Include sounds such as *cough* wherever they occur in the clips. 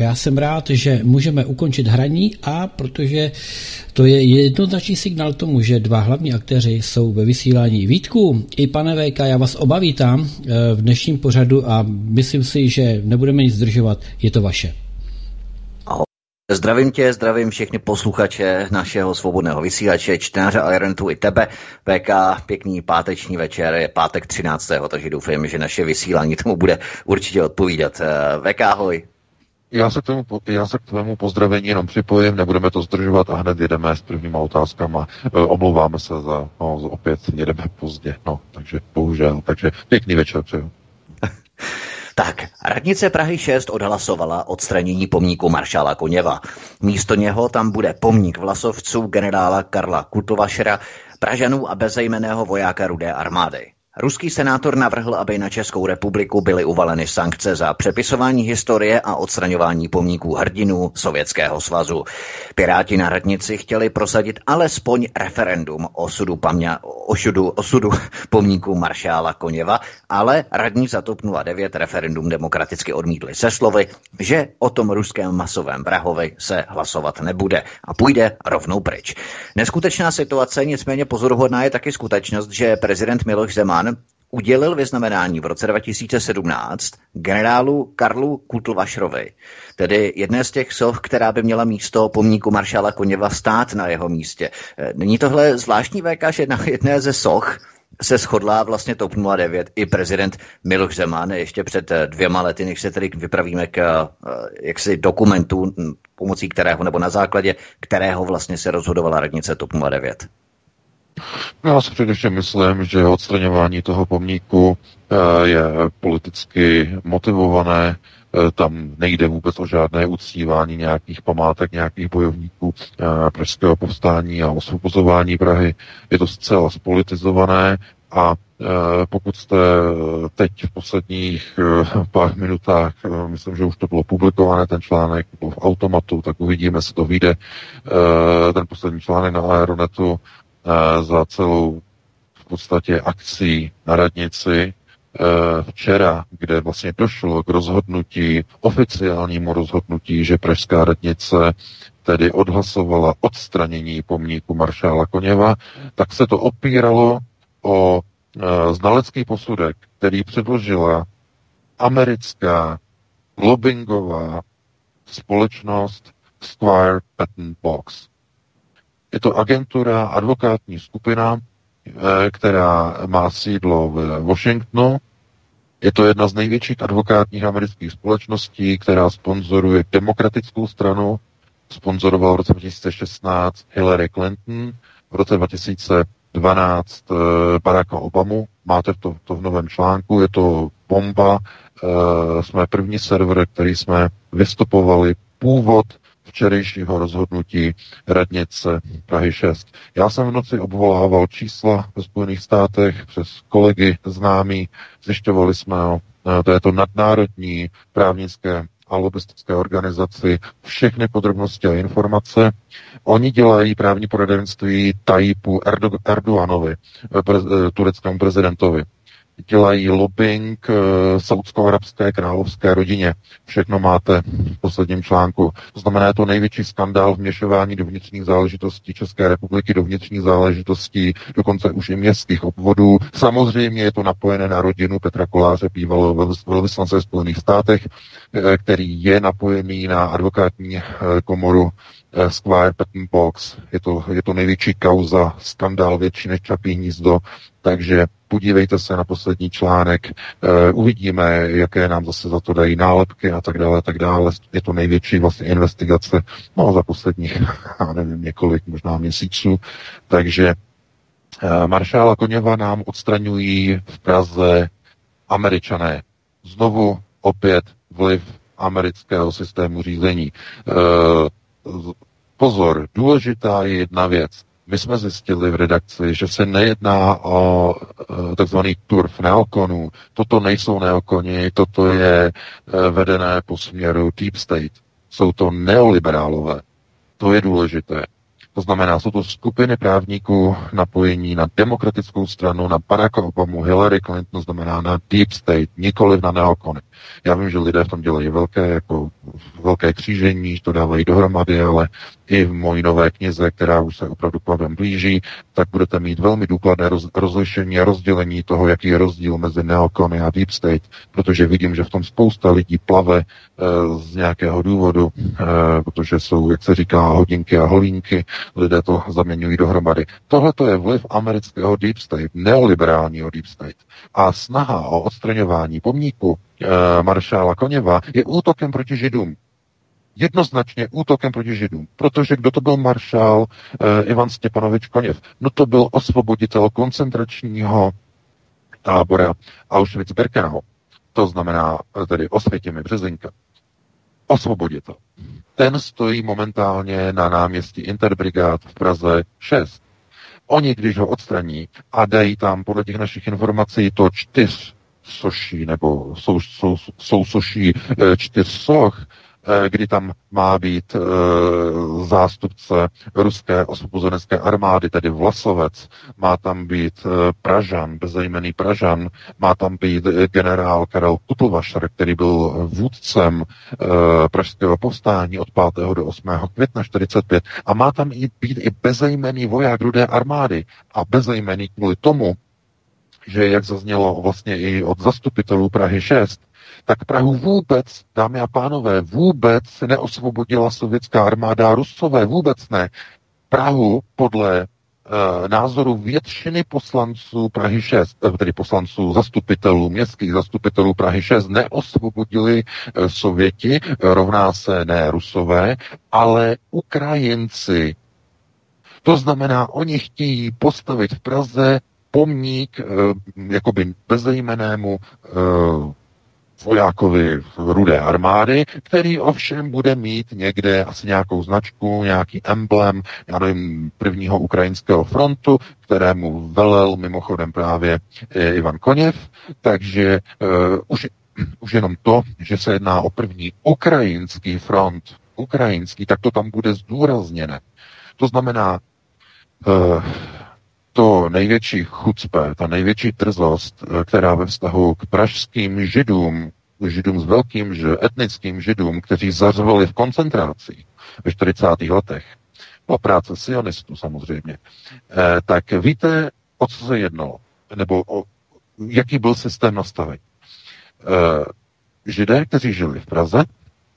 Já jsem rád, že můžeme ukončit hraní a protože to je jednoznačný signál tomu, že dva hlavní aktéři jsou ve vysílání. Vítku, i pane VK, já vás oba vítám eh, v dnešním pořadu a myslím si, že nebudeme nic zdržovat, je to vaše. Zdravím tě, zdravím všechny posluchače našeho svobodného vysílače, čtenáře Irontu i tebe. VK, pěkný páteční večer, je pátek 13. takže doufám, že naše vysílání tomu bude určitě odpovídat. Eh, VK, ahoj. Já se, k tomu, já se k tvému pozdravení jenom připojím, nebudeme to zdržovat a hned jedeme s prvníma otázkama. E, omlouváme se za, no, opět jedeme pozdě, no, takže bohužel, takže pěkný večer přeju. *laughs* Tak, radnice Prahy 6 odhlasovala odstranění pomníku maršála Koněva. Místo něho tam bude pomník vlasovců generála Karla Kutovašera, Pražanů a bezejmeného vojáka Rudé armády. Ruský senátor navrhl, aby na Českou republiku byly uvaleny sankce za přepisování historie a odstraňování pomníků hrdinů Sovětského svazu. Piráti na radnici chtěli prosadit alespoň referendum o osudu, pamě, osudu, osudu *laughs* pomníků maršála Koněva, ale radní za TOP 09 referendum demokraticky odmítli se slovy, že o tom ruském masovém vrahovi se hlasovat nebude a půjde rovnou pryč. Neskutečná situace, nicméně pozoruhodná je taky skutečnost, že prezident Miloš Zeman udělil vyznamenání v roce 2017 generálu Karlu Kutlvašrovi, tedy jedné z těch soch, která by měla místo pomníku maršála Koněva stát na jeho místě. Není tohle zvláštní VK, že na jedné ze soch se shodla vlastně TOP 09 i prezident Miloš Zeman ještě před dvěma lety, než se tedy vypravíme k eh, jaksi dokumentu, pomocí kterého nebo na základě kterého vlastně se rozhodovala radnice TOP 09. Já si především myslím, že odstraňování toho pomníku eh, je politicky motivované, eh, tam nejde vůbec o žádné uctívání nějakých památek, nějakých bojovníků eh, pražského povstání a osvobozování Prahy. Je to zcela spolitizované a pokud jste teď v posledních pár minutách, myslím, že už to bylo publikované, ten článek byl v automatu, tak uvidíme, se to vyjde, ten poslední článek na Aeronetu, za celou v podstatě akcí na radnici e, včera, kde vlastně došlo k rozhodnutí, oficiálnímu rozhodnutí, že Pražská radnice tedy odhlasovala odstranění pomníku maršála Koněva, tak se to opíralo o e, znalecký posudek, který předložila americká lobbyingová společnost Squire Patent Box. Je to agentura, advokátní skupina, eh, která má sídlo v Washingtonu. Je to jedna z největších advokátních amerických společností, která sponzoruje demokratickou stranu. Sponzoroval v roce 2016 Hillary Clinton, v roce 2012 eh, Baracka Obamu. Máte to, to v novém článku, je to bomba. Eh, jsme první server, který jsme vystupovali původ včerejšího rozhodnutí radnice Prahy 6. Já jsem v noci obvolával čísla ve Spojených státech přes kolegy známí. Zjišťovali jsme o této nadnárodní právnické a lobistické organizaci všechny podrobnosti a informace. Oni dělají právní poradenství Tajipu Erdo- Erdoganovi, e, pre- e, tureckému prezidentovi dělají lobbying uh, saudsko-arabské královské rodině. Všechno máte v posledním článku. To znamená, je to největší skandál vměšování do vnitřních záležitostí České republiky, do vnitřních záležitostí, dokonce už i městských obvodů. Samozřejmě je to napojené na rodinu Petra Koláře, bývalého velvyslance Spojených státech, eh, který je napojený na advokátní eh, komoru Squire Patent Box. Je to, je to největší kauza, skandál větší než Čapí hnízdo, takže podívejte se na poslední článek, uh, uvidíme, jaké nám zase za to dají nálepky a tak dále, tak dále. Je to největší vlastně investigace no, za posledních, *laughs* já nevím, několik možná měsíců. Takže uh, maršála Koněva nám odstraňují v Praze američané. Znovu opět vliv amerického systému řízení. Uh, pozor, důležitá je jedna věc. My jsme zjistili v redakci, že se nejedná o e, takzvaný turf neokonů. Toto nejsou neokoni, toto je e, vedené po směru Deep State. Jsou to neoliberálové. To je důležité. To znamená, jsou to skupiny právníků napojení na demokratickou stranu, na Baracka Obamu, Hillary Clinton, znamená na Deep State, nikoli na neokony. Já vím, že lidé v tom dělají velké, jako velké křížení, to dávají dohromady, ale i v mojí nové knize, která už se opravdu kladem blíží, tak budete mít velmi důkladné roz, rozlišení a rozdělení toho, jaký je rozdíl mezi neokony a deep state, protože vidím, že v tom spousta lidí plave e, z nějakého důvodu, e, protože jsou, jak se říká, hodinky a holínky, lidé to zaměňují dohromady. Tohle to je vliv amerického deep state, neoliberálního deep state. A snaha o odstraňování pomníku maršála Koněva je útokem proti Židům jednoznačně útokem proti Židům. Protože kdo to byl maršál e, Ivan Stěpanovič Koněv? No to byl osvoboditel koncentračního tábora Auschwitz-Birkenau. To znamená e, tedy Osvětěmi Březinka. Osvoboditel. Ten stojí momentálně na náměstí Interbrigád v Praze 6. Oni, když ho odstraní a dají tam podle těch našich informací to čtyř soší, nebo sou, sou, sou soší e, čtyř soch, Eh, kdy tam má být eh, zástupce ruské osvobozenecké armády, tedy Vlasovec, má tam být eh, Pražan, bezejmený Pražan, má tam být generál Karel Kutlvašer, který byl vůdcem pražského povstání od 5. do 8. května 45 a má tam být i bezejmený voják rudé armády a bezejmený kvůli tomu, že jak zaznělo vlastně i od zastupitelů Prahy 6, tak Prahu vůbec, dámy a pánové, vůbec neosvobodila sovětská armáda Rusové, vůbec ne. Prahu podle e, názoru většiny poslanců Prahy 6, eh, tedy poslanců zastupitelů, městských zastupitelů Prahy 6, neosvobodili e, Sověti, rovná se ne Rusové, ale Ukrajinci. To znamená, oni chtějí postavit v Praze pomník e, jakoby bezejmenému e, vojákovi rudé armády, který ovšem bude mít někde asi nějakou značku, nějaký emblem, já nevím, prvního ukrajinského frontu, kterému velel mimochodem právě eh, Ivan Koněv, takže uh, už, už jenom to, že se jedná o první ukrajinský front, ukrajinský, tak to tam bude zdůrazněné. To znamená, uh, to největší chucpe, ta největší trzost, eh, která ve vztahu k pražským židům, židům s velkým že, etnickým židům, kteří zařvali v koncentraci ve 40. letech, byla práce sionistů samozřejmě, eh, tak víte, o co se jednalo? Nebo o, jaký byl systém nastavení? Eh, židé, kteří žili v Praze,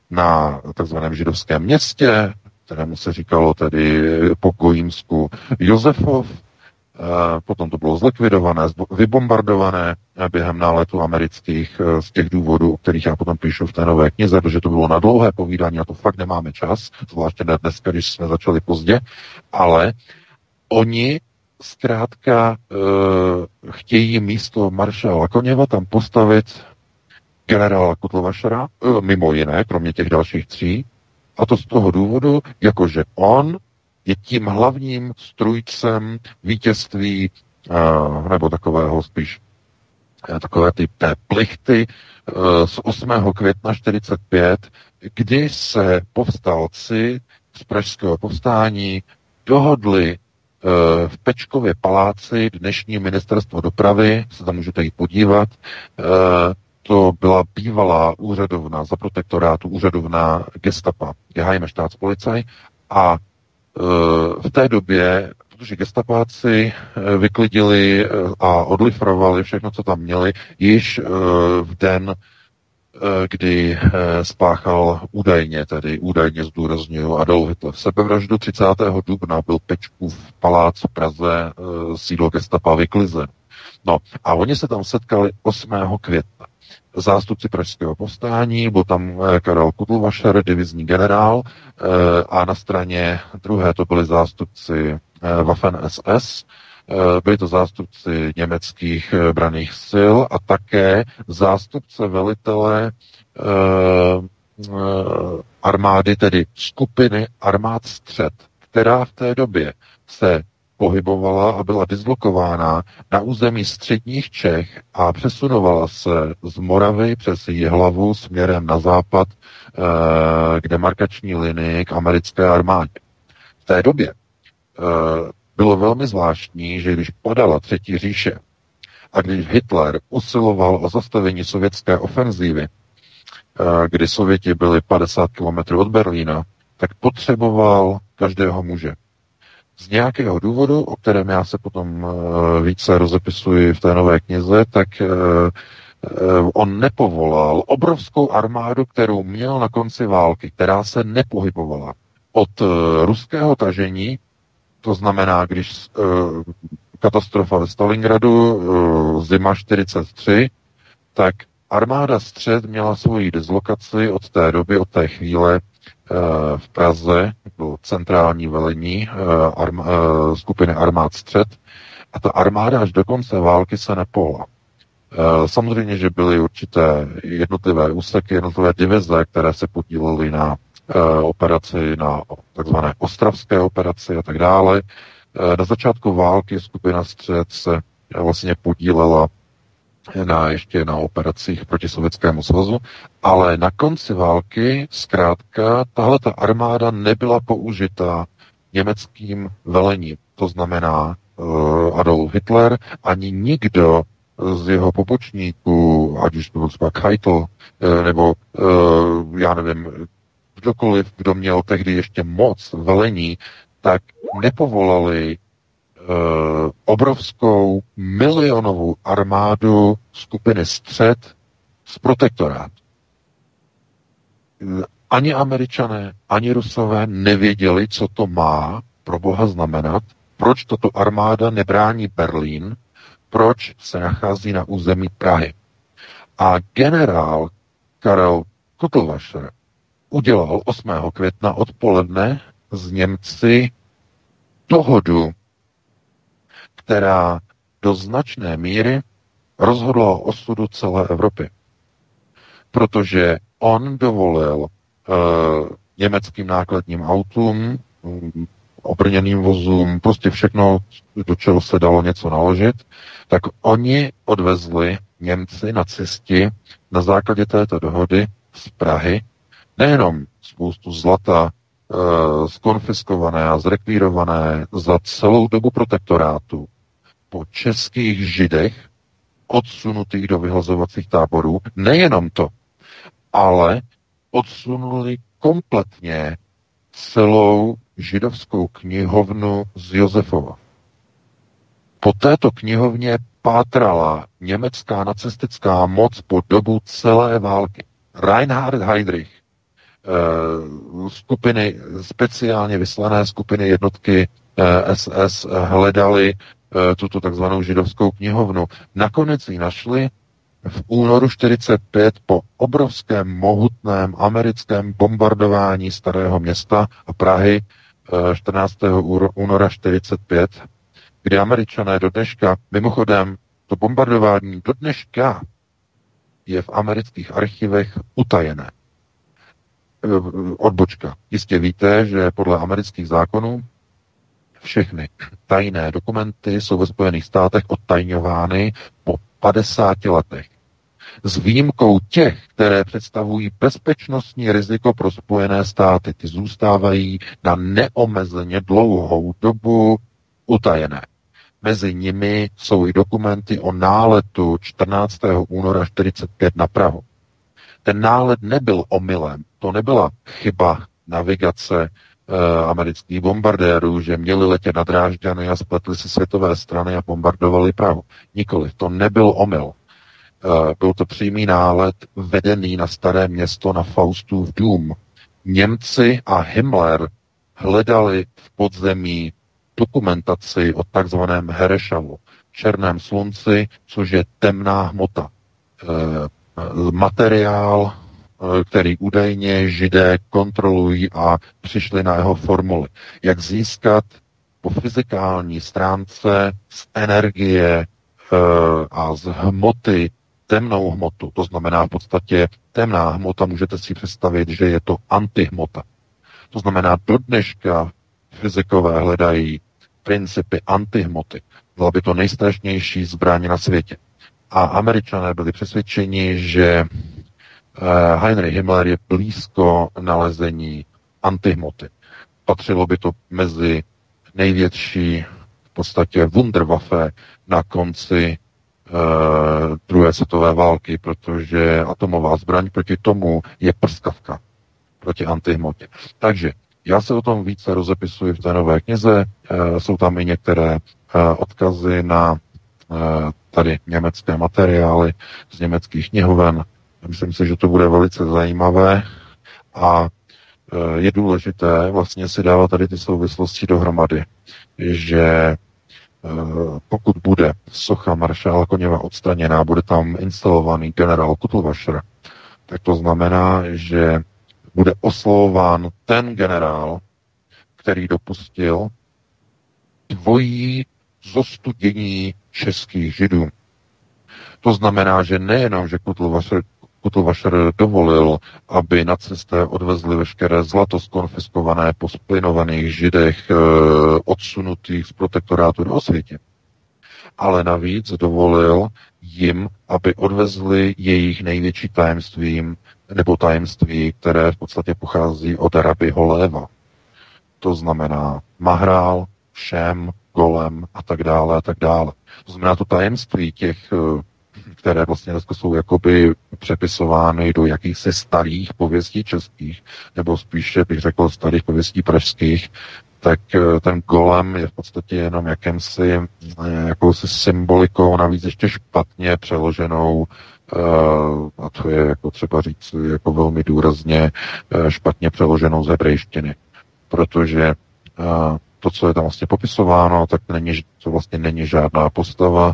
na takzvaném židovském městě, kterému se říkalo tedy pokojímsku Josefov, potom to bylo zlikvidované, vybombardované během náletu amerických eh, z těch důvodů, o kterých já potom píšu v té nové knize, protože to bylo na dlouhé povídání a to fakt nemáme čas, zvláště dneska, když jsme začali pozdě, ale oni zkrátka e, chtějí místo maršala Koněva tam postavit generála Kutlovašera, e, mimo jiné, kromě těch dalších tří, a to z toho důvodu, jakože on je tím hlavním strujcem vítězství, eh, nebo takového spíš eh, takové ty plichty eh, z 8. května 45, kdy se povstalci z pražského povstání dohodli v Pečkově paláci, dnešní ministerstvo dopravy, se tam můžete jít podívat, to byla bývalá úřadovna za protektorátu, úřadovna gestapa, Geheime Staatspolizei, a v té době, protože gestapáci eh, vyklidili eh, a odlifrovali všechno, co tam měli, již eh, v den, kdy spáchal údajně, tedy údajně zdůrazňuju Adolf Hitler sebevraždu 30. dubna byl palác v Praze, sídlo gestapa vyklizen. No a oni se tam setkali 8. května zástupci pražského povstání, byl tam eh, Karel Kudlvašer, divizní generál, eh, a na straně druhé to byli zástupci eh, Waffen SS, byli to zástupci německých braných sil a také zástupce velitele armády, tedy skupiny armád střed, která v té době se pohybovala a byla dislokována na území středních Čech a přesunovala se z Moravy přes hlavu směrem na západ k eh, demarkační linii k americké armádě. V té době eh, bylo velmi zvláštní, že když padala Třetí říše a když Hitler usiloval o zastavení sovětské ofenzívy, kdy Sověti byli 50 kilometrů od Berlína, tak potřeboval každého muže. Z nějakého důvodu, o kterém já se potom více rozepisuji v té nové knize, tak on nepovolal obrovskou armádu, kterou měl na konci války, která se nepohybovala. Od ruského tažení, to znamená, když katastrofa ve Stalingradu, zima 43, tak armáda střed měla svoji dislokaci od té doby, od té chvíle eh, v Praze, bylo centrální velení eh, arma, eh, skupiny armád střed a ta armáda až do konce války se nepohla. Samozřejmě, že byly určité jednotlivé úseky, jednotlivé divize, které se podílely na operaci, na takzvané ostravské operaci a tak dále. Na začátku války skupina střed se vlastně podílela na, ještě na operacích proti Sovětskému svazu, ale na konci války zkrátka tahle ta armáda nebyla použita německým velením. To znamená uh, Adolf Hitler ani nikdo z jeho pobočníků, ať už to byl třeba Keitel, uh, nebo uh, já nevím, kdokoliv, kdo měl tehdy ještě moc velení, tak nepovolali Eh, obrovskou milionovou armádu skupiny střed z protektorát. Ani američané, ani rusové nevěděli, co to má pro boha znamenat, proč toto armáda nebrání Berlín, proč se nachází na území Prahy. A generál Karel Kotlvašer udělal 8. května odpoledne z Němci dohodu která do značné míry rozhodla o osudu celé Evropy. Protože on dovolil uh, německým nákladním autům, um, obrněným vozům, prostě všechno, do čeho se dalo něco naložit, tak oni odvezli Němci, nacisti, na základě této dohody z Prahy nejenom spoustu zlata, Eh, skonfiskované a zrekvírované za celou dobu protektorátu po českých židech odsunutých do vyhlazovacích táborů. Nejenom to, ale odsunuli kompletně celou židovskou knihovnu z Josefova. Po této knihovně pátrala německá nacistická moc po dobu celé války. Reinhard Heydrich Eh, skupiny, speciálně vyslané skupiny jednotky SS eh, hledali tuto takzvanou židovskou knihovnu. Nakonec ji našli v únoru 45 po obrovském mohutném americkém bombardování starého města a Prahy 14. února 45, kdy američané do dneška, mimochodem to bombardování do dneška je v amerických archivech utajené. Eh, odbočka. Jistě víte, že podle amerických zákonů všechny tajné dokumenty jsou ve Spojených státech odtajňovány po 50 letech. S výjimkou těch, které představují bezpečnostní riziko pro Spojené státy, ty zůstávají na neomezeně dlouhou dobu utajené. Mezi nimi jsou i dokumenty o náletu 14. února 45 na Prahu. Ten nálet nebyl omylem, to nebyla chyba navigace amerických bombardérů, že měli letět na Drážďany a spletli si světové strany a bombardovali Prahu. Nikoliv, to nebyl omyl. E, byl to přímý nálet vedený na staré město na Faustův dům. Němci a Himmler hledali v podzemí dokumentaci o takzvaném Herešavu, černém slunci, což je temná hmota. E, materiál, eh, který údajně židé kontrolují a přišli na jeho formuly. Jak získat po fyzikální stránce z energie eh, a z hmoty temnou hmotu. To znamená v podstatě temná hmota, můžete si představit, že je to antihmota. To znamená, do dneška fyzikové hledají principy antihmoty. Byla by to nejstrašnější zbraň na světě. A američané byli přesvědčeni, že eh, Heinrich Himmler je blízko nalezení antihmoty. Patřilo by to mezi největší v podstatě Wunderwaffe na konci druhé světové války, protože atomová zbraň proti tomu je prskavka proti antihmotě. Takže já se o tom více rozepisuji v té nové knize. E, jsou tam i některé e, odkazy na e, tady německé materiály z německých knihoven. Myslím si, že to bude velice zajímavé a je důležité vlastně si dávat tady ty souvislosti dohromady, že pokud bude socha maršála Koněva odstraněná, bude tam instalovaný generál Kutlvašer, tak to znamená, že bude oslovován ten generál, který dopustil dvojí zostudění českých židů. To znamená, že nejenom, že Kutlvašer, Kutlvašer dovolil, aby nacisté odvezli veškeré zlato skonfiskované po splinovaných židech e, odsunutých z protektorátu do osvětě, ale navíc dovolil jim, aby odvezli jejich největší tajemstvím nebo tajemství, které v podstatě pochází od Rabiho Léva. To znamená Mahrál, Šem, Golem a tak dále a tak dále. To znamená to tajemství těch, eh, které vlastně dneska jsou jakoby přepisovány do jakýchsi starých pověstí českých, nebo spíše bych řekl starých pověstí pražských, tak eh, ten golem je v podstatě jenom jakýmsi, eh, jakousi symbolikou, navíc ještě špatně přeloženou a to je jako třeba říct jako velmi důrazně špatně přeloženou z hebrejštiny. Protože to, co je tam vlastně popisováno, tak není, to vlastně není žádná postava,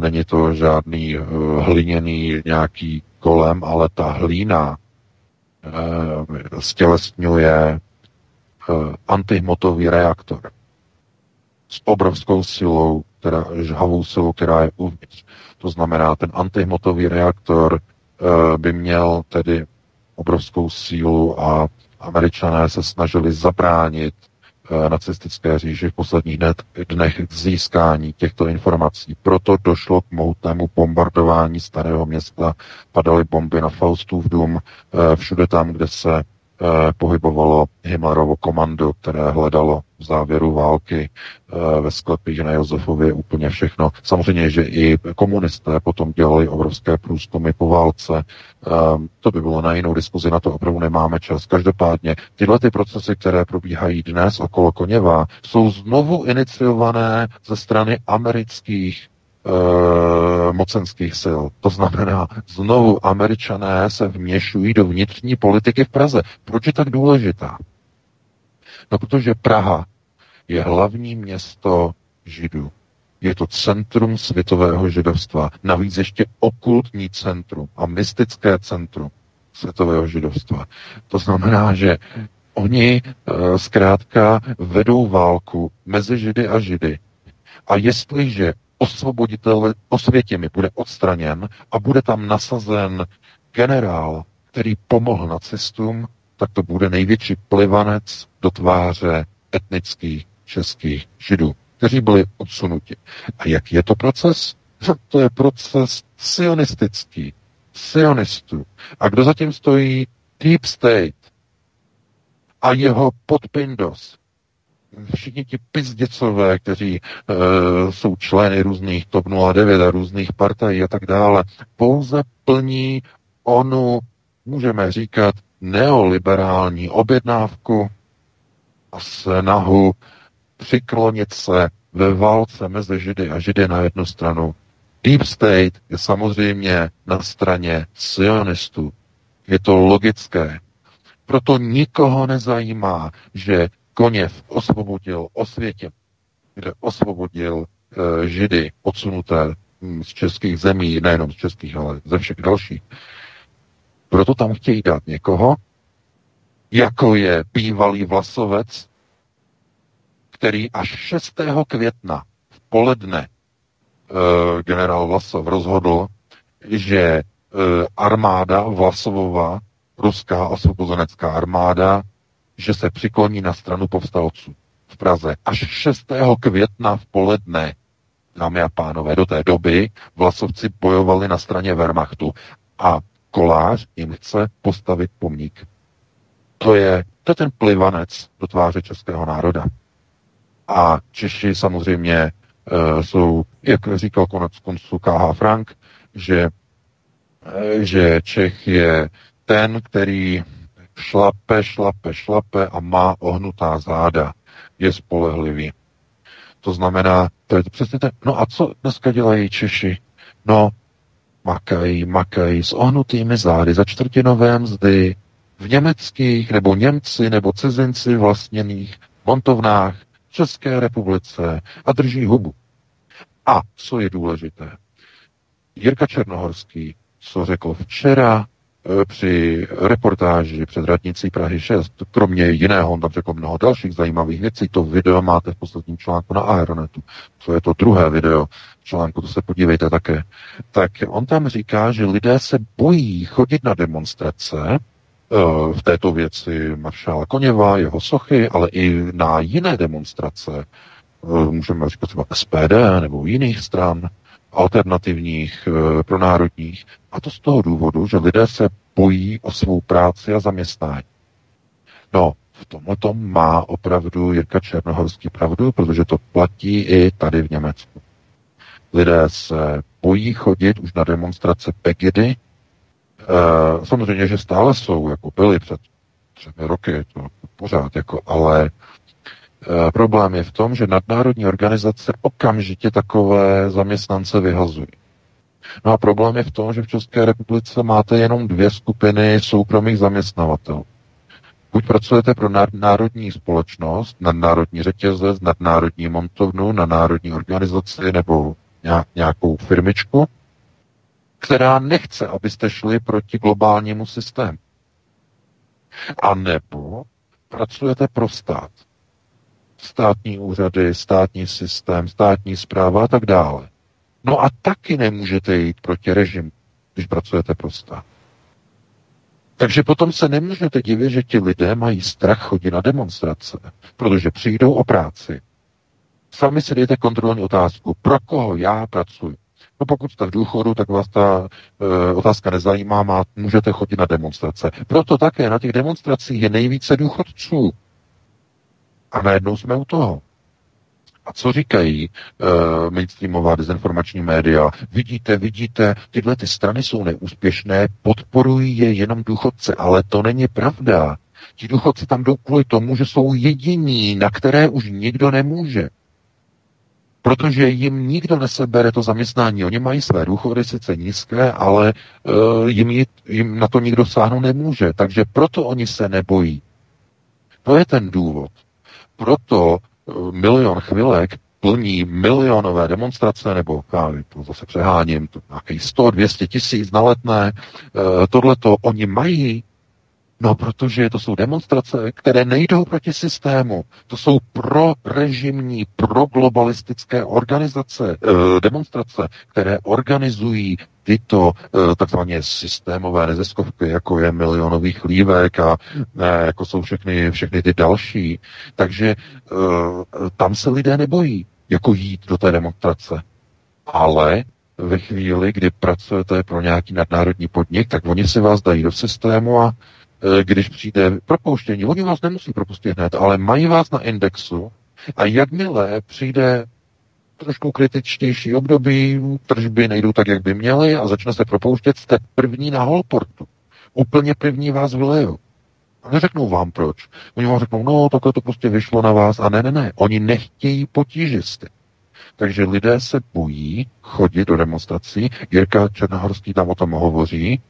není to žádný hliněný nějaký kolem, ale ta hlína stělesňuje antihmotový reaktor s obrovskou silou, která, žhavou silou, která je uvnitř. To znamená, ten antihmotový reaktor eh, by měl tedy obrovskou sílu a američané se snažili zabránit eh, nacistické říži v posledních dnech k získání těchto informací. Proto došlo k mohutnému bombardování starého města, padaly bomby na Faustův dům, eh, všude tam, kde se Eh, pohybovalo Himmlerovo komando, které hledalo v závěru války eh, ve sklepích na Josefově úplně všechno. Samozřejmě, že i komunisté potom dělali obrovské průzkumy po válce. Eh, to by bylo na jinou diskuzi, na to opravdu nemáme čas. Každopádně tyhle ty procesy, které probíhají dnes okolo Koněva, jsou znovu iniciované ze strany amerických e, mocenských sil. To znamená, znovu američané se vměšují do vnitřní politiky v Praze. Proč je tak důležitá? No, protože Praha je hlavní město židů. Je to centrum světového židovstva. Navíc ještě okultní centrum a mystické centrum světového židovstva. To znamená, že oni e, zkrátka vedou válku mezi židy a židy. A jestliže osvoboditel osvětěmi bude odstraněn a bude tam nasazen generál, který pomohl nacistům, tak to bude největší plivanec do tváře etnických českých židů, kteří byli odsunuti. A jak je to proces? To je proces sionistický, sionistů. A kdo zatím stojí? Deep State a jeho podpindos, všichni ti pizděcové, kteří e, jsou členy různých TOP 09 a různých partají a tak dále, pouze plní onu, můžeme říkat, neoliberální objednávku a snahu přiklonit se ve válce mezi Židy a Židy na jednu stranu. Deep State je samozřejmě na straně sionistů. Je to logické. Proto nikoho nezajímá, že Koněv osvobodil Osvětě, kde osvobodil e, Židy odsunuté hm, z českých zemí, nejenom z českých, ale ze všech dalších. Proto tam chtějí dát někoho, jako je bývalý vlasovec, který až 6. května v poledne e, generál Vlasov rozhodl, že e, armáda Vlasovova, ruská osvobozenecká armáda, že se přikloní na stranu povstalců v Praze. Až 6. května v poledne, dámy a pánové, do té doby vlasovci bojovali na straně Wehrmachtu a Kolář jim chce postavit pomník. To je, to je ten plivanec do tváře českého národa. A Češi samozřejmě jsou, jak říkal konec konců KH Frank, že, že Čech je ten, který šlape, šlape, šlape a má ohnutá záda. Je spolehlivý. To znamená, to je to přesně ten, no a co dneska dělají Češi? No, makají, makají s ohnutými zády za čtvrtinové mzdy v německých nebo Němci nebo cizinci vlastněných montovnách v České republice a drží hubu. A co je důležité? Jirka Černohorský, co řekl včera při reportáži před radnicí Prahy 6, kromě jiného, on tam řekl mnoho dalších zajímavých věcí, to video máte v posledním článku na Aeronetu, to je to druhé video článku, to se podívejte také, tak on tam říká, že lidé se bojí chodit na demonstrace, eh, v této věci maršála Koněva, jeho sochy, ale i na jiné demonstrace, eh, můžeme říkat třeba SPD nebo jiných stran, alternativních, eh, pro národních. A to z toho důvodu, že lidé se bojí o svou práci a zaměstnání. No, v tomhle tom má opravdu Jirka Černohorský pravdu, protože to platí i tady v Německu. Lidé se bojí chodit už na demonstrace Pegidy. E, samozřejmě, že stále jsou, jako byly před třemi roky, to pořád, jako, ale problém je v tom, že nadnárodní organizace okamžitě takové zaměstnance vyhazují. No a problém je v tom, že v České republice máte jenom dvě skupiny soukromých zaměstnavatelů. Buď pracujete pro národní společnost, nadnárodní řetězec, nadnárodní montovnu, nadnárodní organizaci nebo nějakou firmičku, která nechce, abyste šli proti globálnímu systému. A nebo pracujete pro stát státní úřady, státní systém, státní zpráva a tak dále. No a taky nemůžete jít proti režimu, když pracujete pro stát. Takže potom se nemůžete divit, že ti lidé mají strach chodit na demonstrace, protože přijdou o práci. Sami si dejte kontrolní otázku, pro koho já pracuji. No pokud jste v důchodu, tak vás ta e, otázka nezajímá, má, můžete chodit na demonstrace. Proto také na těch demonstracích je nejvíce důchodců. A najednou jsme u toho. A co říkají uh, mainstreamová dezinformační média? Vidíte, vidíte, tyhle ty strany jsou neúspěšné, podporují je jenom důchodce, ale to není pravda. Ti důchodci tam jdou kvůli tomu, že jsou jediní, na které už nikdo nemůže. Protože jim nikdo nesebere to zaměstnání. Oni mají své důchody sice nízké, ale uh, jim, jim na to nikdo sáhnout nemůže. Takže proto oni se nebojí. To je ten důvod proto eh, milion chvilek plní milionové demonstrace, nebo já to zase přeháním, to nějakých 100, 200 tisíc na letné, eh, tohle to oni mají, No, protože to jsou demonstrace, které nejdou proti systému. To jsou pro-režimní, pro-globalistické organizace, eh, demonstrace, které organizují tyto eh, takzvaně systémové neziskovky, jako je milionových lívek a eh, jako jsou všechny, všechny ty další. Takže eh, tam se lidé nebojí, jako jít do té demonstrace. Ale ve chvíli, kdy pracujete pro nějaký nadnárodní podnik, tak oni si vás dají do systému a když přijde propouštění, oni vás nemusí propustit hned, ale mají vás na indexu a jakmile přijde trošku kritičtější období, tržby nejdou tak, jak by měly a začne se propouštět, jste první na holportu. Úplně první vás vylejou. A neřeknou vám proč. Oni vám řeknou, no, takhle to prostě vyšlo na vás. A ne, ne, ne. Oni nechtějí potížisty. Takže lidé se bojí chodit do demonstrací. Jirka Černohorský tam o tom hovoří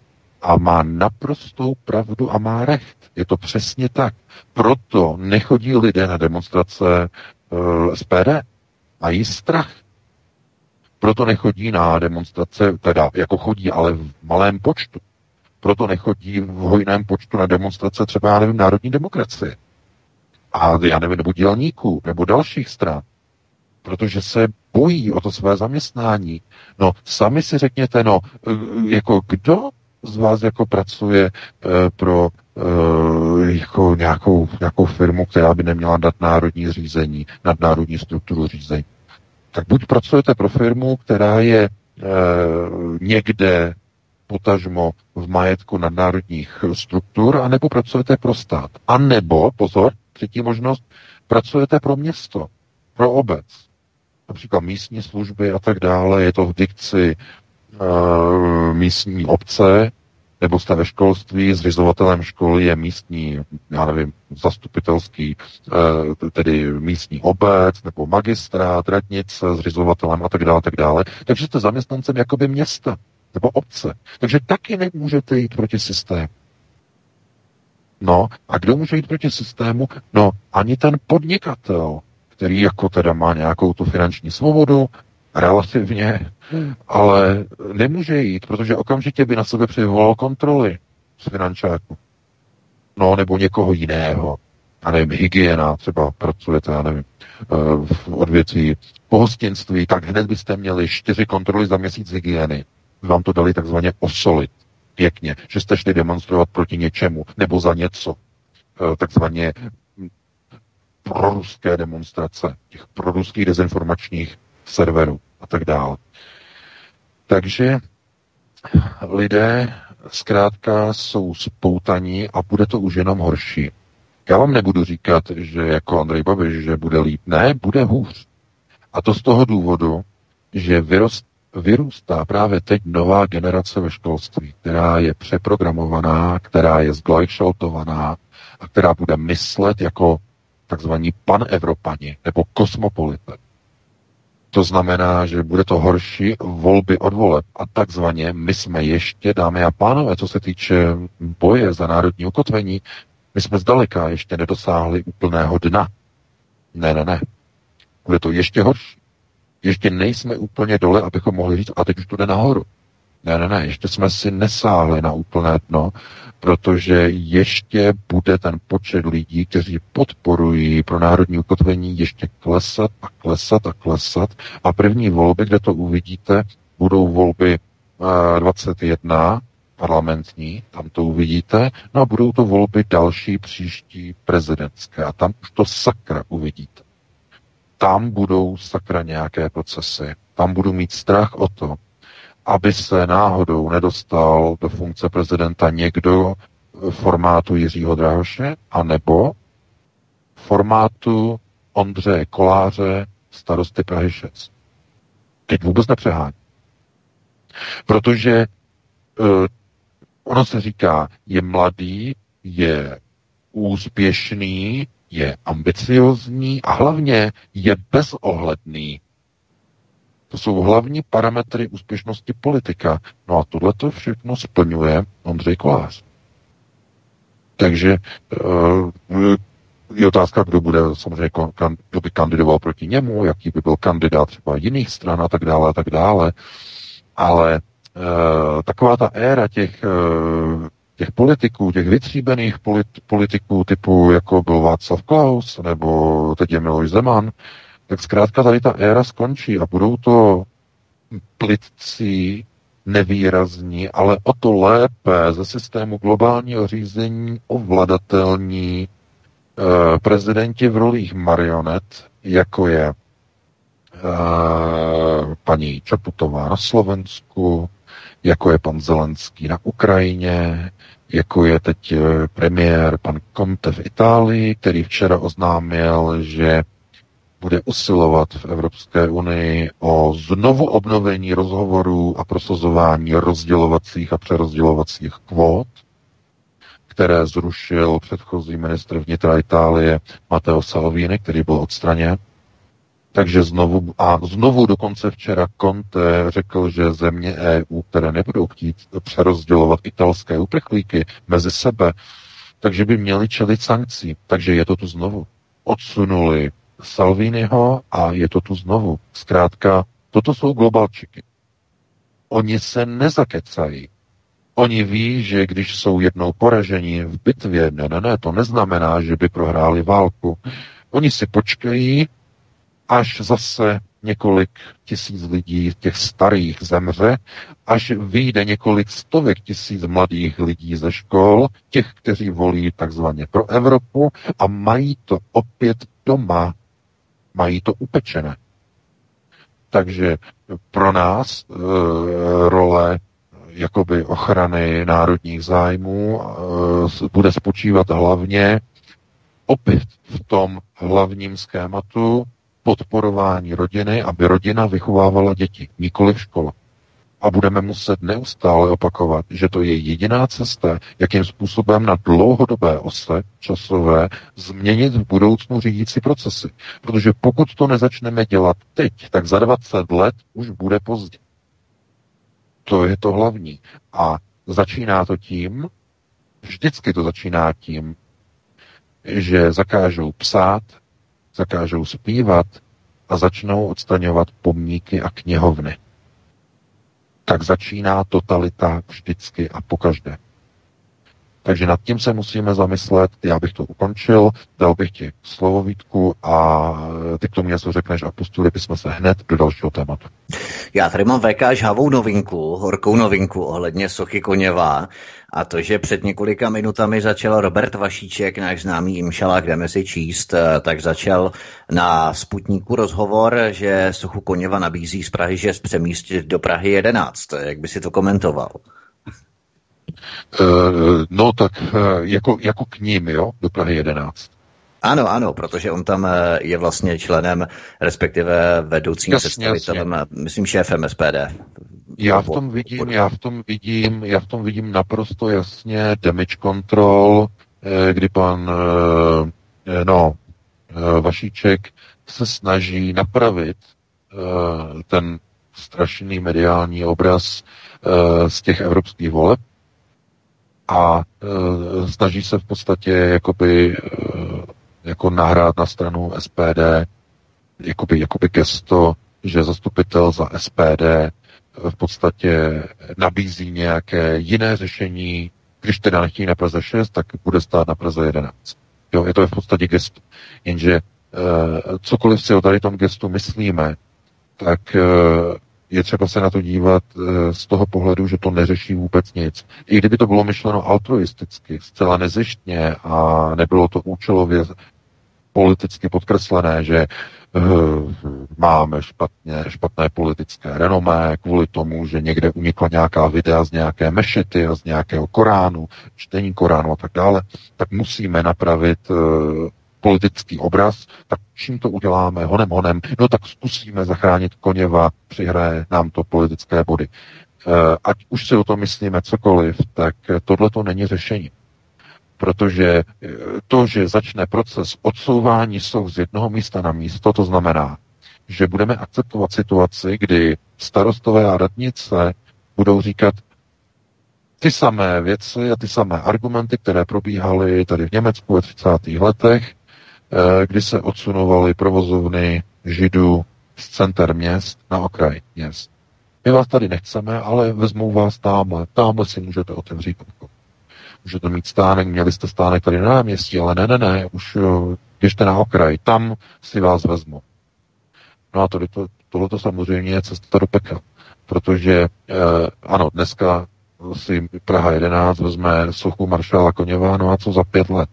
a má naprostou pravdu a má recht. Je to přesně tak. Proto nechodí lidé na demonstrace uh, eh, SPD mají strach. Proto nechodí na demonstrace, teda jako chodí, ale v malém počtu. Proto nechodí v hojném počtu na demonstrace třeba, já nevím, národní demokracie. A já nevím, nebo dělníků, nebo dalších stran. Protože se bojí o to své zaměstnání. No, sami si řekněte, no, jako kdo z vás jako pracuje uh, pro uh, jako nějakou, nějakou firmu, která by neměla nadnárodní řízení, nadnárodní strukturu řízení tak buď pracujete pro firmu, která je e, někde potažmo v majetku nadnárodních struktur, anebo pracujete pro stát. A nebo, pozor, třetí možnost, pracujete pro město, pro obec. například místní služby a tak dále, je to v dikci uh, místní obce, nebo jste ve školství, zřizovatelem školy je místní, já nevím, zastupitelský, uh, tedy místní obec, nebo magistrát, radnice, zřizovatelem a tak dále, tak dále. Takže jste zaměstnancem jakoby města nebo obce. Takže taky nemůžete jít proti systému. No, a kdo může jít proti systému? No, ani ten podnikatel, který jako teda má nějakou tu finanční svobodu, relativně, ale nemůže jít, protože okamžitě by na sebe přivolal kontroly z finančáku. No, nebo někoho jiného. A nevím, hygiena, třeba pracujete, já nevím, eh, v odvětví pohostinství, tak hned byste měli čtyři kontroly za měsíc hygieny. Vám to dali takzvaně osolit pěkně, že jste šli demonstrovat proti něčemu nebo za něco. Eh, takzvaně proruské demonstrace, těch proruských dezinformačních serverů a tak dále. Takže lidé zkrátka jsou spoutaní a bude to už jenom horší. Já vám nebudu říkat, že jako Andrej Babiš, že bude líp. Ne, bude hůř. A to z toho důvodu, že vyrost, vyrůstá právě teď nová generace ve školství, která je přeprogramovaná, která je zglajšaltovaná a která bude myslet jako takzvaní panevropani nebo kosmopolité. To znamená, že bude to horší volby od voleb. A takzvaně my jsme ještě, dámy a pánové, co se týče boje za národní ukotvení, my jsme zdaleka ještě nedosáhli úplného dna. Ne, ne, ne. Bude to ještě horší. Ještě nejsme úplně dole, abychom mohli říct, a teď už to jde nahoru. Ne, ne, ne, ještě jsme si nesáhli na úplné dno, protože ještě bude ten počet lidí, kteří podporují pro národní ukotvení ještě klesat a klesat a klesat. A první volby, kde to uvidíte, budou volby 21 eh, parlamentní, tam to uvidíte, no a budou to volby další příští prezidentské a tam už to sakra uvidíte. Tam budou sakra nějaké procesy, tam budu mít strach o to, aby se náhodou nedostal do funkce prezidenta někdo formátu Jiřího Drahoše, anebo formátu Ondřeje Koláře, starosty Prahy 6. Teď vůbec nepřehání. Protože uh, ono se říká, je mladý, je úspěšný, je ambiciozní a hlavně je bezohledný. To jsou hlavní parametry úspěšnosti politika. No a tohle to všechno splňuje Ondřej Kolář. Takže uh, je otázka, kdo bude samozřejmě, kdo by kandidoval proti němu, jaký by byl kandidát třeba jiných stran a tak dále a tak dále. Ale uh, taková ta éra těch, uh, těch politiků, těch vytříbených polit, politiků typu, jako byl Václav Klaus, nebo teď je Miloš Zeman, tak zkrátka tady ta éra skončí a budou to plitcí, nevýrazní, ale o to lépe ze systému globálního řízení ovladatelní e, prezidenti v rolích marionet, jako je e, paní Čaputová na Slovensku, jako je pan Zelenský na Ukrajině, jako je teď eh, premiér pan Conte v Itálii, který včera oznámil, že bude usilovat v Evropské unii o znovu obnovení rozhovorů a prosazování rozdělovacích a přerozdělovacích kvót, které zrušil předchozí ministr vnitra Itálie Matteo Salvini, který byl odstraněn. Takže znovu, a znovu dokonce včera Conte řekl, že země EU, které nebudou chtít přerozdělovat italské uprchlíky mezi sebe, takže by měli čelit sankcí. Takže je to tu znovu. Odsunuli Salviniho a je to tu znovu. Zkrátka, toto jsou globalčiky. Oni se nezakecají. Oni ví, že když jsou jednou poraženi v bitvě, ne, ne, ne, to neznamená, že by prohráli válku. Oni si počkají, až zase několik tisíc lidí, těch starých zemře, až vyjde několik stovek tisíc mladých lidí ze škol, těch, kteří volí takzvaně pro Evropu a mají to opět doma mají to upečené. Takže pro nás e, role jakoby ochrany národních zájmů e, bude spočívat hlavně opět v tom hlavním schématu podporování rodiny, aby rodina vychovávala děti, nikoli v škole. A budeme muset neustále opakovat, že to je jediná cesta, jakým způsobem na dlouhodobé ose časové změnit v budoucnu řídící procesy. Protože pokud to nezačneme dělat teď, tak za 20 let už bude pozdě. To je to hlavní. A začíná to tím, vždycky to začíná tím, že zakážou psát, zakážou zpívat a začnou odstaňovat pomníky a knihovny. Tak začíná totalita vždycky a pokaždé. Takže nad tím se musíme zamyslet. Já bych to ukončil, dal bych ti slovo Vítku a ty k tomu něco řekneš a pustili bychom se hned do dalšího tématu. Já tady mám VK žhavou novinku, horkou novinku ohledně Sochy Koněva a to, že před několika minutami začal Robert Vašíček, náš známý Imšalák, jdeme si číst, eh, tak začal na Sputníku rozhovor, že Sochu Koněva nabízí z Prahy 6 přemístit do Prahy 11. Jak by si to komentoval? Uh, no tak uh, jako, jako k ním, jo, do Prahy 11. Ano, ano, protože on tam je vlastně členem, respektive vedoucím jasně, představitelem, jasně. myslím, šéfem SPD. Já v tom vidím, já v tom vidím, já v tom vidím naprosto jasně damage control, kdy pan, no, Vašíček se snaží napravit ten strašný mediální obraz z těch evropských voleb, a e, snaží se v podstatě jakoby e, jako nahrát na stranu SPD jakoby, jakoby gesto, že zastupitel za SPD e, v podstatě nabízí nějaké jiné řešení, když teda nechtějí na Praze 6, tak bude stát na Praze 11. Jo, je to v podstatě gest. Jenže e, cokoliv si o tady tom gestu myslíme, tak e, je třeba se na to dívat eh, z toho pohledu, že to neřeší vůbec nic. I kdyby to bylo myšleno altruisticky, zcela nezištně a nebylo to účelově politicky podkreslené, že uh, máme špatně, špatné politické renomé kvůli tomu, že někde unikla nějaká videa z nějaké mešity a z nějakého Koránu, čtení Koránu a tak dále, tak musíme napravit uh, politický obraz, tak čím to uděláme, honem honem, no tak zkusíme zachránit Koněva, přihraje nám to politické body. Eh, ať už si o tom myslíme cokoliv, tak tohle to není řešení. Protože eh, to, že začne proces odsouvání jsou z jednoho místa na místo, to znamená, že budeme akceptovat situaci, kdy starostové a radnice budou říkat ty samé věci a ty samé argumenty, které probíhaly tady v Německu ve 30. letech, kdy se odsunovaly provozovny židů z center měst na okraj měst. My vás tady nechceme, ale vezmou vás tamhle. Tamhle si můžete otevřít obchod. Můžete mít stánek, měli jste stánek tady na náměstí, ale ne, ne, ne, už eh, běžte na okraj, tam si vás vezmu. No a tohle, to, tohle to samozřejmě je cesta do pekel, protože eh, ano, dneska si Praha 11 vezme sochu maršála Koněva, no a co za pět let?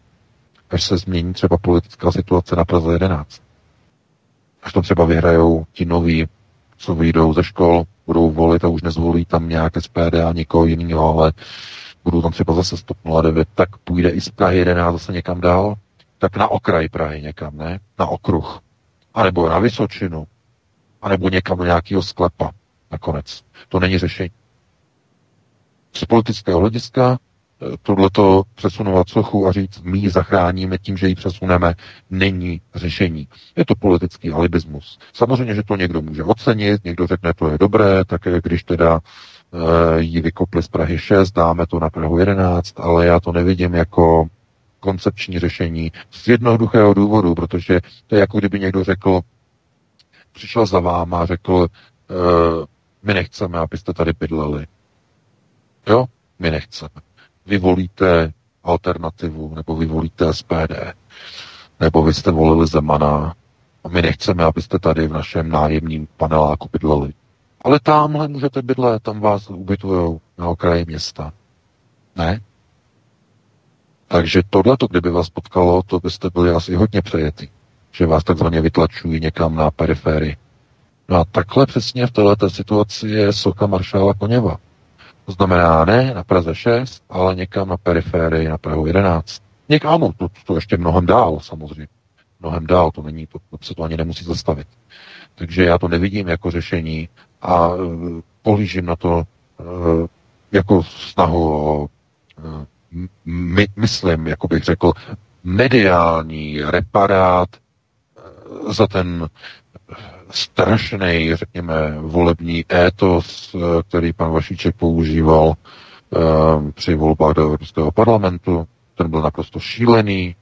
Až se změní třeba politická situace na Praze 11. Až to třeba vyhrajou ti noví, co vyjdou ze škol, budou volit a už nezvolí tam nějaké SPD a nikoho jiného, ale budou tam třeba zase 109, tak půjde i z Prahy 11 zase někam dál, tak na okraj Prahy někam, ne? Na okruh. A nebo na Vysočinu. A nebo někam do nějakého sklepa nakonec. To není řešení. Z politického hlediska tohleto přesunovat sochu a říct, my ji zachráníme tím, že ji přesuneme, není řešení. Je to politický alibismus. Samozřejmě, že to někdo může ocenit, někdo řekne, to je dobré, tak když teda e, ji vykopli z Prahy 6, dáme to na Prahu 11, ale já to nevidím jako koncepční řešení z jednoduchého důvodu, protože to je jako kdyby někdo řekl, přišel za váma a řekl, e, my nechceme, abyste tady bydleli. Jo, my nechceme vy volíte alternativu, nebo vy volíte SPD, nebo vy jste volili Zemana a my nechceme, abyste tady v našem nájemním paneláku bydleli. Ale tamhle můžete bydlet, tam vás ubytujou na okraji města. Ne? Takže tohleto, kdyby vás potkalo, to byste byli asi hodně přejetý, že vás takzvaně vytlačují někam na periférii. No a takhle přesně v této situaci je socha maršála Koněva. To znamená ne na Praze 6, ale někam na periférii, na Prahu 11. Někam, ano, to, to ještě mnohem dál samozřejmě. mnohem dál, to není, to, to se to ani nemusí zastavit. Takže já to nevidím jako řešení a uh, pohlížím na to uh, jako snahu o, uh, my, myslím, jako bych řekl, mediální reparát za ten strašný, řekněme, volební étos, který pan Vašíček používal uh, při volbách do Evropského parlamentu. Ten byl naprosto šílený,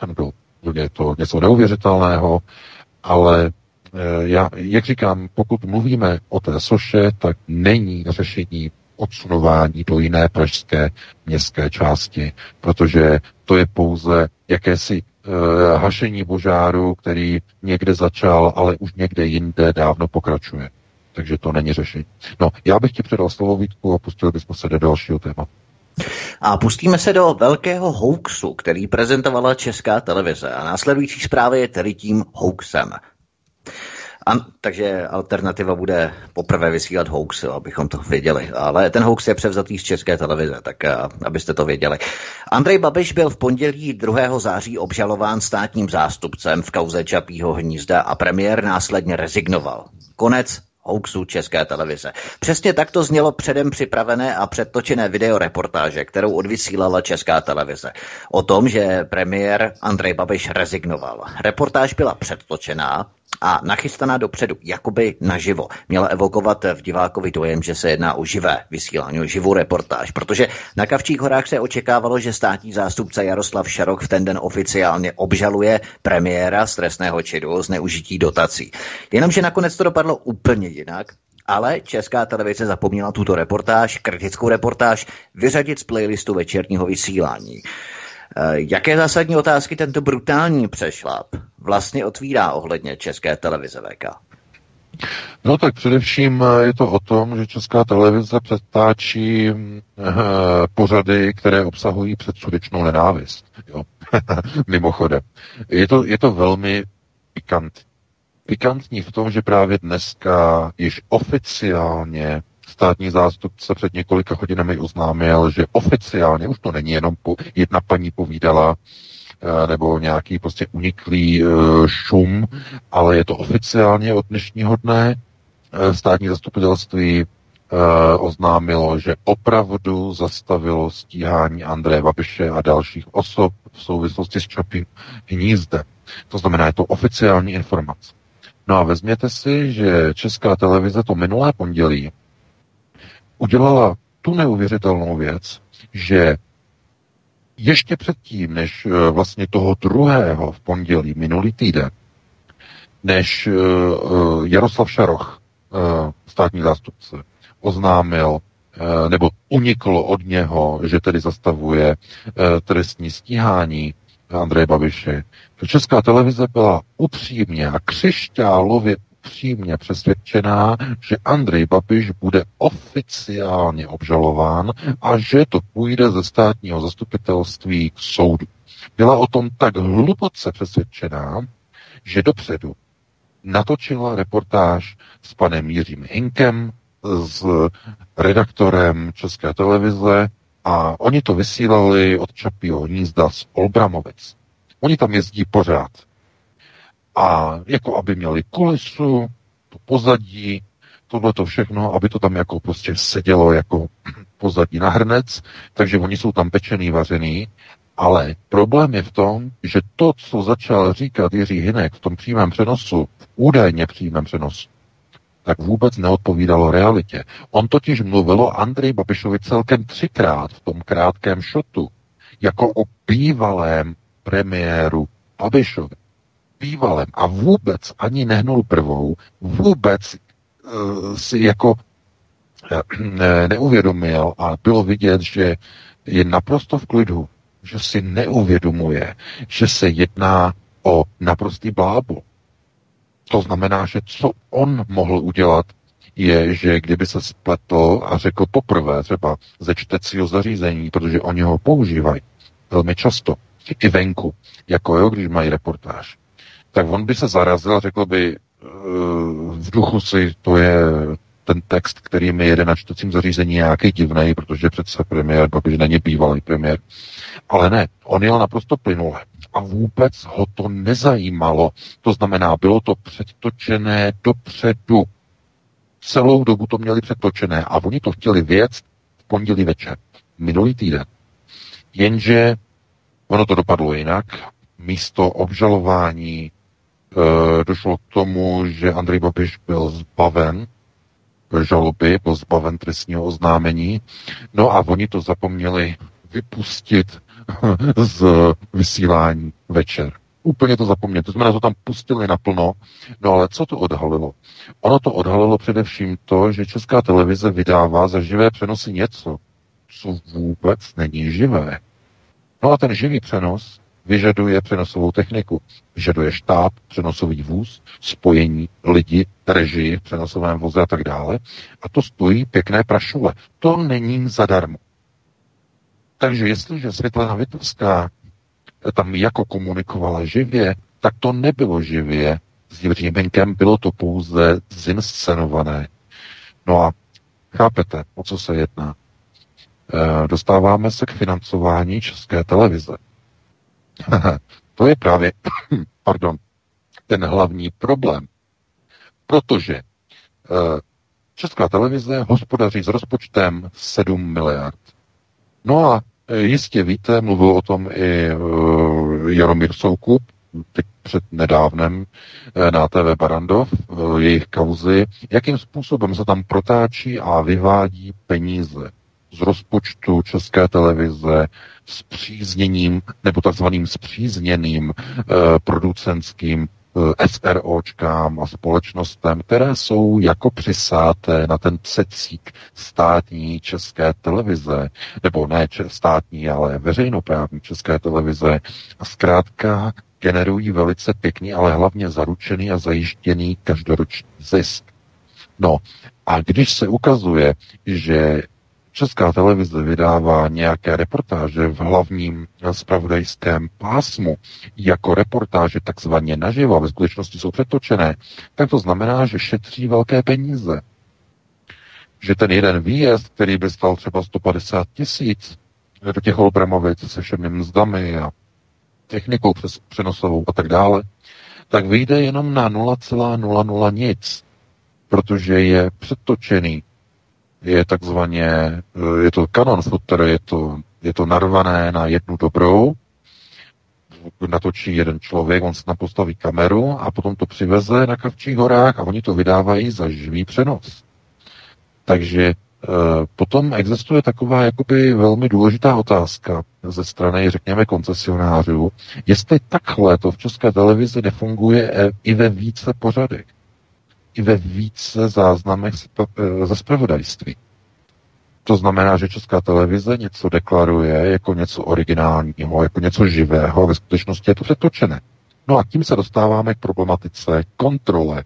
ten byl je to něco neuvěřitelného, ale eh, já, jak říkám, pokud mluvíme o té soše, tak není řešení odsunování do jiné pražské městské části, protože to je pouze jakési hašení požáru, který někde začal, ale už někde jinde dávno pokračuje. Takže to není řešení. No, já bych ti předal slovo Vítku a pustili bychom se do dalšího tématu. A pustíme se do velkého hoaxu, který prezentovala česká televize. A následující zprávy je tedy tím hoaxem. A, takže alternativa bude poprvé vysílat hoax, abychom to věděli. Ale ten hoax je převzatý z české televize, tak a, abyste to věděli. Andrej Babiš byl v pondělí 2. září obžalován státním zástupcem v kauze Čapího hnízda a premiér následně rezignoval. Konec hoaxu České televize. Přesně tak to znělo předem připravené a předtočené videoreportáže, kterou odvysílala Česká televize. O tom, že premiér Andrej Babiš rezignoval. Reportáž byla předtočená, a nachystaná dopředu, jakoby naživo. Měla evokovat v divákovi dojem, že se jedná o živé vysílání, o živou reportáž, protože na Kavčích horách se očekávalo, že státní zástupce Jaroslav Šarok v ten den oficiálně obžaluje premiéra z trestného čidu o zneužití dotací. Jenomže nakonec to dopadlo úplně jinak. Ale česká televize zapomněla tuto reportáž, kritickou reportáž, vyřadit z playlistu večerního vysílání. Eh, jaké zásadní otázky tento brutální přešlap vlastně otvírá ohledně české televize VK? No tak především eh, je to o tom, že česká televize přetáčí eh, pořady, které obsahují předsudečnou nenávist. Jo? *laughs* Mimochodem. Je to, je to velmi pikantní. Pikantní v tom, že právě dneska již oficiálně státní zástupce před několika hodinami oznámil, že oficiálně, už to není jenom po, jedna paní povídala, eh, nebo nějaký prostě uniklý eh, šum, ale je to oficiálně od dnešního dne. Eh, státní zastupitelství oznámilo, že opravdu zastavilo stíhání Andreje Babiše a dalších osob v souvislosti s Čapím hnízdem. To znamená, je to oficiální informace. No a vezměte si, že Česká televize to minulé pondělí udělala tu neuvěřitelnou věc, že ještě předtím, než eh, vlastně toho druhého v pondělí minulý týden, než eh, eh, Jaroslav Šaroch, státní zástupce, oznámil nebo uniklo od něho, že tedy zastavuje trestní stíhání Andreje Babiše. Česká televize byla upřímně a křišťálově upřímně přesvědčená, že Andrej Babiš bude oficiálně obžalován a že to půjde ze státního zastupitelství k soudu. Byla o tom tak hluboce přesvědčená, že dopředu natočila reportáž s panem Jiřím Hinkem, s redaktorem České televize a oni to vysílali od Čapího hnízda z Olbramovic. Oni tam jezdí pořád a jako aby měli kulisu, to pozadí, tohle to všechno, aby to tam jako prostě sedělo jako *clears throat* pozadí na hrnec, takže oni jsou tam pečený, vařený, ale problém je v tom, že to, co začal říkat Jiří Hinek v tom přímém přenosu, v údajně přímém přenosu, tak vůbec neodpovídalo realitě. On totiž mluvil o Andrej Babišovi celkem třikrát v tom krátkém šotu, jako o bývalém premiéru Babišovi bývalem a vůbec ani nehnul prvou, vůbec uh, si jako uh, neuvědomil a bylo vidět, že je naprosto v klidu, že si neuvědomuje, že se jedná o naprostý blábo. To znamená, že co on mohl udělat, je, že kdyby se spletl a řekl poprvé třeba ze čtecího zařízení, protože oni ho používají velmi často, i venku, jako jo, když mají reportáž, tak on by se zarazil a řekl by, eh, v duchu si, to je ten text, který mi jede na čtecím zařízení nějaký divný, protože přece premiér Babiš není bývalý premiér. Ale ne, on jel naprosto plynule a vůbec ho to nezajímalo. To znamená, bylo to předtočené dopředu. Celou dobu to měli předtočené a oni to chtěli věc v pondělí večer, minulý týden. Jenže ono to dopadlo jinak. Místo obžalování došlo k tomu, že Andrej Babiš byl zbaven žaloby, byl zbaven trestního oznámení. No a oni to zapomněli vypustit *laughs* z vysílání večer. Úplně to zapomněli. To znamená, to tam pustili naplno. No ale co to odhalilo? Ono to odhalilo především to, že Česká televize vydává za živé přenosy něco, co vůbec není živé. No a ten živý přenos vyžaduje přenosovou techniku, vyžaduje štáb, přenosový vůz, spojení lidi, režii v přenosovém voze a tak dále. A to stojí pěkné prašule. To není zadarmo. Takže jestliže Světlana Vitovská tam jako komunikovala živě, tak to nebylo živě s Jiřímenkem, bylo to pouze zinscenované. No a chápete, o co se jedná? E, dostáváme se k financování České televize. *laughs* to je právě, *clears throat* pardon, ten hlavní problém. Protože e, Česká televize hospodaří s rozpočtem 7 miliard. No a e, jistě víte, mluvil o tom i e, Jaromír Soukup, teď před nedávnem na TV Barandov, jejich kauzy, jakým způsobem se tam protáčí a vyvádí peníze z rozpočtu České televize s přízněním nebo takzvaným zpřízněným eh, producentským Eh, SROčkám a společnostem, které jsou jako přisáté na ten cecík státní české televize, nebo ne státní, ale veřejnoprávní české televize. A zkrátka generují velice pěkný, ale hlavně zaručený a zajištěný každoroční zisk. No a když se ukazuje, že Česká televize vydává nějaké reportáže v hlavním spravodajském pásmu. Jako reportáže takzvaně naživo, ve skutečnosti jsou přetočené, tak to znamená, že šetří velké peníze. Že ten jeden výjezd, který by stal třeba 150 tisíc do těch Olbramovic se všemi mzdami a technikou přes přenosovou a tak dále, tak vyjde jenom na 0,00 nic, protože je přetočený je takzvaně, eh, je to kanon footer, je to, je to narvané na jednu dobrou, natočí jeden člověk, on se napostaví kameru a potom to přiveze na Kavčích horách a oni to vydávají za živý přenos. Takže e, potom existuje taková jakoby velmi důležitá otázka ze strany, řekněme, koncesionářů, jestli takhle to v české televizi nefunguje i ve více pořadech i ve více záznamech eh, ze spravodajství. To znamená, že Česká televize něco deklaruje jako něco originálního, jako něco živého, a ve skutečnosti je to přetočené. No a tím se dostáváme k problematice kontrole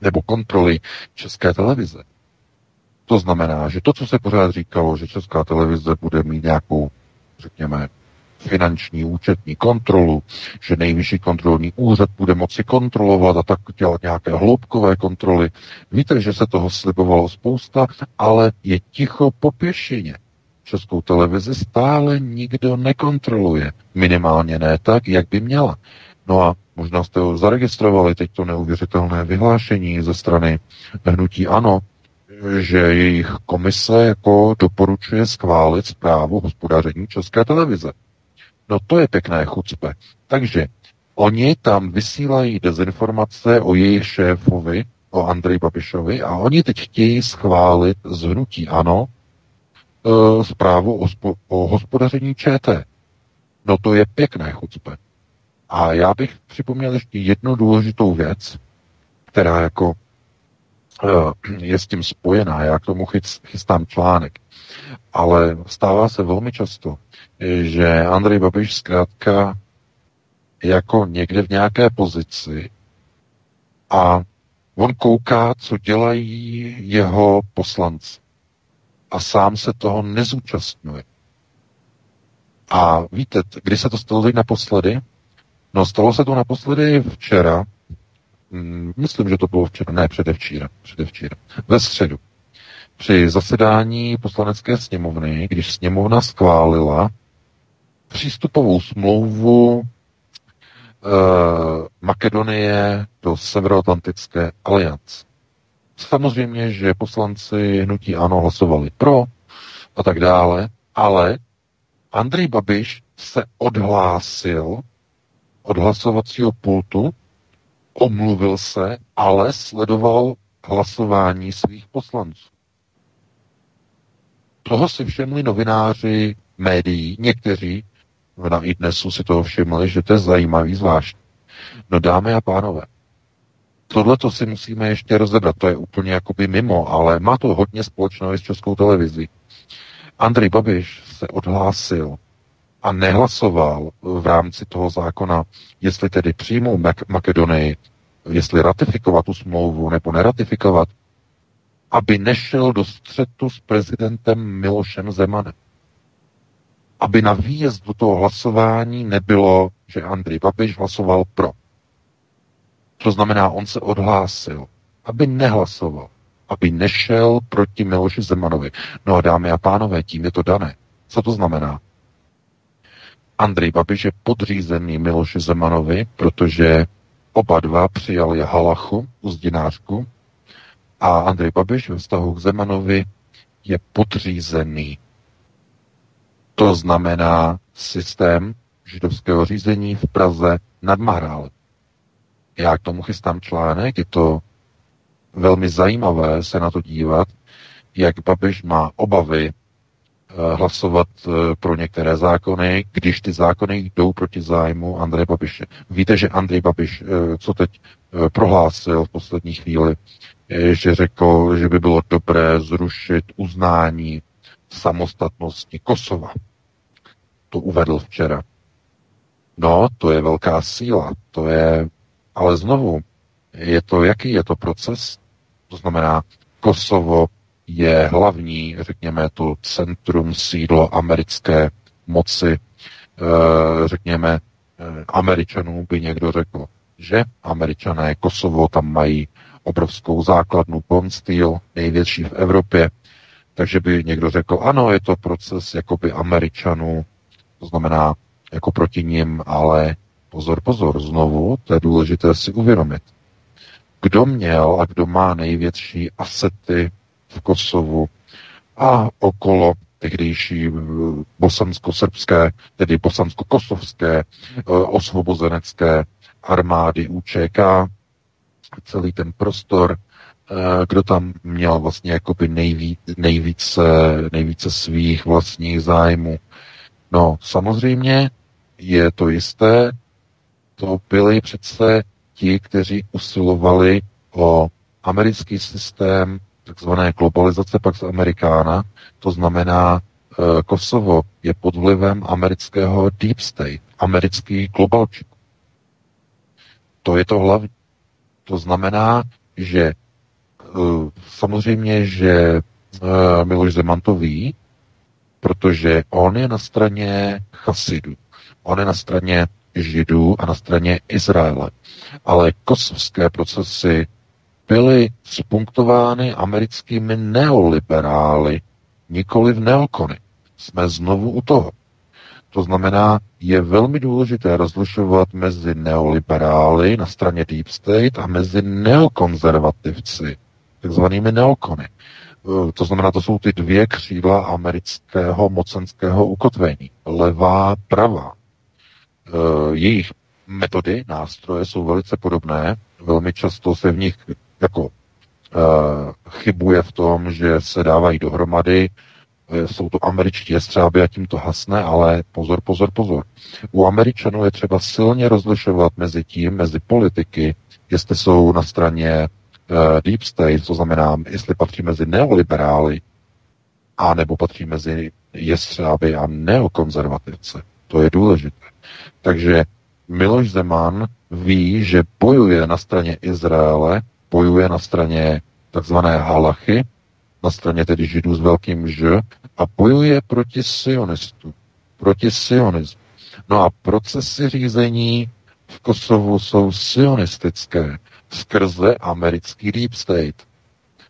nebo kontroly České televize. To znamená, že to, co se pořád říkalo, že Česká televize bude mít nějakou, řekněme, finanční účetní kontrolu, že nejvyšší kontrolní úřad bude moci kontrolovat a tak dělat nějaké hloubkové kontroly. Víte, že se toho slibovalo spousta, ale je ticho po pěšině. Českou televizi stále nikdo nekontroluje. Minimálně ne tak, jak by měla. No a možná jste ho zaregistrovali, teď to neuvěřitelné vyhlášení ze strany hnutí ANO, že jejich komise jako doporučuje schválit zprávu hospodaření České televize. No to je pěkné chucpe. Takže oni tam vysílají dezinformace o jejich šéfovi, o Andrej Babišovi a oni teď chtějí schválit z hnutí ANO e, zprávu o, spo, o hospodaření ČT. No to je pěkné chucpe. A já bych připomněl ještě jednu důležitou věc, která jako e, je s tím spojená. Já k tomu chystám článek. Ale stává se velmi často, že Andrej Babiš zkrátka jako někde v nějaké pozici a on kouká, co dělají jeho poslanci. A sám se toho nezúčastňuje. A víte, kdy se to stalo naposledy? No stalo se to naposledy včera, mm, myslím, že to bylo včera, ne předevčíra, předevčíra, ve středu, při zasedání poslanecké sněmovny, když sněmovna schválila přístupovou smlouvu eh, Makedonie do Severoatlantické aliance. Samozřejmě, že poslanci hnutí ano hlasovali pro a tak dále, ale Andrej Babiš se odhlásil od hlasovacího pultu, omluvil se, ale sledoval hlasování svých poslanců. Toho si všimli novináři médií, někteří na i dnesu si toho všimli, že to je zajímavý zvlášť. No dámy a pánové, tohle to si musíme ještě rozebrat, to je úplně jakoby mimo, ale má to hodně společného s českou televizí. Andrej Babiš se odhlásil a nehlasoval v rámci toho zákona, jestli tedy přijmou Makedonii, jestli ratifikovat tu smlouvu nebo neratifikovat, aby nešel do střetu s prezidentem Milošem Zemanem. Aby na výjezd do toho hlasování nebylo, že Andrej Babiš hlasoval pro. To znamená, on se odhlásil, aby nehlasoval, aby nešel proti Miloši Zemanovi. No a dámy a pánové, tím je to dané. Co to znamená? Andrej Babiš je podřízený Miloši Zemanovi, protože oba dva přijali halachu, uzdinářku, a Andrej Babiš ve vztahu k Zemanovi je podřízený. To znamená systém židovského řízení v Praze nad Mahrálem. Já k tomu chystám článek, je to velmi zajímavé se na to dívat, jak Babiš má obavy eh, hlasovat eh, pro některé zákony, když ty zákony jdou proti zájmu Andreje Babiše. Víte, že Andrej Babiš, eh, co teď prohlásil v poslední chvíli, že řekl, že by bylo dobré zrušit uznání samostatnosti Kosova. To uvedl včera. No, to je velká síla. To je, ale znovu, je to, jaký je to proces? To znamená, Kosovo je hlavní, řekněme, to centrum, sídlo americké moci, eh, řekněme, eh, Američanů by někdo řekl, že američané Kosovo tam mají obrovskou základnu Bond největší v Evropě, takže by někdo řekl, ano, je to proces jakoby Američanů, to znamená jako proti ním, ale pozor, pozor, znovu, to je důležité si uvědomit. Kdo měl a kdo má největší asety v Kosovu a okolo tehdejší eh, bosansko-srbské, tedy bosansko-kosovské eh, osvobozenecké armády UČK, celý ten prostor, eh, kdo tam měl vlastně jakoby nejvíc, nejvíce, nejvíce svých vlastních zájmů. No, samozřejmě je to jisté, to byli přece ti, kteří usilovali o americký systém takzvané globalizace Pax Americana, to znamená, eh, Kosovo je pod vlivem amerického deep state, americký globalčik. To je to hlavní. To znamená, že eh, samozřejmě, že eh, Miloš Zeman to ví, protože on je na straně chasidů. On je na straně Židů a na straně Izraele. Ale kosovské procesy byly spunktovány americkými neoliberály, nikoli v neokony. Jsme znovu u toho. To znamená, je velmi důležité rozlišovat mezi neoliberály na straně Deep State a mezi neokonzervativci, takzvanými neokony. E, to znamená, to jsou ty dvě křídla amerického mocenského ukotvení. Levá, pravá. E, jejich metody, nástroje jsou velice podobné. Velmi často se v nich jako e, chybuje v tom, že se dávají dohromady, Eh, jsou to američtí jestřáby a tím to hasne, ale pozor, pozor, pozor. U Američanů je třeba silně rozlišovat mezi tím, mezi politiky, jestli jsou na straně deep state, to znamená, jestli patří mezi neoliberály, a nebo patří mezi jestřáby a neokonzervativce. To je důležité. Takže Miloš Zeman ví, že bojuje na straně Izraele, bojuje na straně takzvané halachy, na straně tedy židů s velkým Ž a bojuje proti sionistu, proti sionismu. No a procesy řízení v Kosovu jsou sionistické. Skrze americký deep state,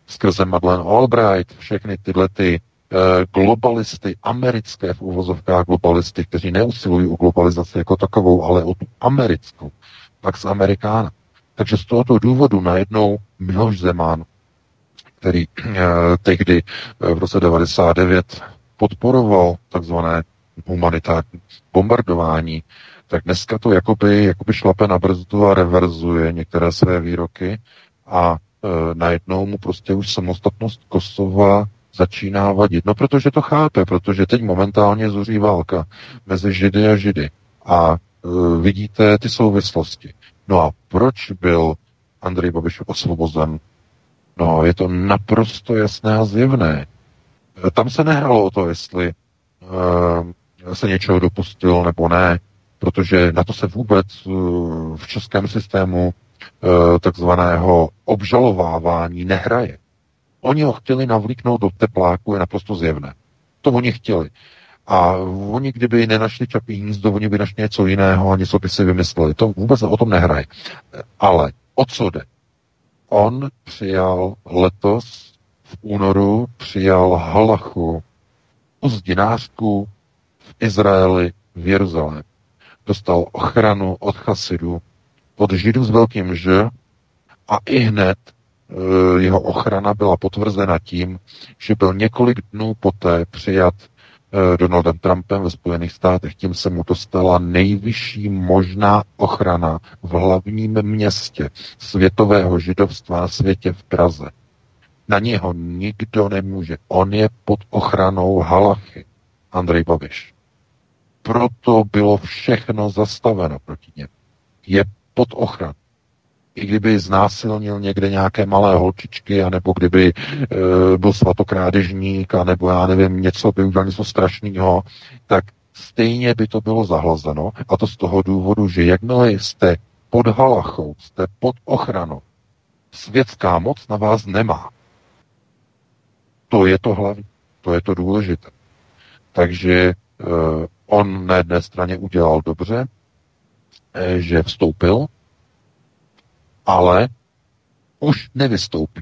skrze Madeleine Albright, všechny tyhle ty uh, globalisty, americké v uvozovkách globalisty, kteří neusilují o globalizaci jako takovou, ale o tu americkou, tak z Amerikána. Takže z tohoto důvodu najednou Miloš Zeman, který uh, tehdy uh, v roce 99 podporoval takzvané humanitární bombardování, tak dneska to jakoby, jakoby šlape na brzdu a reverzuje některé své výroky a e, najednou mu prostě už samostatnost Kosova začíná vadit. No protože to chápe, protože teď momentálně zuří válka mezi Židy a Židy. A e, vidíte ty souvislosti. No a proč byl Andrej Babiš osvobozen? No, je to naprosto jasné a zjevné. E, tam se nehralo o to, jestli e, se něčeho dopustil nebo ne, protože na to se vůbec eh, v českém systému eh, takzvaného obžalovávání nehraje. Oni ho chtěli navlíknout do tepláku, je naprosto zjevné. To oni chtěli. A oni, kdyby nenašli čapí hnízdo, oni by našli něco jiného a něco by si vymysleli. To vůbec o tom nehraje. Ale o co jde? On přijal letos v únoru přijal halachu uzdinářku v Izraeli v Jeruzalému dostal ochranu od chasidů, od židů s velkým Ž a i hned e, jeho ochrana byla potvrzena tím, že byl několik dnů poté přijat e, Donaldem Trumpem ve Spojených státech. Tím se mu dostala nejvyšší možná ochrana v hlavním městě světového židovstva na světě v Praze. Na něho nikdo nemůže. On je pod ochranou Halachy. Andrej Babiš proto bylo všechno zastaveno proti němu. Je pod ochranou. I kdyby znásilnil někde nějaké malé holčičky, anebo kdyby e, byl svatokrádežník, anebo já nevím, něco by udělal něco strašného, tak stejně by to bylo zahlazeno. A to z toho důvodu, že jakmile jste pod halachou, jste pod ochranou, světská moc na vás nemá. To je to hlavní, to je to důležité. Takže On na jedné straně udělal dobře, eh, že vstoupil, ale už nevystoupí.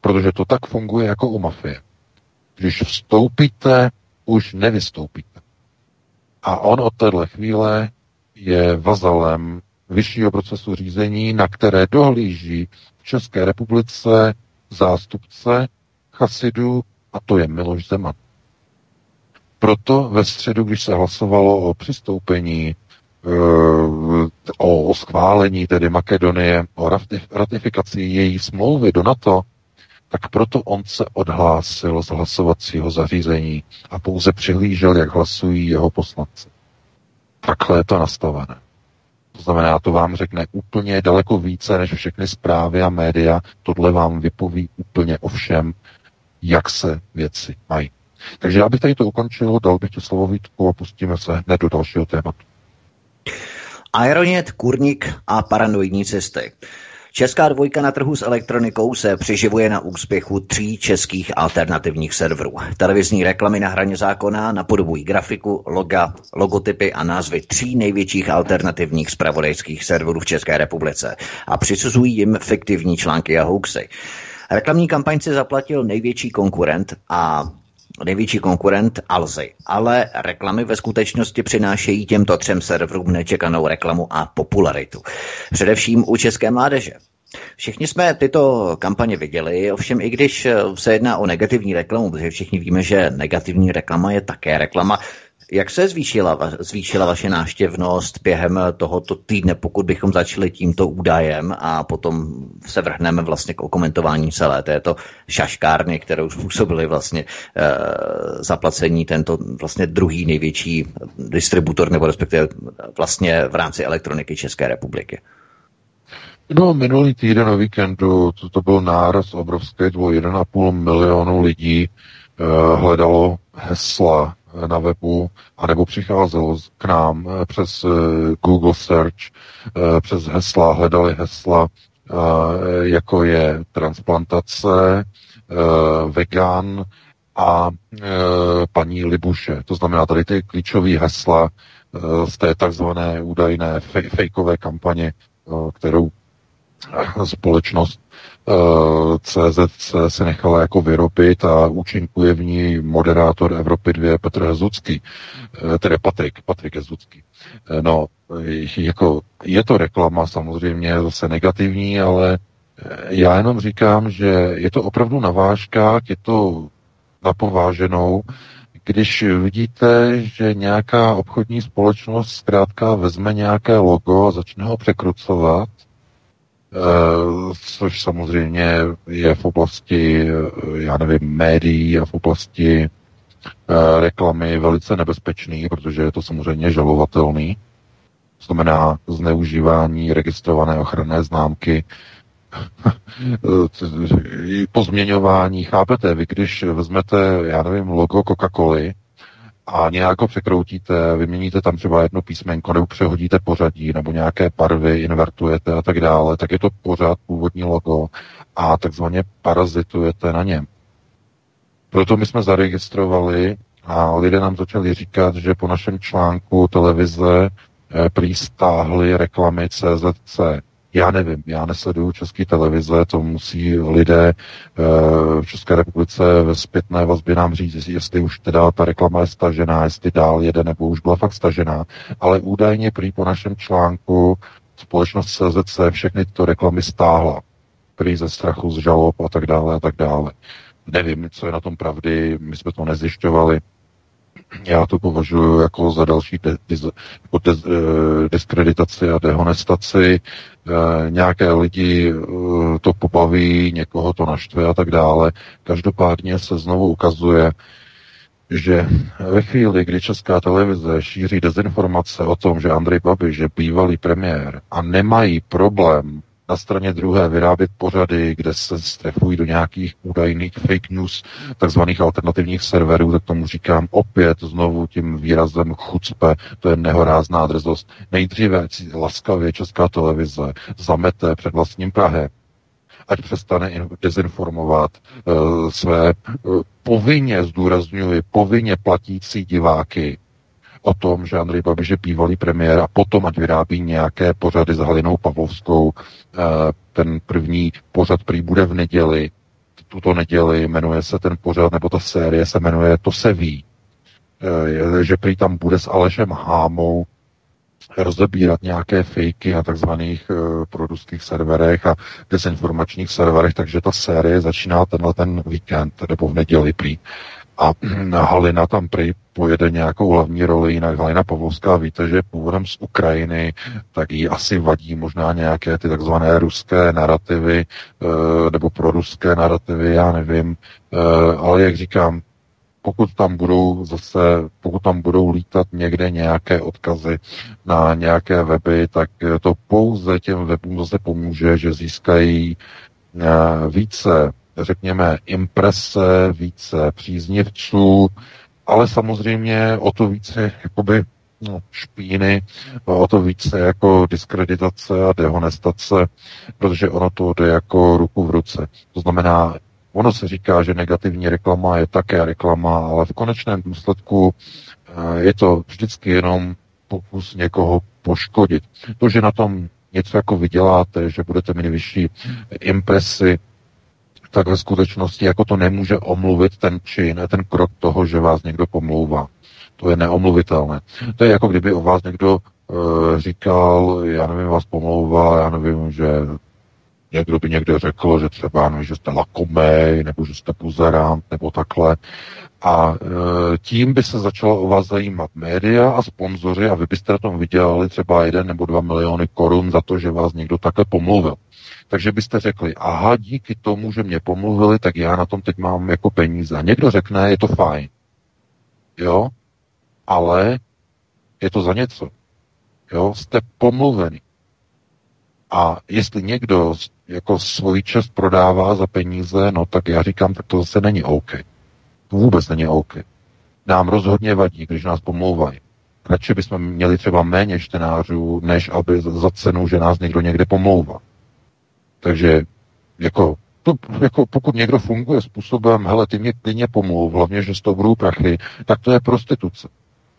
Protože to tak funguje jako u mafie. Když vstoupíte, už nevystoupíte. A on od téhle chvíle je vazalem vyššího procesu řízení, na které dohlíží v České republice zástupce chasidů, a to je Miloš Zeman. Proto ve středu, když se hlasovalo o přistoupení, eh, o schválení tedy Makedonie, o ratifikaci její smlouvy do NATO, tak proto on se odhlásil z hlasovacího zařízení a pouze přihlížel, jak hlasují jeho poslanci. Takhle je to nastavené. To znamená, to vám řekne úplně daleko více než všechny zprávy a média. Tohle vám vypoví úplně o všem, jak se věci mají. Takže já bych tady to ukončil, dal bych to slovo Vítku a pustíme se hned do dalšího tématu. Aeronet, kurník a paranoidní cesty. Česká dvojka na trhu s elektronikou se přiživuje na úspěchu tří českých alternativních serverů. Televizní reklamy na hraně zákona napodobují grafiku, loga, logotypy a názvy tří největších alternativních spravodajských serverů v České republice a přisuzují jim fiktivní články a hoaxy. Reklamní kampaň si zaplatil největší konkurent a největší konkurent Alzy. Ale reklamy ve skutečnosti přinášejí těmto třem serverům nečekanou reklamu a popularitu. Především u české mládeže. Všichni jsme tyto kampaně viděli, ovšem i když se jedná o negativní reklamu, protože všichni víme, že negativní reklama je také reklama, jak se zvýšila, zvýšila vaše náštěvnost během tohoto týdne, pokud bychom začali tímto údajem a potom se vrhneme vlastně k okomentování celé této šaškárny, kterou způsobili vlastně e, zaplacení tento vlastně druhý největší distributor nebo respektive vlastně v rámci elektroniky České republiky? No, minulý týden o víkendu to, to byl náraz obrovské dvou 1,5 milionu lidí hledalo hesla na webu, anebo přicházelo k nám eh, přes eh, Google Search, eh, přes hesla, hledali hesla, jako je transplantace, vegan a paní Libuše. To znamená tady ty klíčové hesla z té takzvané údajné fejkové kampaně, kterou společnost CZC se nechala jako vyrobit a účinkuje v ní moderátor Evropy 2 Petr Hezucký, tedy Patrik, Patrik Hezucký. No, jako je to reklama samozřejmě zase negativní, ale já jenom říkám, že je to opravdu na vážkách, je to napováženou, když vidíte, že nějaká obchodní společnost zkrátka vezme nějaké logo a začne ho překrucovat, eh, což samozřejmě je v oblasti, eh, já nevím, médií a v oblasti eh, reklamy velice nebezpečný, protože je to samozřejmě žalovatelný. To znamená zneužívání registrované ochranné známky *laughs* pozměňování, chápete, vy když vezmete, já nevím, logo Coca-Coly a nějak ho překroutíte, vyměníte tam třeba jedno písmenko, nebo přehodíte pořadí, nebo nějaké barvy invertujete a tak dále, tak je to pořád původní logo a takzvaně parazitujete na něm. Proto my jsme zaregistrovali a lidé nám začali říkat, že po našem článku televize eh, prý stáhly reklamy CZC. Já nevím, já nesleduju české televize, to musí lidé eh, v České republice ve zpětné vazbě nám říct, jestli už teda ta reklama je stažená, jestli dál jede, nebo už byla fakt stažená. Ale údajně prý po našem článku společnost CZC všechny tyto reklamy stáhla. Prý ze strachu, z žalob a tak dále a tak dále. Nevím, co je na tom pravdy, my jsme to nezjišťovali. Já to považuji jako za další de, de, jako de, eh, diskreditaci a dehonestaci. E, nějaké lidi e, to pobaví, někoho to naštve a tak dále. Každopádně se znovu ukazuje, že ve chvíli, kdy Česká televize šíří dezinformace o tom, že Andrej Babiš je bývalý premiér a nemají problém na straně druhé vyrábět pořady, kde se strefují do nějakých údajných fake news, takzvaných alternativních serverů, tak tomu říkám opět znovu tím výrazem chucpe, to je nehorázná drzost. Nejdříve laskavě Česká televize zamete před vlastním Prahem, ať přestane dezinformovat uh, své uh, povinně, zdůrazňuji, povinně platící diváky, o tom, že Andrej Babiš je bývalý premiér a potom, ať vyrábí nějaké pořady s Halinou Pavlovskou. Eh, ten první pořad prý bude v neděli, tuto neděli, jmenuje se ten pořad, nebo ta série se jmenuje To se ví, eh, že prý tam bude s Alešem Hámou rozebírat nějaké fejky na takzvaných uh, proruských serverech a dezinformačních serverech, takže ta série začíná tenhle ten víkend, nebo v neděli prý. A Halina tam prý pojede nějakou hlavní roli, jinak Halina Pavlovská, víte, že původem z Ukrajiny, tak jí asi vadí možná nějaké ty takzvané ruské narrativy, eh, nebo proruské narrativy, já nevím, eh, ale jak říkám, pokud tam budou zase, pokud tam budou lítat někde nějaké odkazy na nějaké weby, tak to pouze těm webům zase pomůže, že získají eh, více řekněme, imprese, více příznivců, ale samozřejmě o to více jakoby no, špíny, o to více jako diskreditace a dehonestace, protože ono to jde jako ruku v ruce. To znamená, ono se říká, že negativní reklama je také reklama, ale v konečném důsledku eh, je to vždycky jenom pokus někoho poškodit. To, že na tom něco jako vyděláte, že budete mít vyšší impresy, tak ve skutečnosti jako to nemůže omluvit ten čin, ten krok toho, že vás někdo pomlouvá. To je neomluvitelné. To je jako kdyby o vás někdo e, říkal, já nevím, vás pomlouval, já nevím, že někdo by někde řekl, že třeba, nevím, že jste lakomej, nebo že jste puzerant, nebo takhle. A e, tím by se začalo o vás zajímat média a sponzoři a vy byste na tom vydělali třeba jeden nebo dva miliony korun za to, že vás někdo takhle pomluvil. Takže byste řekli, aha, díky tomu, že mě pomluvili, tak já na tom teď mám jako peníze. A někdo řekne, je to fajn. Jo? Ale je to za něco. Jo? Jste pomluvený. A jestli někdo jako svoji čest prodává za peníze, no tak já říkám, tak to zase není OK. To vůbec není OK. Nám rozhodně vadí, když nás pomlouvají. Radši bychom měli třeba méně čtenářů, než aby za cenu, že nás někdo někde pomlouvá. Takže jako, to, jako pokud někdo funguje způsobem, hele, ty mě klidně pomluv, hlavně, že z toho budou prachy, tak to je prostituce.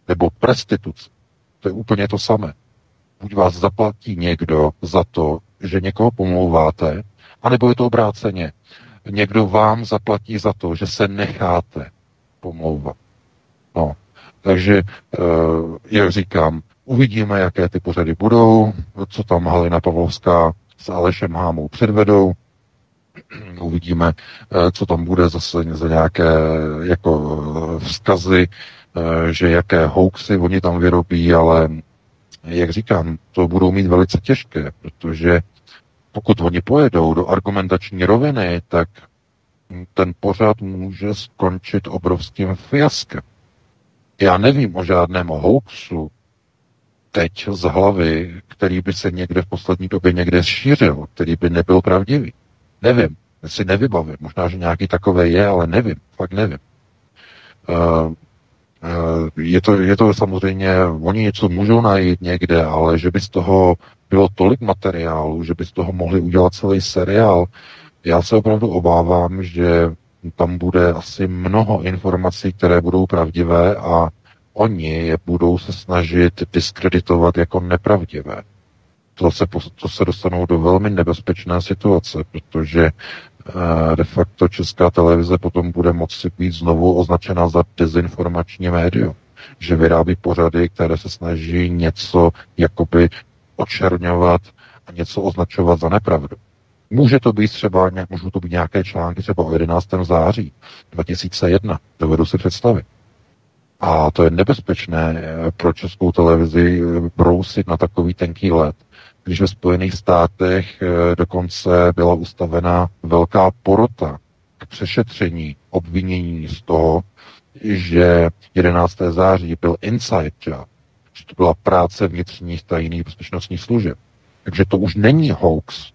Nebo prestituce. To je úplně to samé. Buď vás zaplatí někdo za to, že někoho pomlouváte, anebo je to obráceně. Někdo vám zaplatí za to, že se necháte pomlouvat. No, takže, eh, jak říkám, uvidíme, jaké ty pořady budou, co tam Halina Pavlovská s Alešem Hámou předvedou, uvidíme, eh, co tam bude zase za nějaké jako vzkazy, eh, že jaké hoaxy oni tam vyrobí, ale jak říkám, to budou mít velice těžké, protože pokud oni pojedou do argumentační roviny, tak ten pořad může skončit obrovským fiaskem. Já nevím o žádném hoaxu teď z hlavy, který by se někde v poslední době někde šířil, který by nebyl pravdivý. Nevím, si nevybavím. Možná, že nějaký takové je, ale nevím, fakt nevím. Uh, je to, je to samozřejmě, oni něco můžou najít někde, ale že by z toho bylo tolik materiálu, že by z toho mohli udělat celý seriál, já se opravdu obávám, že tam bude asi mnoho informací, které budou pravdivé a oni je budou se snažit diskreditovat jako nepravdivé. To se, to se dostanou do velmi nebezpečné situace, protože eh, de facto česká televize potom bude moci být znovu označena za dezinformační médium. Že vyrábí pořady, které se snaží něco jakoby očerňovat a něco označovat za nepravdu. Může to být třeba, můžou to být nějaké články třeba o 11. září 2001, dovedu si představit. A to je nebezpečné eh, pro českou televizi eh, brousit na takový tenký let, když ve Spojených státech eh, dokonce byla ustavena velká porota k přešetření obvinění z toho, že 11. září byl inside job, že to byla práce vnitřních tajných bezpečnostních služeb. Takže to už není hoax,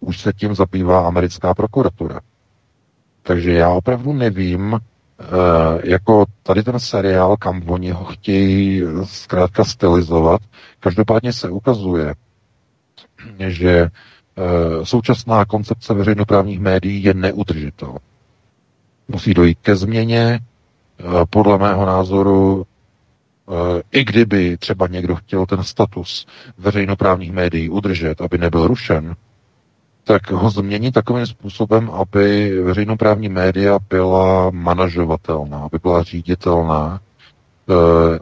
už se tím zabývá americká prokuratura. Takže já opravdu nevím, jako tady ten seriál, kam oni ho chtějí zkrátka stylizovat, každopádně se ukazuje, že eh, současná koncepce veřejnoprávních médií je neudržitelná. Musí dojít ke změně, eh, podle mého názoru, i kdyby třeba někdo chtěl ten status veřejnoprávních médií udržet, aby nebyl rušen, tak ho změní takovým způsobem, aby veřejnoprávní média byla manažovatelná, aby byla říditelná. E,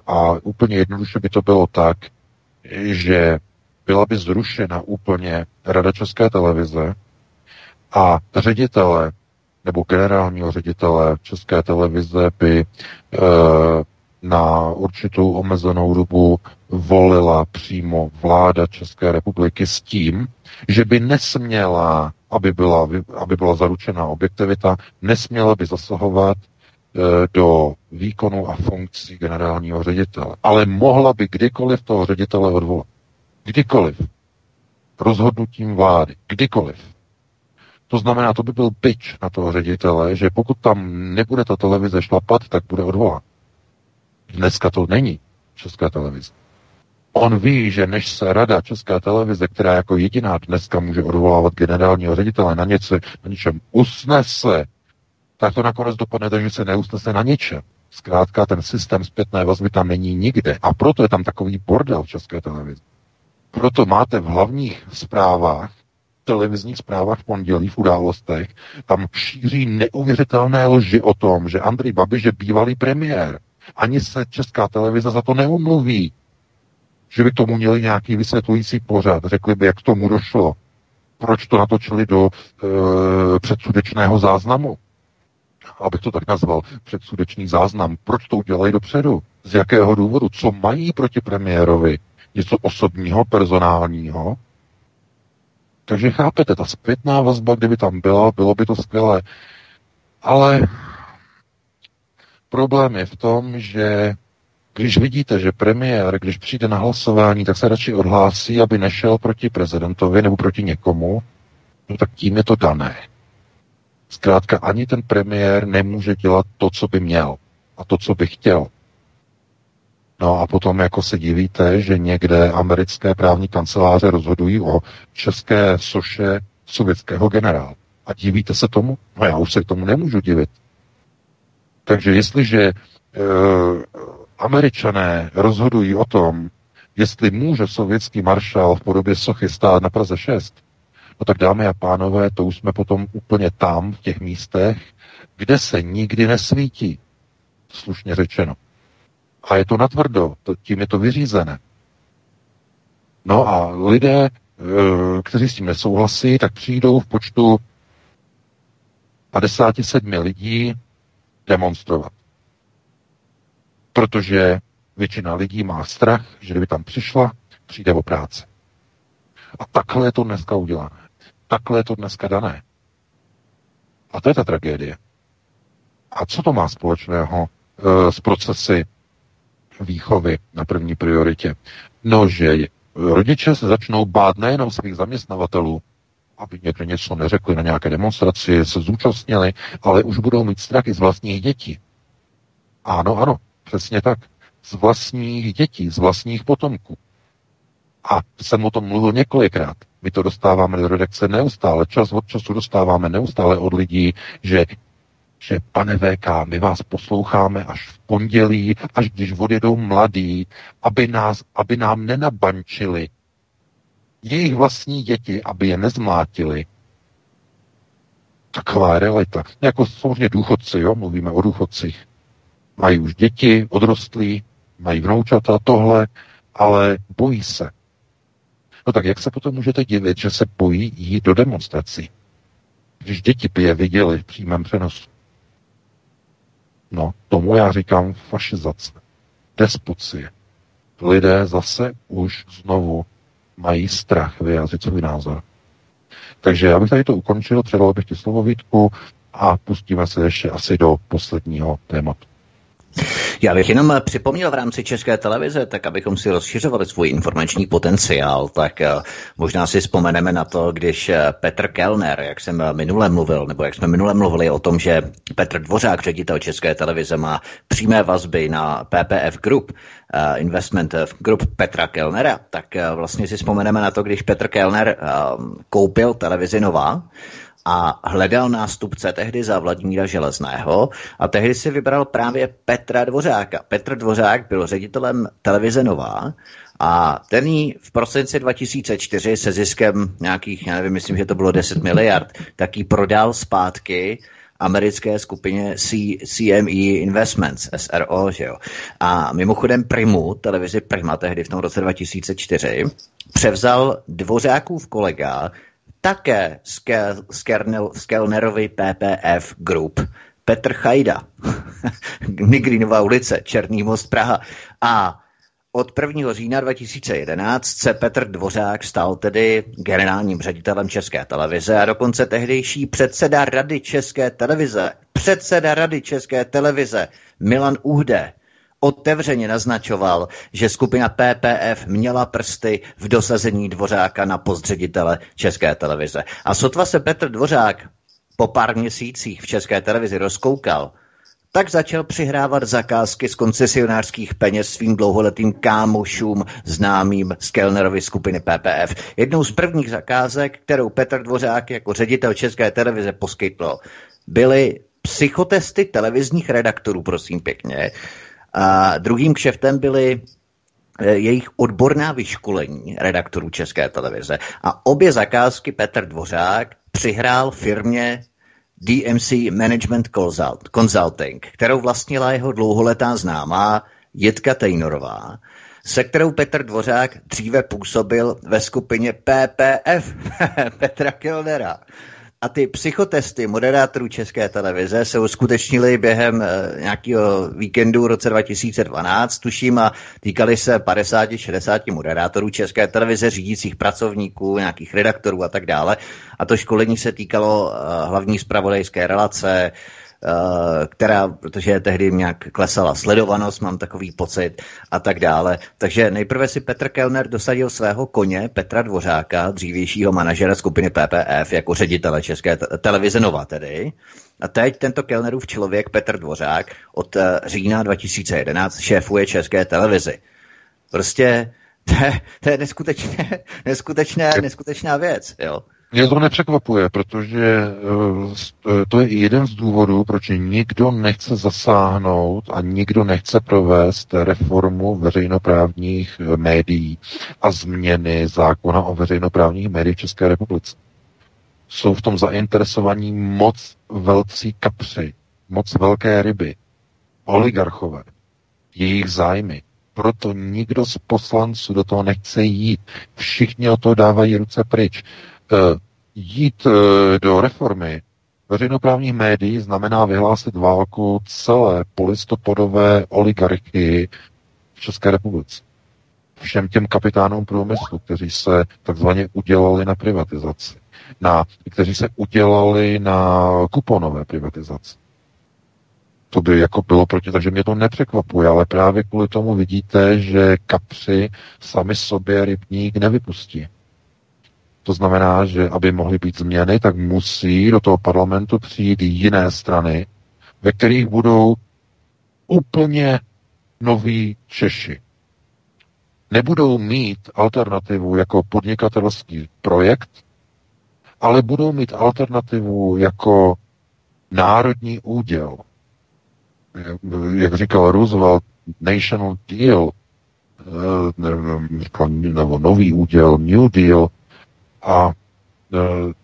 a úplně jednoduše by to bylo tak, že byla by zrušena úplně Rada České televize a ředitele nebo generálního ředitele České televize by e, na určitou omezenou dobu volila přímo vláda České republiky s tím, že by nesměla, aby byla, aby byla zaručena objektivita, nesměla by zasahovat e, do výkonu a funkcí generálního ředitele. Ale mohla by kdykoliv toho ředitele odvolat. Kdykoliv. Rozhodnutím vlády. Kdykoliv. To znamená, to by byl byč na toho ředitele, že pokud tam nebude ta televize šlapat, tak bude odvolán. Dneska to není Česká televize. On ví, že než se rada České televize, která jako jediná dneska může odvolávat generálního ředitele na, něco, na něčem usnese, tak to nakonec dopadne tak, že se neusnese na ničem. Zkrátka ten systém zpětné vazby tam není nikde. A proto je tam takový bordel v České televizi. Proto máte v hlavních zprávách, televizních zprávách v pondělí v událostech, tam šíří neuvěřitelné lži o tom, že Andrej Babiš je bývalý premiér. Ani se česká televize za to neumluví že by tomu měli nějaký vysvětlující pořad, řekli by, jak k tomu došlo, proč to natočili do e, předsudečného záznamu, abych to tak nazval, předsudečný záznam, proč to udělají dopředu, z jakého důvodu, co mají proti premiérovi, něco osobního, personálního. Takže chápete, ta zpětná vazba, kdyby tam byla, bylo by to skvělé. Ale problém je v tom, že když vidíte, že premiér, když přijde na hlasování, tak se radši odhlásí, aby nešel proti prezidentovi nebo proti někomu, no tak tím je to dané. Zkrátka ani ten premiér nemůže dělat to, co by měl a to, co by chtěl. No a potom jako se divíte, že někde americké právní kanceláře rozhodují o české soše sovětského generála. A divíte se tomu? No já už se k tomu nemůžu divit. Takže jestliže e, američané rozhodují o tom, jestli může sovětský maršál v podobě sochy stát na Praze 6, No tak dámy a pánové, to už jsme potom úplně tam, v těch místech, kde se nikdy nesvítí, slušně řečeno. A je to natvrdo, to, tím je to vyřízené. No a lidé, eh, kteří s tím nesouhlasí, tak přijdou v počtu 57 lidí demonstrovat. Protože většina lidí má strach, že kdyby tam přišla, přijde o práci. A takhle je to dneska udělané. Takhle je to dneska dané. A to je ta tragédie. A co to má společného e, s procesy výchovy na první prioritě? No, že rodiče se začnou bát nejenom svých zaměstnavatelů, aby někde něco neřekli na nějaké demonstraci, se zúčastnili, ale už budou mít strach i z vlastních dětí. Ano, ano, přesně tak. Z vlastních dětí, z vlastních potomků. A jsem o tom mluvil několikrát. My to dostáváme do redakce neustále, čas od času dostáváme neustále od lidí, že že pane VK, my vás posloucháme až v pondělí, až když odjedou mladí, aby, nás, aby nám nenabančili jejich vlastní děti, aby je nezmlátili. Taková realita. Jako samozřejmě důchodci, jo, mluvíme o důchodcích. Mají už děti, odrostlí, mají vnoučata, tohle, ale bojí se. No tak jak se potom můžete divit, že se bojí jít do demonstrací? Když děti je viděli v přímém přenosu. No, tomu já říkám fašizace, despocie. Lidé zase už znovu mají strach vyjádřit svůj názor. Takže já bych tady to ukončil, předal bych ti slovo Vítku a pustíme se ještě asi do posledního tématu. Já bych jenom připomněl v rámci České televize, tak abychom si rozšiřovali svůj informační potenciál, tak eh, možná si vzpomeneme na to, když eh, Petr Kellner, jak jsem eh, minule mluvil, nebo jak jsme minule mluvili o tom, že Petr Dvořák, ředitel České televize, má přímé vazby na PPF Group, investment group Petra Kellnera, tak vlastně si vzpomeneme na to, když Petr Kellner koupil televizi Nová, a hledal nástupce tehdy za Vladimíra Železného a tehdy si vybral právě Petra Dvořáka. Petr Dvořák byl ředitelem televize Nová a ten jí v prosinci 2004 se ziskem nějakých, já nevím, myslím, že to bylo 10 miliard, tak ji prodal zpátky americké skupině C, CME Investments, SRO, že jo. A mimochodem Primu, televizi Prima tehdy v tom roce 2004, převzal Dvořákův kolega také z Kellnerovi PPF Group. Petr Chajda, *laughs* Nigrinová ulice, Černý most Praha. A od 1. října 2011 se Petr Dvořák stal tedy generálním ředitelem České televize a dokonce tehdejší předseda Rady České televize, předseda Rady České televize Milan Uhde otevřeně naznačoval, že skupina PPF měla prsty v dosazení Dvořáka na postředitele České televize. A sotva se Petr Dvořák po pár měsících v České televizi rozkoukal, tak začal přihrávat zakázky z koncesionářských peněz svým dlouholetým kámošům známým z Kellnerovy skupiny PPF. Jednou z prvních zakázek, kterou Petr Dvořák jako ředitel České televize poskytl, byly psychotesty televizních redaktorů, prosím pěkně, a druhým kšeftem byly e, jejich odborná vyškolení redaktorů České televize. A obě zakázky Petr Dvořák přihrál firmě DMC Management Consulting, kterou vlastnila jeho dlouholetá známá Jitka Tejnorová, se kterou Petr Dvořák dříve působil ve skupině PPF *laughs* Petra Kilnera. A ty psychotesty moderátorů České televize se uskutečnily během e, nějakého víkendu v roce 2012, tuším, a týkaly se 50-60 moderátorů České televize, řídících pracovníků, nějakých redaktorů a tak dále. A to školení se týkalo e, hlavní zpravodajské relace, Eh, která, protože tehdy nějak klesala sledovanost, mám takový pocit a tak dále. Takže nejprve si Petr Kellner dosadil svého koně Petra Dvořáka, dřívějšího manažera skupiny PPF, jako ředitele České televize Nova tedy. A teď tento Kellnerův člověk Petr Dvořák od eh, října 2011 šéfuje České televizi. Prostě to je, to je neskutečně, neskutečné, *laughs* neskutečná věc. Jo. Mě to nepřekvapuje, protože eh, to je jeden z důvodů, proč nikdo nechce zasáhnout a nikdo nechce provést reformu veřejnoprávních eh, médií a změny zákona o veřejnoprávních médiích v České republice. jsou v tom zainteresovaní moc velcí kapři, moc velké ryby, oligarchové, jejich zájmy. Proto nikdo z poslanců do toho nechce jít. Všichni o to dávají ruce pryč. E, jít e, do reformy veřejnoprávních médií znamená vyhlásit válku celé polistopodové oligarchii v České republice. Všem těm kapitánům průmyslu, kteří se takzvaně udělali na privatizaci, na, kteří se udělali na kuponové privatizaci. To by jako bylo proti, takže mě to nepřekvapuje, ale právě kvůli tomu vidíte, že kapři sami sobě rybník nevypustí. To znamená, že aby mohly být změny, tak musí do toho parlamentu přijít jiné strany, ve kterých budou úplně noví Češi. Nebudou mít alternativu jako podnikatelský projekt, ale budou mít alternativu jako národní úděl. Jak říkal Roosevelt, national deal, eh, nebo nový úděl, New Deal, a e,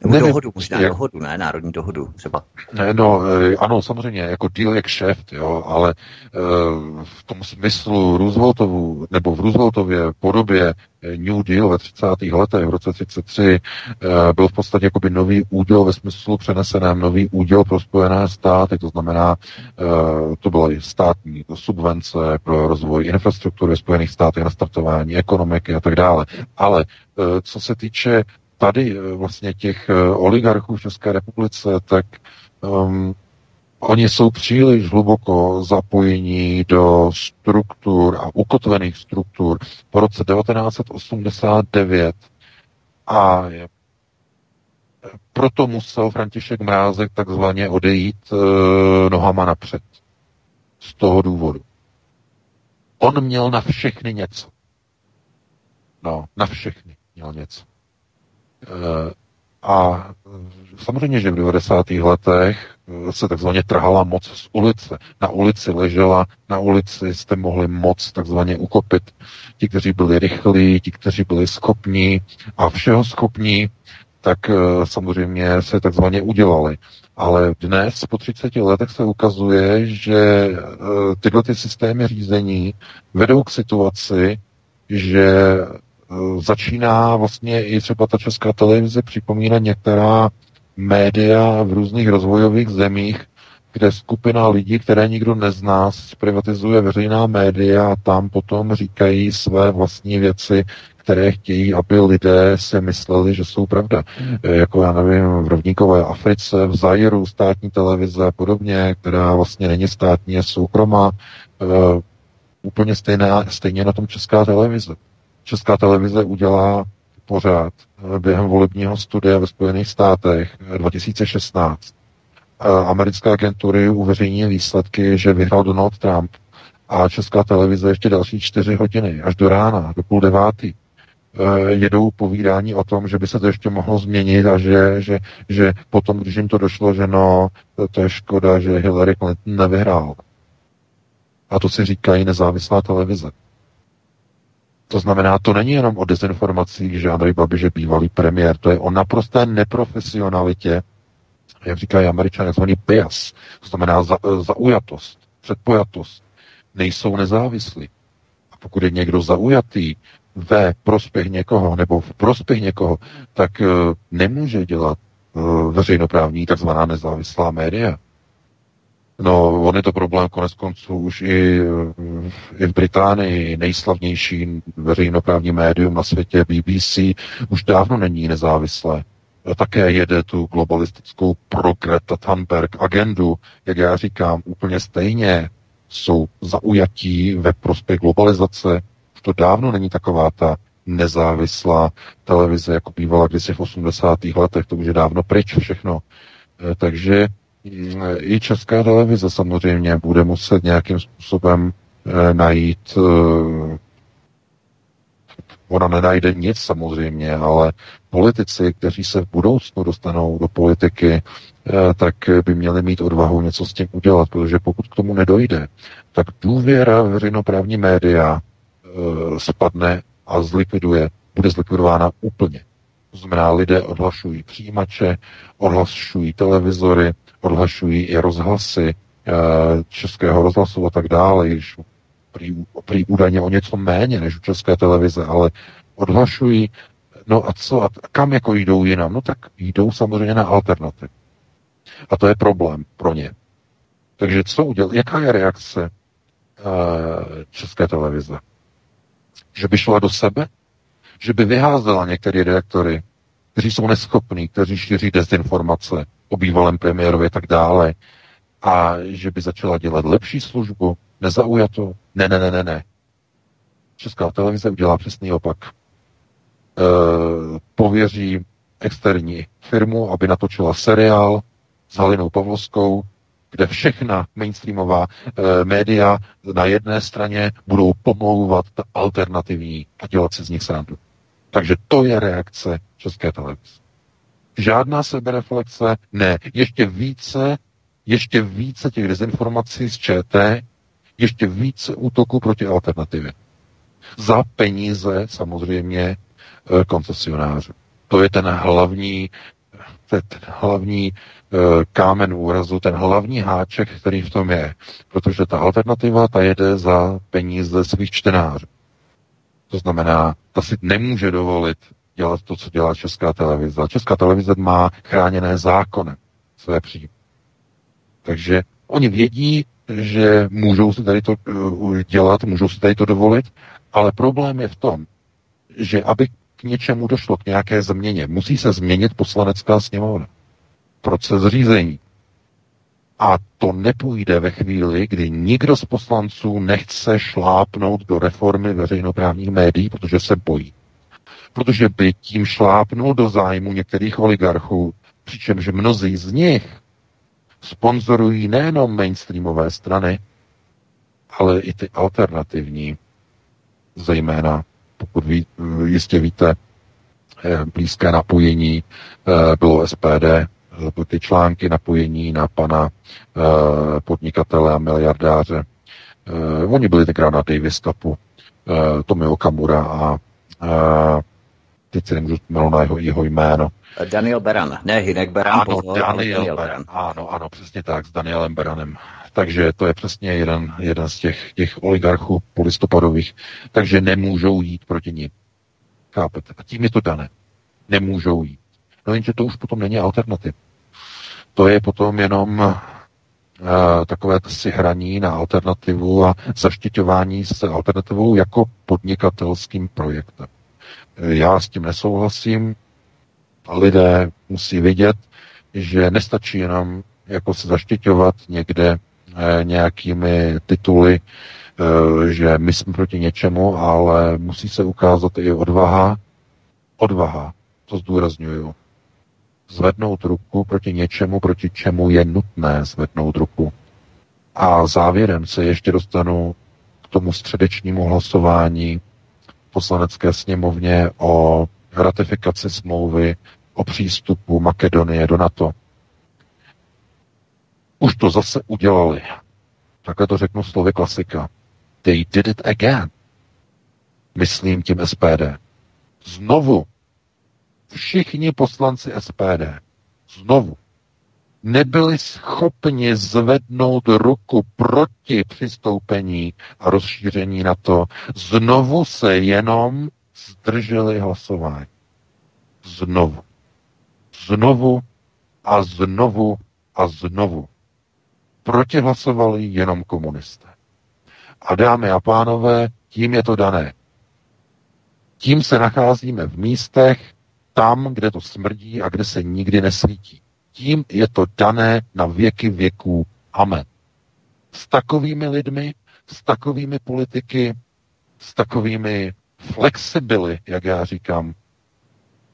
nebo nevím, dohodu, možná jak... dohodu, ne? Národní dohodu třeba. Ne, no, e, ano, samozřejmě, jako deal jak šéf, jo, ale e, v tom smyslu Rooseveltovu, nebo v Rooseveltově podobě New Deal ve 30. letech, v roce 33, byl v podstatě jakoby nový úděl ve smyslu přeneseném, nový úděl pro Spojené státy, to znamená, to byla státní subvence pro rozvoj infrastruktury Spojených států na startování ekonomiky a tak dále. Ale co se týče tady eh, vlastně těch eh, oligarchů v České republice, tak um, oni jsou příliš hluboko zapojení do struktur a ukotvených struktur po roce 1989 a proto musel František Mrázek takzvaně odejít e, nohama napřed. Z toho důvodu. On měl na všechny něco. No, na všechny měl něco. Eh, a samozřejmě, že v 90. letech eh, se takzvaně trhala moc z ulice. Na ulici ležela, na ulici jste mohli moc takzvaně ukopit. Ti, kteří byli rychlí, ti, kteří byli schopní a všeho schopní, tak eh, samozřejmě se takzvaně udělali. Ale dnes, po 30 letech, se ukazuje, že tyhle ty systémy řízení vedou k situaci, že začíná vlastně i třeba ta česká televize připomínat některá média v různých rozvojových zemích, kde skupina lidí, které nikdo nezná, zprivatizuje veřejná média a tam potom říkají své vlastní věci, které chtějí, aby lidé si mysleli, že jsou pravda. Eh, jako já nevím, v rovníkové Africe, v Zairu, státní televize a podobně, která vlastně není státní, je soukromá, uh, úplně stejné, stejně na tom česká televize. Česká televize udělá pořád eh, během volebního studia ve Spojených státech 2016. Eh, eh, americké agentury uveřejní výsledky, že vyhrál Donald Trump a Česká televize ještě další čtyři hodiny, až do rána, do půl devátý jedou povídání o tom, že by se to ještě mohlo změnit a že, že, že potom, když jim to došlo, že no, to, to je škoda, že Hillary Clinton nevyhrál. A to si říkají nezávislá televize. To znamená, to není jenom o dezinformacích, že Andrej Babiš je bývalý premiér, to je o naprosté neprofesionalitě, jak říkají američané, takzvaný bias, to znamená za, zaujatost, předpojatost, nejsou nezávislí. A pokud je někdo zaujatý ve prospěch někoho nebo v prospěch někoho, tak uh, nemůže dělat uh, veřejnoprávní takzvaná nezávislá média. No, on je to problém konec konců už i, i v Británii. Nejslavnější veřejnoprávní médium na světě BBC už dávno není nezávislé. Také jede tu globalistickou pro Greta Thunberg agendu, jak já říkám, úplně stejně. Jsou zaujatí ve prospěch globalizace. Už to dávno není taková ta nezávislá televize, jako bývala kdysi v 80. letech. To už je dávno pryč všechno. Eh, takže i česká televize samozřejmě bude muset nějakým způsobem e, najít, e, ona nenajde nic samozřejmě, ale politici, kteří se v budoucnu dostanou do politiky, tak by měli mít odvahu něco s tím udělat, protože pokud k tomu nedojde, tak důvěra veřejnoprávní média spadne a zlikviduje, bude zlikvidována úplně. To znamená, lidé odhlašují přijímače, odhlašují televizory, odhlašují i rozhlasy eh, českého rozhlasu a tak dále, již prý, údajně o něco méně než u české televize, ale odhlašují, no a co, a kam jako jdou jinam? No tak jdou samozřejmě na alternativ. A to je problém pro ně. Takže co udělat? Jaká je reakce uh, české televize? Že by šla do sebe? Že by vyházela některé redaktory, kteří jsou neschopní, kteří šíří dezinformace o bývalém premiérovi a tak dále, a že by začala dělat lepší službu, nezaujatou? Ne, ne, ne, ne, ne. Česká televize udělá přesný opak. E, pověří externí firmu, aby natočila seriál s Halinou Pavlovskou, kde všechna mainstreamová e, média na jedné straně budou pomlouvat alternativní a dělat si z nich srandu. Takže to je reakce České televize. Žádná sebereflexe, ne. Ještě více, ještě více těch dezinformací z ČT, ještě více útoků proti alternativě. Za peníze samozřejmě eh, koncesionářů. To je ten hlavní, ten hlavní eh, kámen úrazu, ten hlavní háček, který v tom je. Protože ta alternativa, ta jede za peníze svých čtenářů. To znamená, ta si nemůže dovolit dělat to, co dělá Česká televize. Česká televize má chráněné zákonem své příjmy. Takže oni vědí, že můžou si tady to eh, dělat, můžou si tady to dovolit, ale problém je v tom, že aby k něčemu došlo, k nějaké změně, musí se změnit poslanecká sněmovna. Proces řízení. A to nepůjde ve chvíli, kdy nikdo z poslanců nechce šlápnout do reformy veřejnoprávních médií, protože se bojí. Protože by tím šlápnul do zájmu některých oligarchů, přičemž mnozí z nich sponzorují nejenom mainstreamové strany, ale i ty alternativní, zejména, pokud ví, jistě víte, eh, blízké napojení eh, bylo SPD, eh, ty články napojení na pana podnikatele a miliardáře. Oni byli tenkrát na Davis Cupu, Tomio Okamura a teď si nemůžu na jeho, jeho jméno, Daniel Beran, ne Hinek Beran, ano, pozor, Daniel, Daniel Beran. Ano, ano, přesně tak, s Danielem Beranem. Takže to je přesně jeden, jeden z těch, těch oligarchů polistopadových. Takže nemůžou jít proti ním. Chápete? A tím je to dané. Nemůžou jít. No jenže to už potom není alternativ. To je potom jenom uh, takové si hraní na alternativu a zaštiťování se alternativou jako podnikatelským projektem. Já s tím nesouhlasím, lidé musí vědět, že nestačí jenom jako se zaštiťovat někde nějakými tituly, eh, že my jsme proti něčemu, ale musí se ukázat i odvaha, odvaha, to zdůraznuju, zvednout ruku proti něčemu, proti čemu je nutné zvednout ruku. A závěrem se ještě dostanu k tomu středečnímu hlasování poslanecké sněmovně o ratifikaci smlouvy o přístupu Makedonie do NATO. Už to zase udělali. Takhle to řeknu slovy klasika. They did it again. Myslím tím SPD. Znovu. Všichni poslanci SPD. Znovu. Nebyli schopni zvednout ruku proti přistoupení a rozšíření na to. Znovu se jenom zdrželi hlasování. Znovu. Znovu a znovu a znovu. Proti hlasovali jenom komunisté. A dámy a pánové, tím je to dané. Tím se nacházíme v místech, tam, kde to smrdí a kde se nikdy nesvítí. Tím je to dané na věky věků. Amen. S takovými lidmi, s takovými politiky, s takovými flexibily, jak já říkám,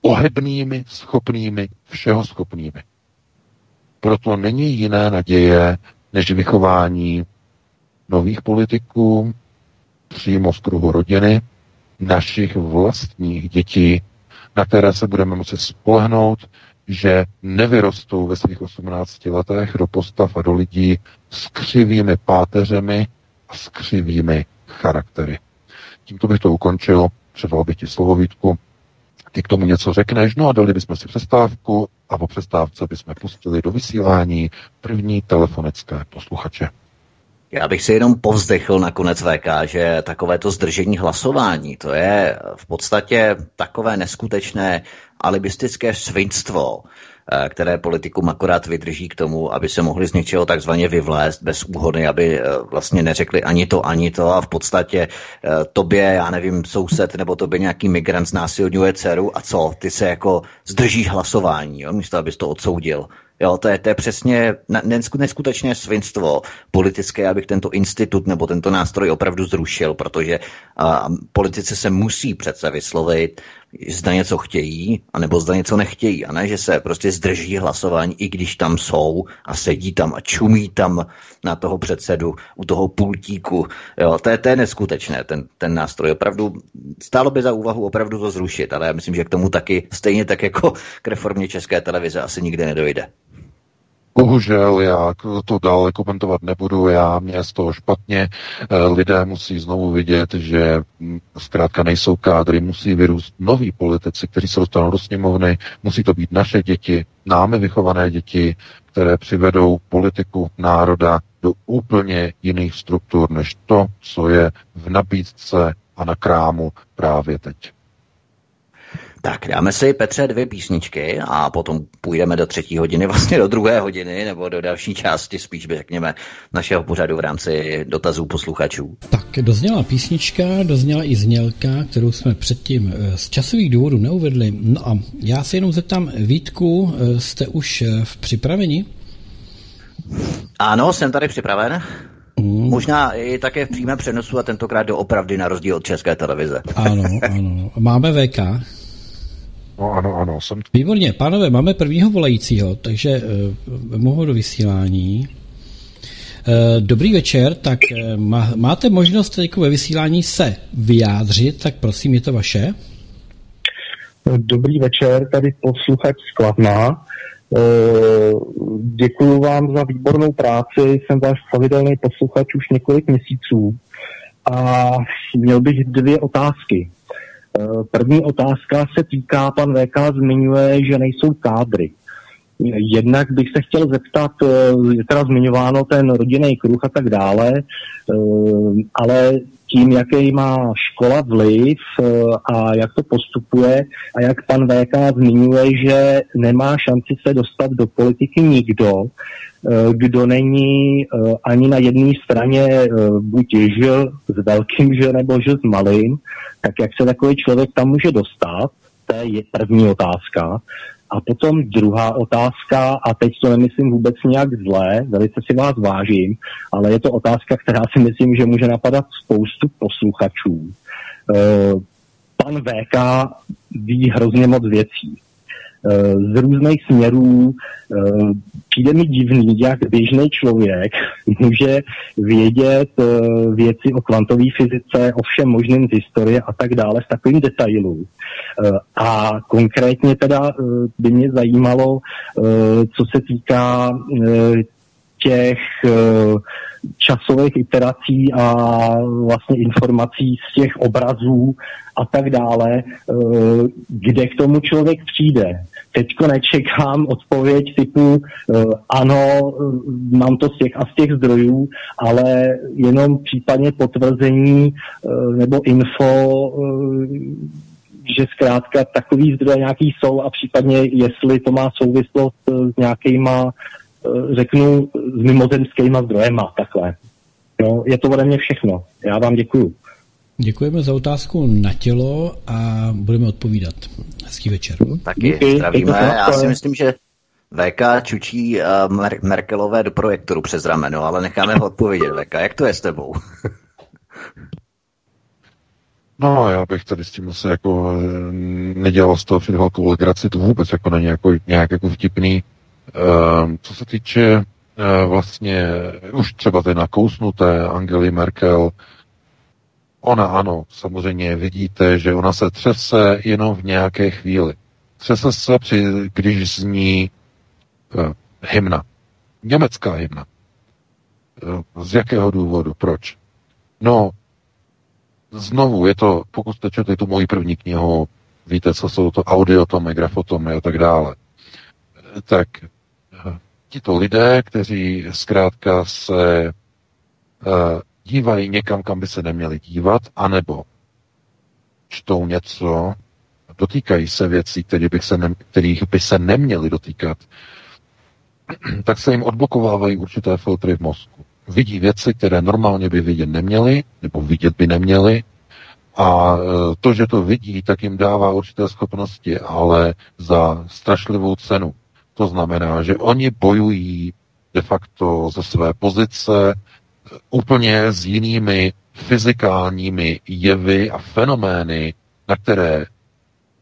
ohebnými, schopnými, všeho schopnými. Proto není jiné naděje, než vychování nových politiků přímo z kruhu rodiny, našich vlastních dětí, na které se budeme moci spolehnout, že nevyrostou ve svých 18 letech do postav a do lidí s křivými páteřemi a s křivými charaktery. Tímto bych to ukončil, předal bych ti slovo Vítku, ty k tomu něco řekneš, no a dali bychom si přestávku a po přestávce bychom pustili do vysílání první telefonické posluchače. Já bych si jenom povzdechl nakonec VK, že takovéto zdržení hlasování, to je v podstatě takové neskutečné alibistické svinstvo, které politikům akorát vydrží k tomu, aby se mohli z něčeho takzvaně vyvlézt bez úhody, aby eh, vlastně neřekli ani to, ani to. A v podstatě eh, tobě, já nevím, soused nebo tobě nějaký migrant znásilňuje dceru. A co, ty se jako zdržíš hlasování, jo, místo abys to odsoudil. Jo, to je, to je přesně neskutečné svinstvo politické, abych tento institut nebo tento nástroj opravdu zrušil, protože a, politici se musí přece vyslovit, zda něco chtějí, anebo zda něco nechtějí. A ne, že se prostě zdrží hlasování, i když tam jsou a sedí tam a čumí tam na toho předsedu u toho pultíku. Jo, to, je, to je neskutečné, ten, ten nástroj. Opravdu stálo by za úvahu opravdu to zrušit, ale já myslím, že k tomu taky, stejně tak jako k reformě České televize, asi nikdy nedojde. Bohužel já to dále komentovat nebudu, já mě z toho špatně. Eh, lidé musí znovu vidět, že hm, zkrátka nejsou kádry, musí vyrůst noví politici, kteří se dostanou do sněmovny, musí to být naše děti, námi vychované děti, které přivedou politiku národa do úplně jiných struktur, než to, co je v nabídce a na krámu právě teď. Tak dáme si, Petře, dvě písničky a potom půjdeme do třetí hodiny, *laughs* vlastně do druhé hodiny, nebo do další části, spíš řekněme, našeho pořadu v rámci dotazů posluchačů. Tak dozněla písnička, dozněla i znělka, kterou jsme předtím eh, z časových důvodů neuvedli. No a já se jenom zeptám, Vítku, eh, jste už eh, v připraveni? Ano, jsem tady připraven. Mm. Možná i také v přímém přenosu a tentokrát do opravdy na rozdíl od české televize. Ano, *laughs* ano. Máme VK. No ano, ano, jsem... Výborně, pánové, máme prvního volajícího, takže uh, mohu do vysílání. Uh, dobrý večer, tak uh, má, máte možnost jako ve vysílání se vyjádřit, tak prosím, je to vaše. Dobrý večer, tady posluchač Skladná. Děkuji vám za výbornou práci, jsem váš pravidelný posluchač už několik měsíců a měl bych dvě otázky. Eh, první otázka se týká, pan VK zmiňuje, že nejsou kádry. Jednak bych se chtěl zeptat, eh, je teda zmiňováno ten rodinný kruh a tak dále, eh, ale tím, jaký má škola vliv a jak to postupuje a jak pan VK zmiňuje, že nemá šanci se dostat do politiky nikdo, kdo není ani na jedné straně buď žil s velkým že nebo žil s malým, tak jak se takový člověk tam může dostat, to je první otázka. A potom druhá otázka, a teď to nemyslím vůbec nějak zlé, velice si vás vážím, ale je to otázka, která si myslím, že může napadat spoustu posluchačů. Eh, pan VK ví hrozně moc věcí. Eh, z různých směrů. Eh, přijde mi divný, jak běžný člověk může vědět eh, věci o kvantové fyzice, o všem možném z historie a tak dále z takovým detailů. A konkrétně teda by mě zajímalo, co se týká těch časových iterací a vlastně informací z těch obrazů a tak dále, kde k tomu člověk přijde. Teďko nečekám odpověď typu uh, ano, mám to z těch a z těch zdrojů, ale jenom případně potvrzení nebo info, že zkrátka takový zdroje nějaký jsou a případně jestli to má souvislost s nějakýma, řeknu, s mimozemskýma zdrojema, takhle. No, je to ode mě všechno. Já vám děkuju. Děkujeme za otázku na tělo a budeme odpovídat. Hezký večer. Taky Díky, zdravíme. Já si myslím, že VK čučí uh, Mer- Merkelové do projektoru přes rameno, ale necháme ho odpovědět. VK, jak to je s tebou? No, já bych tady s tím asi jako eh, nedělal z toho před velkou legraci, to vůbec jako není jako, nějak jako vtipný. Uh, co se týče uh, vlastně už třeba ty nakousnuté Angely Merkel, Ona ano, samozřejmě vidíte, že ona se třese jenom v nějaké chvíli. Třese se, při, když zní uh, hymna. Německá hymna. Uh, z jakého důvodu? Proč? No, znovu je to, pokud jste četli tu moji první knihu, víte, co jsou to audiotomy, grafotomy a tak dále, tak tito lidé, kteří zkrátka se uh, dívají někam, kam by se neměli dívat, anebo čtou něco, dotýkají se věcí, které bych se ne, kterých by se neměli dotýkat, *clears throat* tak se jim odblokovávají určité filtry v mozku. Vidí věci, které normálně by vidět neměli, nebo vidět by neměli, a e, to, že to vidí, tak jim dává určité schopnosti, ale za strašlivou cenu. To znamená, že oni bojují de facto ze své pozice úplně s jinými fyzikálními jevy a fenomény, na které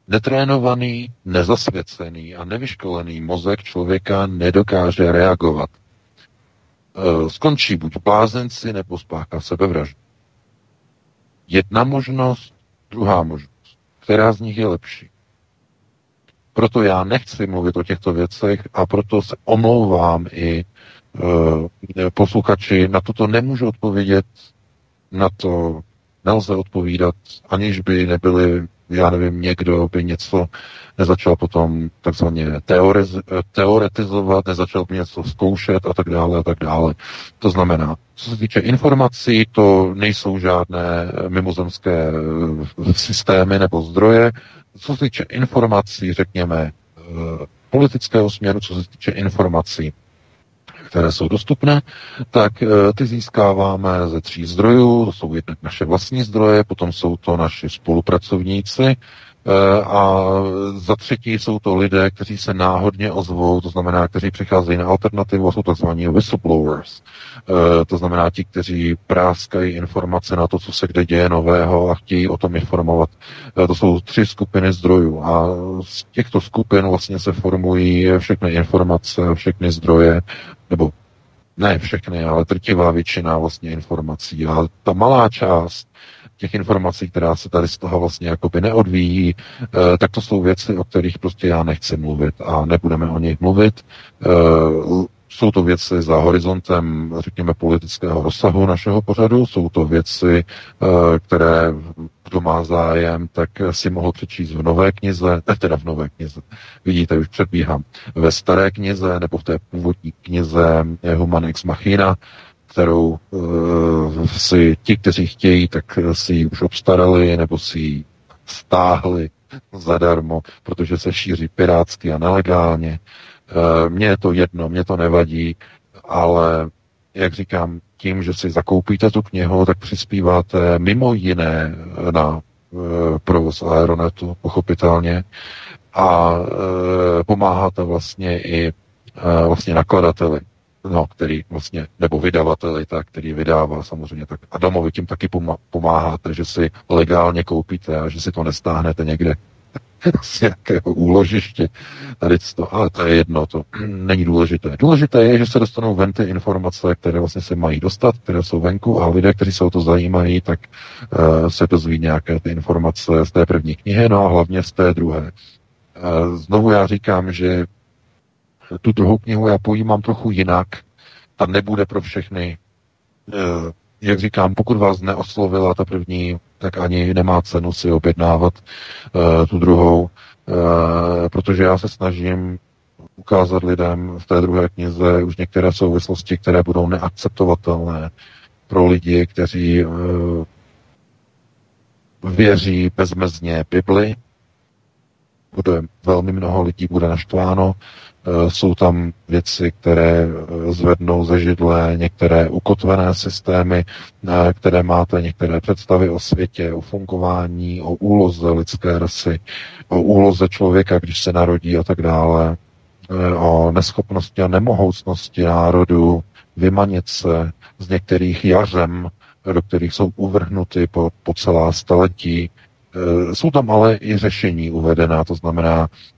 netrénovaný, nezasvěcený a nevyškolený mozek člověka nedokáže reagovat. E, skončí buď v blázenci, nebo spáchá sebevraždu. Jedna možnost, druhá možnost. Která z nich je lepší? Proto já nechci mluvit o těchto věcech a proto se omlouvám i e, posluchači. Na toto nemůžu odpovědět, na to nelze odpovídat, aniž by nebyli, já nevím, někdo by něco nezačal potom takzvaně teorez, teoretizovat, nezačal by něco zkoušet a tak dále a tak dále. To znamená, co se týče informací, to nejsou žádné mimozemské systémy nebo zdroje, co se týče informací, řekněme, eh, politického směru, co se týče informací, které jsou dostupné, tak eh, ty získáváme ze tří zdrojů. To jsou jednak naše vlastní zdroje, potom jsou to naši spolupracovníci, a za třetí jsou to lidé, kteří se náhodně ozvou, to znamená, kteří přicházejí na alternativu, jsou tzv. whistleblowers. Eh, to znamená ti, kteří práskají informace na to, co se kde děje nového a chtějí o tom informovat. Eh, to jsou tři skupiny zdrojů a z těchto skupin vlastně se formují všechny informace, všechny zdroje, nebo ne všechny, ale trtivá většina vlastně informací. A ta malá část těch informací, která se tady z toho vlastně jakoby neodvíjí, eh, tak to jsou věci, o kterých prostě já nechci mluvit a nebudeme o nich mluvit. Eh, jsou to věci za horizontem, řekněme, politického rozsahu našeho pořadu, jsou to věci, eh, které kdo má zájem, tak si mohl přečíst v nové knize, teda v nové knize, vidíte, už předbíhám, ve staré knize nebo v té původní knize Human Ex Machina, kterou uh, si ti, kteří chtějí, tak si ji už obstarali nebo si ji stáhli zadarmo, protože se šíří pirátsky a nelegálně. Uh, mně je to jedno, mě to nevadí, ale jak říkám, tím, že si zakoupíte tu knihu, tak přispíváte mimo jiné na provoz Aeronetu, pochopitelně, a pomáháte vlastně i vlastně nakladateli no, který vlastně, nebo vydavateli, tak, který vydává samozřejmě, tak Adamovi tím taky pomáháte, že si legálně koupíte a že si to nestáhnete někde *laughs* z nějakého úložiště. Tady to, ale to je jedno, to *clears throat* není důležité. Důležité je, že se dostanou ven ty informace, které vlastně se mají dostat, které jsou venku a lidé, kteří se o to zajímají, tak uh, se dozví nějaké ty informace z té první knihy, no a hlavně z té druhé. Uh, znovu já říkám, že tu druhou knihu já pojímám trochu jinak. Ta nebude pro všechny. Eh, jak říkám, pokud vás neoslovila ta první, tak ani nemá cenu si objednávat eh, tu druhou, eh, protože já se snažím ukázat lidem v té druhé knize už některé souvislosti, které budou neakceptovatelné pro lidi, kteří věří bezmezně Bibli. Bude velmi mnoho lidí bude naštváno, jsou tam věci, které eh, zvednou ze židle některé ukotvené systémy, eh, které máte některé představy o světě, o fungování, o úloze lidské rasy, o úloze člověka, když se narodí a tak dále, o neschopnosti a nemohoucnosti národu vymanit se z některých jařem, do kterých jsou uvrhnuty po, po celá staletí. Jsou tam ale i řešení uvedená, to znamená, Eh,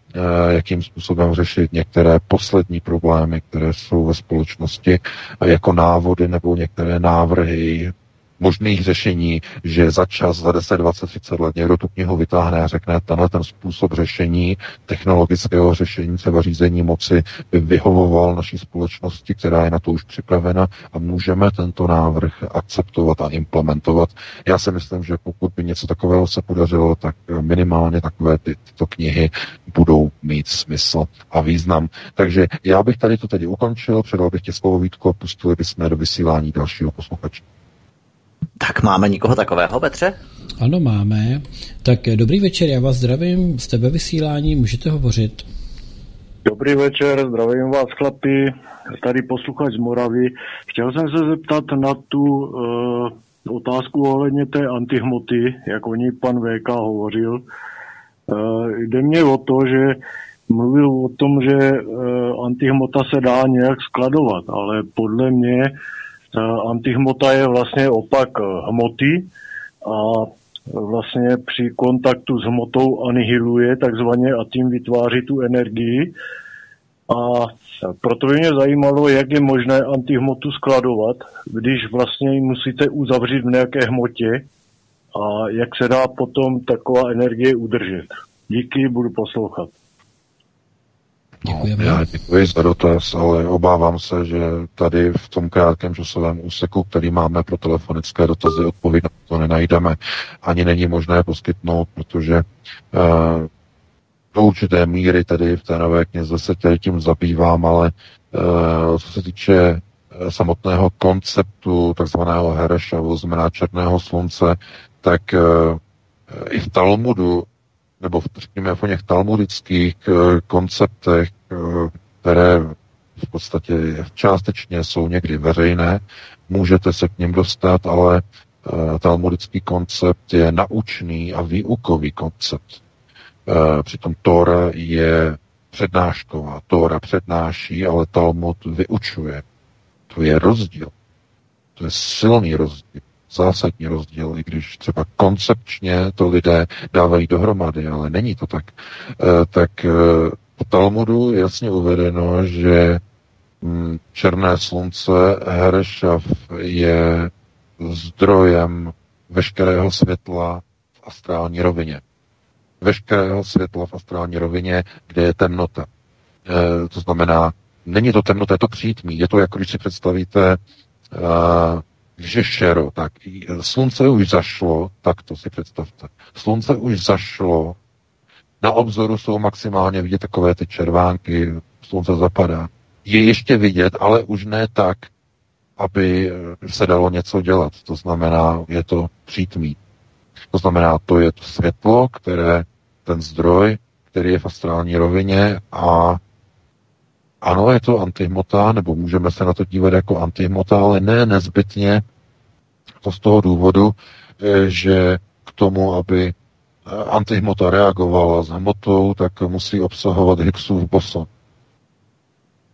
jakým způsobem řešit některé poslední problémy, které jsou ve společnosti, jako návody nebo některé návrhy, možných řešení, že za čas, za 10, 20, 30 let někdo tu knihu vytáhne a řekne, tenhle ten způsob řešení, technologického řešení, třeba řízení moci, by vyhovoval naší společnosti, která je na to už připravena a můžeme tento návrh akceptovat a implementovat. Já si myslím, že pokud by něco takového se podařilo, tak minimálně takové ty, tyto knihy budou mít smysl a význam. Takže já bych tady to tedy ukončil, předal bych tě slovo Vítko a pustili bychom do vysílání dalšího posluchače. Tak máme nikoho takového, Petře? Ano, máme. Tak eh, dobrý večer, já vás zdravím, jste ve vysílání, můžete hovořit. Dobrý večer, zdravím vás chlapi, tady posluchač z Moravy. Chtěl jsem se zeptat na tu uh, otázku ohledně té antihmoty, jak o ní pan VK hovořil. Uh, jde mě o to, že mluvil o tom, že uh, antihmota se dá nějak skladovat, ale podle mě antihmota je vlastně opak hmoty a vlastně při kontaktu s hmotou anihiluje takzvaně a tím vytváří tu energii. A proto by mě zajímalo, jak je možné antihmotu skladovat, když vlastně ji musíte uzavřít v nějaké hmotě a jak se dá potom taková energie udržet. Díky, budu poslouchat. Děkujeme. Já děkuji za dotaz, ale obávám se, že tady v tom krátkém časovém úseku, který máme pro telefonické dotazy, odpověď na to nenajdeme. Ani není možné poskytnout, protože uh, do určité míry tedy v té nové knize se tady tím zabývám, ale uh, co se týče samotného konceptu takzvaného Herešavu, znamená černého slunce, tak uh, i v Talmudu nebo v, řekněme, v něch talmudických eh, konceptech, eh, které v podstatě částečně jsou někdy veřejné, můžete se k ním dostat, ale eh, talmudický koncept je naučný a výukový koncept. Přitom Tora je přednášková. Tora přednáší, ale Talmud vyučuje. To je rozdíl. To je silný rozdíl zásadní rozdíl, i když třeba koncepčně to lidé dávají dohromady, ale není to tak. Eh, tak eh, v Talmudu jasně uvedeno, že hm, černé slunce Herešav je zdrojem veškerého světla v astrální rovině. Veškerého světla v astrální rovině, kde je temnota. E, to znamená, není to temnota, je to přítmí. Je to jako když si představíte že šero, tak slunce už zašlo, tak to si představte. Slunce už zašlo, na obzoru jsou maximálně vidět takové ty červánky, slunce zapadá. Je ještě vidět, ale už ne tak, aby se dalo něco dělat. To znamená, je to přítmí. To znamená, to je to světlo, které, ten zdroj, který je v astrální rovině a ano, je to antihmota, nebo můžeme se na to dívat jako antihmota, ale ne nezbytně to z toho důvodu, eh, že k tomu, aby eh, antihmota reagovala s hmotou, tak musí obsahovat Higgsův boson.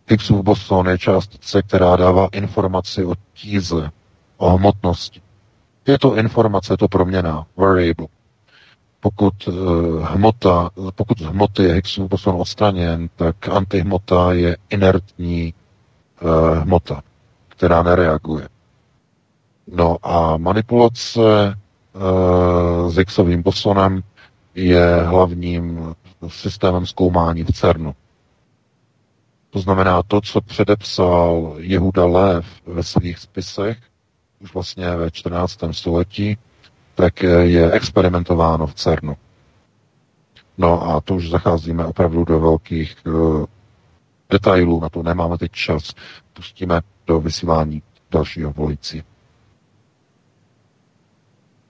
Higgsův boson je částice, která dává informaci o tíze, o hmotnosti. Je to informace, to proměna, variable pokud uh, hmota, pokud hmoty je Higgsův boson odstraněn, tak antihmota je inertní uh, hmota, která nereaguje. No a manipulace uh, s Higgsovým bosonem je hlavním systémem zkoumání v CERNu. To znamená to, co předepsal Jehuda Lev ve svých spisech, už vlastně ve 14. století, tak je experimentováno v CERNu. No a to už zacházíme opravdu do velkých uh, detailů, na to nemáme teď čas. Pustíme do vysílání dalšího volici.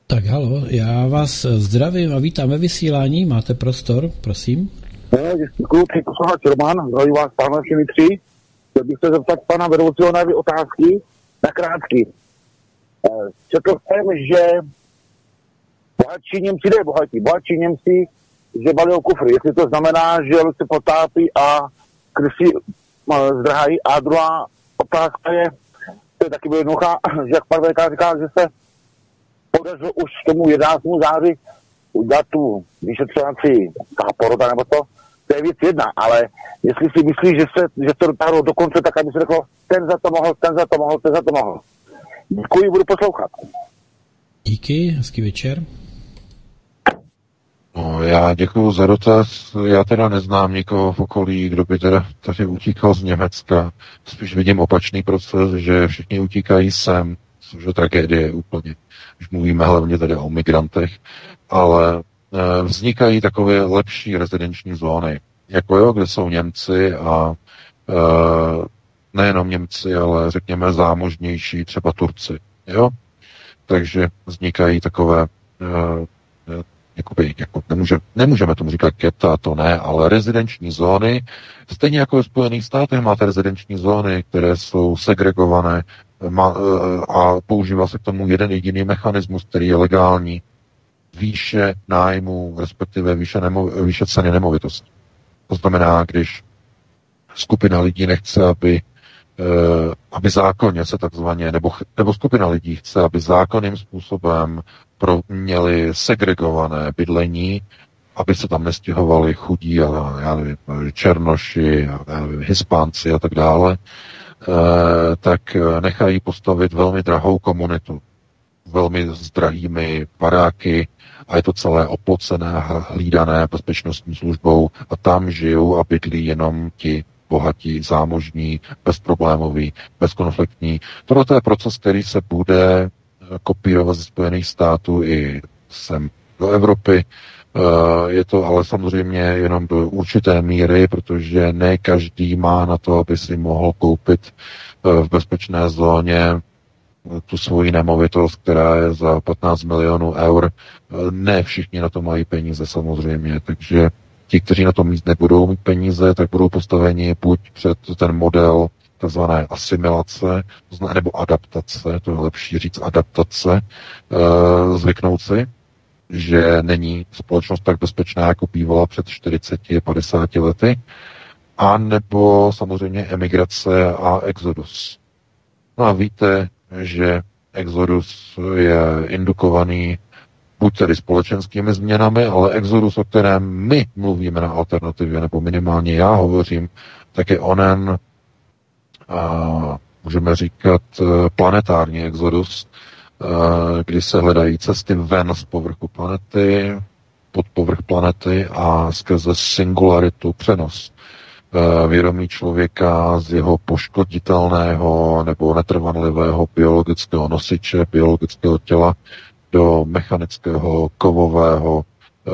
Tak halo, já vás zdravím a vítám ve vysílání. Máte prostor, prosím. Děkuji, posluchač Roman, zdravím vás, pánové všemi tři. Chtěl bych se zeptat pana vedoucího na otázky, na krátky. Eh, četl jsem, že bohatší Němci, ne bohatí, bohatší Němci, že balil kufry. Jestli to znamená, že se potápí a krysy zdrhají. A druhá otázka je, to je taky jednoduchá, že jak pan VK říká, že se podařilo už tomu 11. září udělat tu vyšetřovací ta poroda nebo to, to je věc jedna, ale jestli si myslí, že se, že to dotáhlo do konce, tak aby se řeklo, ten za to mohl, ten za to mohl, ten za to mohl. Děkuji, budu poslouchat. Díky, hezký večer. No, já děkuji za dotaz. Já teda neznám nikoho v okolí, kdo by teda tady utíkal z Německa. Spíš vidím opačný proces, že všichni utíkají sem, což je tragédie úplně, když mluvíme hlavně tady o migrantech, ale e, vznikají takové lepší rezidenční zóny, jako jo, kde jsou Němci a e, nejenom Němci, ale řekněme zámožnější, třeba Turci, jo? Takže vznikají takové e, jakoby, jako nemůže, nemůžeme tomu říkat keta, to ne, ale rezidenční zóny, stejně jako ve Spojených státech máte rezidenční zóny, které jsou segregované má, eh, a používá se k tomu jeden jediný mechanismus, který je legální, výše nájmu, respektive výše, nemo, výše ceny nemovitosti. To znamená, když skupina lidí nechce, aby Eh, aby zákonně se takzvaně, nebo, nebo skupina lidí chce, aby zákonným způsobem pro, měli segregované bydlení, aby se tam nestěhovali chudí a já nevím, černoši a já nevím, hispánci a tak dále, eh, tak nechají postavit velmi drahou komunitu, velmi s drahými paráky a je to celé oplocené, hlídané bezpečnostní službou a tam žijou a bydlí jenom ti bohatí, zámožní, bezproblémový, bezkonfliktní. Tohle je proces, který se bude eh, kopírovat ze Spojených států i sem do Evropy. Eh, je to ale samozřejmě jenom do určité míry, protože ne každý má na to, aby si mohl koupit eh, v bezpečné zóně tu svoji nemovitost, která je za 15 milionů eur. Ne všichni na to mají peníze samozřejmě, takže ti, kteří na tom mít nebudou mít peníze, tak budou postaveni buď před ten model takzvané asimilace, nebo adaptace, to je lepší říct adaptace, e, zvyknout si, že není společnost tak bezpečná, jako bývala před 40-50 lety, a nebo samozřejmě emigrace a exodus. No a víte, že exodus je indukovaný buď tedy společenskými změnami, ale exodus, o kterém my mluvíme na alternativě, nebo minimálně já hovořím, tak je onen, a můžeme říkat, e, planetární exodus, e, kdy se hledají cesty ven z povrchu planety, pod povrch planety a skrze singularitu přenos e, vědomí člověka z jeho poškoditelného nebo netrvanlivého biologického nosiče, biologického těla do mechanického, kovového, eh,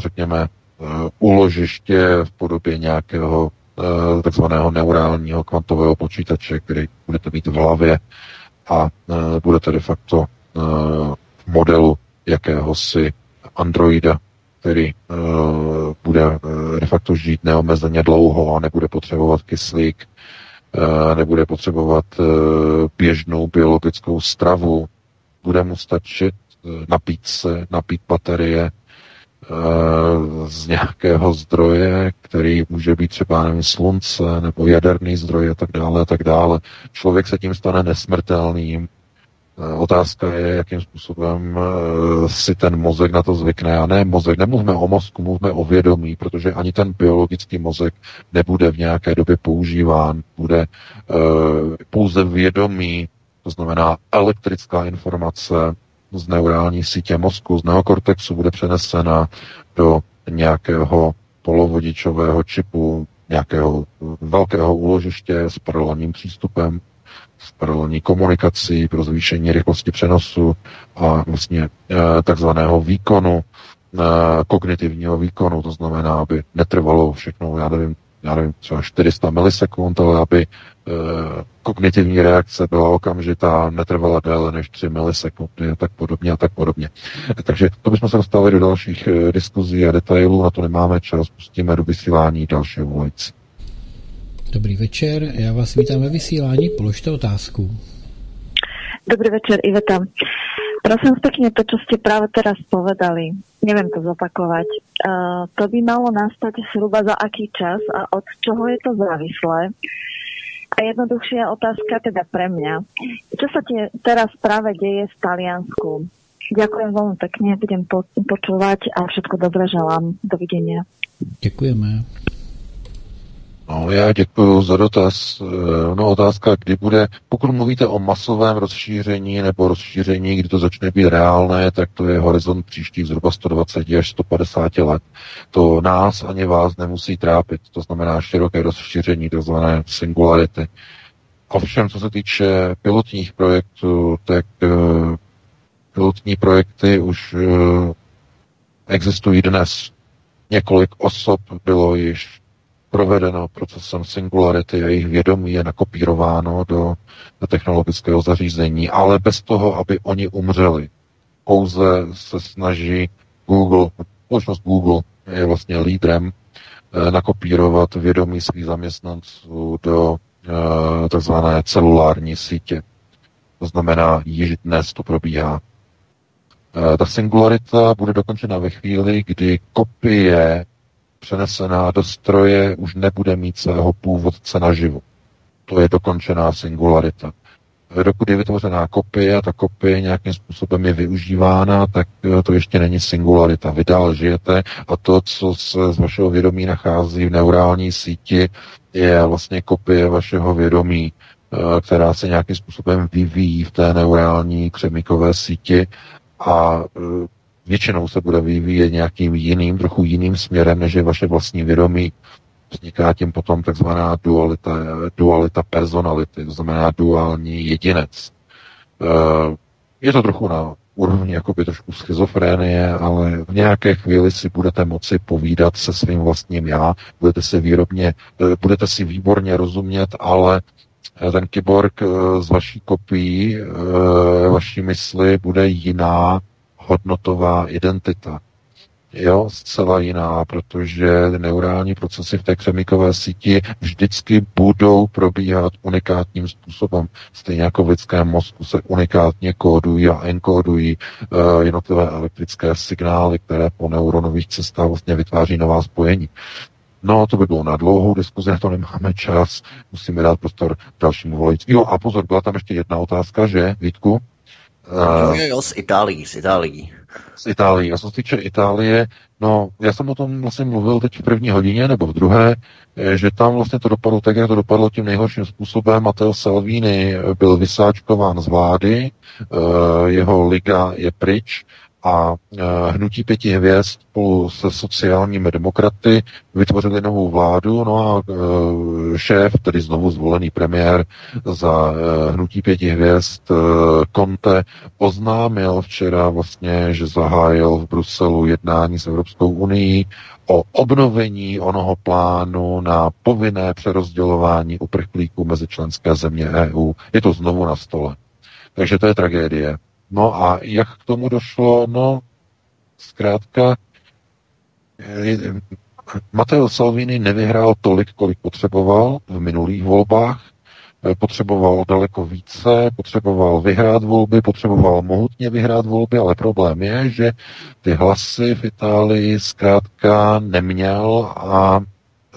řekněme, eh, uložiště v podobě nějakého eh, takzvaného neurálního kvantového počítače, který budete mít v hlavě a budete de facto v modelu jakéhosi androida, který bude de facto žít neomezeně dlouho a nebude potřebovat kyslík, nebude potřebovat běžnou biologickou stravu, bude mu stačit eh, napít se, napít baterie eh, z nějakého zdroje, který může být třeba nevím, slunce nebo jaderný zdroj a tak dále a tak dále. Člověk se tím stane nesmrtelným. Eh, otázka je, jakým způsobem si ten mozek na to zvykne. A ne mozek, nemluvme o mozku, mluvme o vědomí, protože ani ten biologický mozek nebude v nějaké době používán. Bude pouze vědomí to znamená elektrická informace z neurální sítě mozku, z neokortexu bude přenesena do nějakého polovodičového čipu, nějakého velkého úložiště s paralelním přístupem, s paralelní komunikací pro zvýšení rychlosti přenosu a vlastně e, takzvaného výkonu, e, kognitivního výkonu, to znamená, aby netrvalo všechno, já nevím, já nevím, třeba 400 milisekund, ale aby kognitivní reakce byla okamžitá, netrvala déle než 3 milisekundy a tak podobně a tak podobně. Takže to bychom se dostali do dalších e, diskuzí a detailů, na to nemáme čas, pustíme do vysílání dalšího volající. Dobrý večer, já vás vítám ve vysílání, položte otázku. Dobrý večer, Iveta. Prosím pekne, to, čo ste práve teraz povedali, neviem to zopakovať, uh, to by malo nastať zhruba za aký čas a od čoho je to závislé? A jednoduchšia otázka teda pre mňa. Čo sa tie teraz práve deje v Taliansku? Ďakujem veľmi pekne, budem po- počúvať a všetko dobré želám. Dovidenia. Děkujeme. No, já děkuji za dotaz. Eh, no, otázka, kdy bude, pokud mluvíte o masovém rozšíření nebo rozšíření, kdy to začne být reálné, tak to je horizont příštích zhruba 120 až 150 let. To nás ani vás nemusí trápit. To znamená široké rozšíření, takzvané singularity. Ovšem, co se týče pilotních projektů, tak uh, pilotní projekty už uh, existují dnes. Několik osob bylo již provedeno procesem singularity jejich vědomí je nakopírováno do, do technologického zařízení, ale bez toho, aby oni umřeli. Pouze se snaží Google, společnost Google je vlastně lídrem, eh, nakopírovat vědomí svých zaměstnanců do eh, takzvané celulární sítě. To znamená, již dnes to probíhá. Eh, ta singularita bude dokončena ve chvíli, kdy kopie přenesená do stroje už nebude mít svého původce naživu. To je dokončená singularita. Dokud je vytvořená kopie a ta kopie nějakým způsobem je využívána, tak eh, to ještě není singularita. Vy dál žijete a to, co se z vašeho vědomí nachází v neurální síti, je vlastně kopie vašeho vědomí, eh, která se nějakým způsobem vyvíjí v té neurální křemikové síti a eh, většinou se bude vyvíjet nějakým jiným, trochu jiným směrem, než je vaše vlastní vědomí. Vzniká tím potom takzvaná dualita, dualita personality, to znamená duální jedinec. Eh, je to trochu na úrovni jakoby trošku schizofrénie, ale v nějaké chvíli si budete moci povídat se svým vlastním já, budete si výrobně, eh, budete si výborně rozumět, ale eh, ten kyborg z vaší kopií, vaší mysli bude jiná, hodnotová identita. Jo, zcela jiná, protože neurální procesy v té křemikové síti vždycky budou probíhat unikátním způsobem. Stejně jako v lidském mozku se unikátně kódují a enkódují uh, jednotlivé elektrické signály, které po neuronových cestách vlastně vytváří nová spojení. No, to by bylo na dlouhou diskuzi, na to nemáme čas, musíme dát prostor dalšímu volající. Jo, a pozor, byla tam ještě jedna otázka, že, Vítku? Uh, jo, z Itálií, z Itálií. Z Itálií. A co se týče Itálie, no, já jsem o tom vlastně mluvil teď v první hodině nebo v druhé, eh, že tam vlastně to dopadlo tak, jak to dopadlo tím nejhorším způsobem. Matteo Salvini byl vysáčkován z vlády, jeho liga je pryč, a e, hnutí pěti hvězd spolu se sociálními demokraty vytvořili novou vládu, no a e, šéf, tedy znovu zvolený premiér za e, hnutí pěti hvězd Conte oznámil včera vlastně, že zahájil v Bruselu jednání s Evropskou unii o obnovení onoho plánu na povinné přerozdělování uprchlíků mezi členské země EU. Je to znovu na stole. Takže to je tragédie. No a jak k tomu došlo? No, zkrátka, Matteo Salvini nevyhrál tolik, kolik potřeboval v minulých volbách, potřeboval daleko více, potřeboval vyhrát volby, potřeboval mohutně vyhrát volby, ale problém je, že ty hlasy v Itálii zkrátka neměl a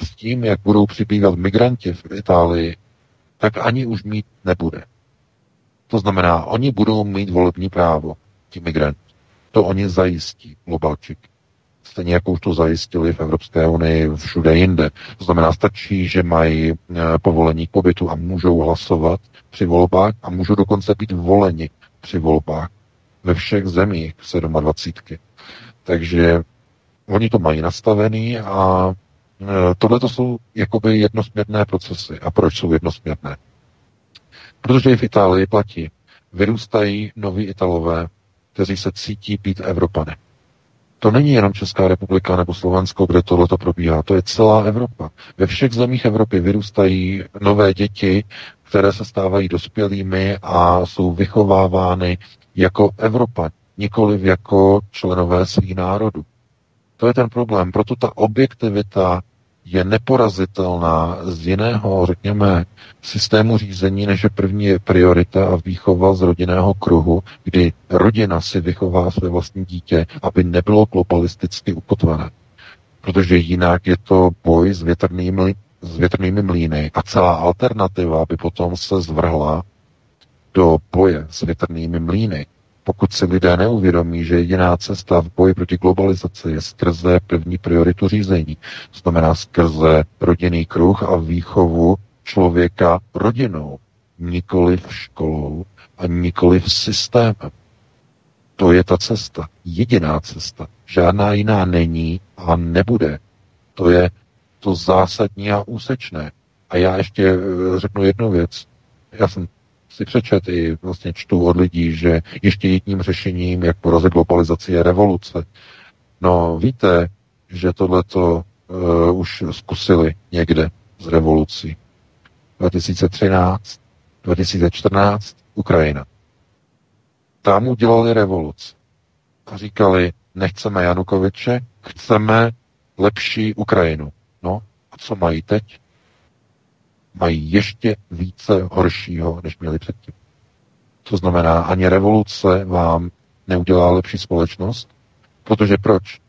s tím, jak budou přibývat migranti v Itálii, tak ani už mít nebude. To znamená, oni budou mít volební právo, ti migranti. To oni zajistí, globalčik. Stejně jako už to zajistili v Evropské unii všude jinde. To znamená, stačí, že mají e, povolení k pobytu a můžou hlasovat při volbách a můžou dokonce být voleni při volbách ve všech zemích 27. Takže oni to mají nastavený a e, tohle to jsou jakoby jednosměrné procesy. A proč jsou jednosměrné? Protože v Itálii platí. Vyrůstají noví Italové, kteří se cítí být Evropany. To není jenom Česká republika nebo Slovensko, kde tohle to probíhá. To je celá Evropa. Ve všech zemích Evropy vyrůstají nové děti, které se stávají dospělými a jsou vychovávány jako Evropa, nikoliv jako členové svých národů. To je ten problém. Proto ta objektivita je neporazitelná z jiného, řekněme, systému řízení, než je první priorita a výchova z rodinného kruhu, kdy rodina si vychová své vlastní dítě, aby nebylo globalisticky ukotvené. Protože jinak je to boj s větrnými, s větrnými mlýny a celá alternativa by potom se zvrhla do boje s větrnými mlýny pokud si lidé neuvědomí, že jediná cesta v boji proti globalizaci je skrze první prioritu řízení, to znamená skrze rodinný kruh a výchovu člověka rodinou, nikoli v školou a nikoli v systémem. To je ta cesta, jediná cesta. Žádná jiná není a nebude. To je to zásadní a úsečné. A já ještě eh, řeknu jednu věc. Já jsem si přečet i vlastně čtu od lidí, že ještě jedním řešením, jak porazit globalizaci, je revoluce. No víte, že tohleto uh, už zkusili někde z revolucí. 2013, 2014, Ukrajina. Tam udělali revoluci. A říkali, nechceme Janukoviče, chceme lepší Ukrajinu. No, a co mají teď? Mají ještě více horšího, než měli předtím. To znamená, ani revoluce vám neudělá lepší společnost, protože proč?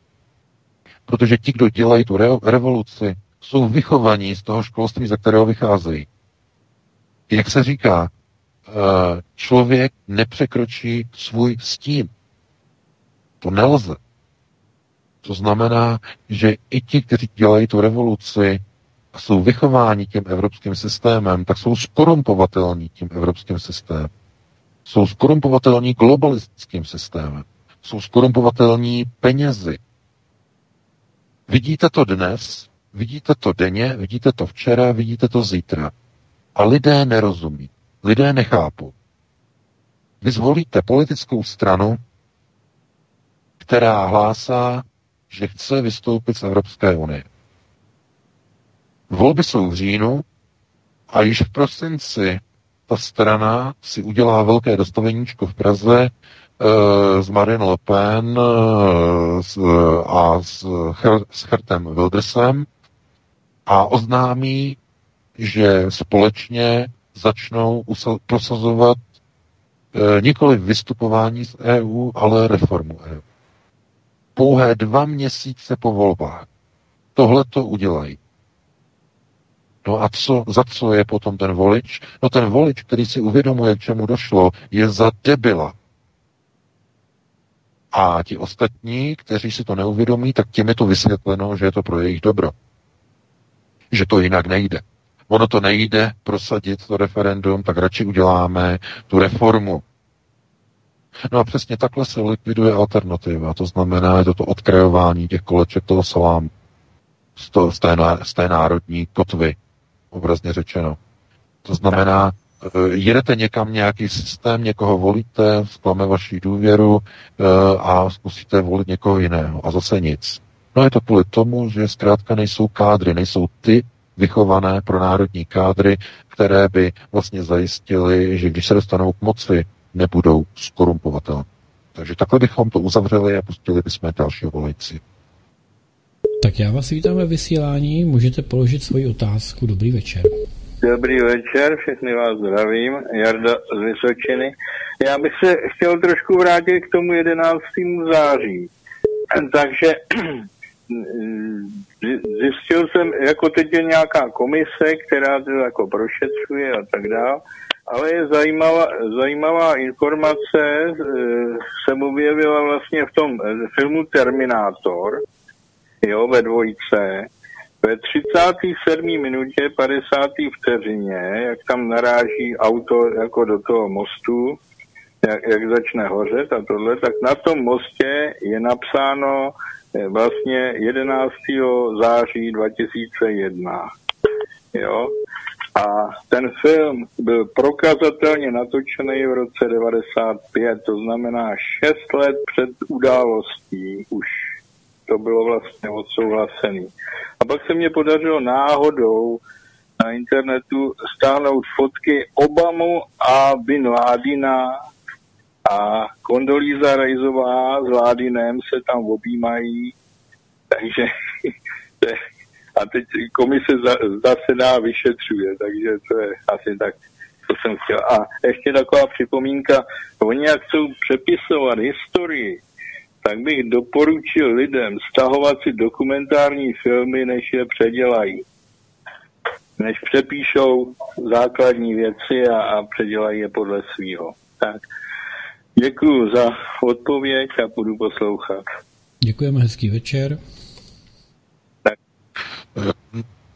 Protože ti, kdo dělají tu re- revoluci, jsou vychovaní z toho školství, ze kterého vycházejí. Jak se říká, eh, člověk nepřekročí svůj stín. To nelze. To znamená, že i ti, kteří dělají tu revoluci, jsou vychováni tím evropským systémem, tak jsou skorumpovatelní tím evropským systémem. Jsou skorumpovatelní globalistickým systémem. Jsou skorumpovatelní penězi. Vidíte to dnes, vidíte to denně, vidíte to včera, vidíte to zítra. A lidé nerozumí. Lidé nechápou. Vy zvolíte politickou stranu, která hlásá, že chce vystoupit z Evropské unie. Volby jsou v říjnu a již v prosinci ta strana si udělá velké dostaveníčko v Praze e, s Marine Le Pen e, s, a s, Her, s Hertem Wildersem a oznámí, že společně začnou usal, prosazovat e, nikoli vystupování z EU, ale reformu EU. Pouhé dva měsíce po volbách tohle to udělají. No a co, za co je potom ten volič? No ten volič, který si uvědomuje, k čemu došlo, je za debila. A ti ostatní, kteří si to neuvědomí, tak těm je to vysvětleno, že je to pro jejich dobro. Že to jinak nejde. Ono to nejde prosadit to referendum, tak radši uděláme tu reformu. No a přesně takhle se likviduje alternativa. To znamená, je to to odkrajování těch koleček toho salámu z, to, z, té, z té národní kotvy, obrazně řečeno. To znamená, eh, jedete někam nějaký systém, někoho volíte, zklame vaši důvěru eh, a zkusíte volit někoho jiného. A zase nic. No je to kvůli tomu, že zkrátka nejsou kádry, nejsou ty vychované pro národní kádry, které by vlastně zajistily, že když se dostanou k moci, nebudou skorumpovatelné. Takže takhle bychom to uzavřeli a pustili bychom dalšího volající. Tak já vás vítám ve vysílání, můžete položit svoji otázku. Dobrý večer. Dobrý večer, všechny vás zdravím, Jarda z Vysočiny. Já bych se chtěl trošku vrátit k tomu 11. září. *clears throat* Takže *clears throat* zjistil jsem, jako teď je nějaká komise, která to jako prošetřuje a tak dále, ale je zajímavá, zajímavá informace, eh, jsem objevila vlastně v tom filmu Terminátor, jo, ve dvojce, ve 37. minutě 50. vteřině, jak tam naráží auto jako do toho mostu, jak, jak začne hořet a tohle, tak na tom mostě je napsáno eh, vlastně 11. září 2001. Jo? A ten film byl prokazatelně natočený v roce 95, to znamená 6 let před událostí už to bylo vlastně odsouhlasený. A pak se mě podařilo náhodou na internetu stáhnout fotky Obamu a Bin Ládina a Kondolíza Rejzová s Ládinem se tam objímají, *laughs* takže a teď komise zasedá, vyšetřuje, takže to je asi tak, co jsem chtěl. A ještě taková připomínka, oni jak chcou přepisovat historii, tak bych doporučil lidem stahovat si dokumentární filmy, než je předělají. Než přepíšou základní věci a, a předělají je podle svýho. Tak. Děkuji za odpověď a budu poslouchat. Děkujeme, hezký večer.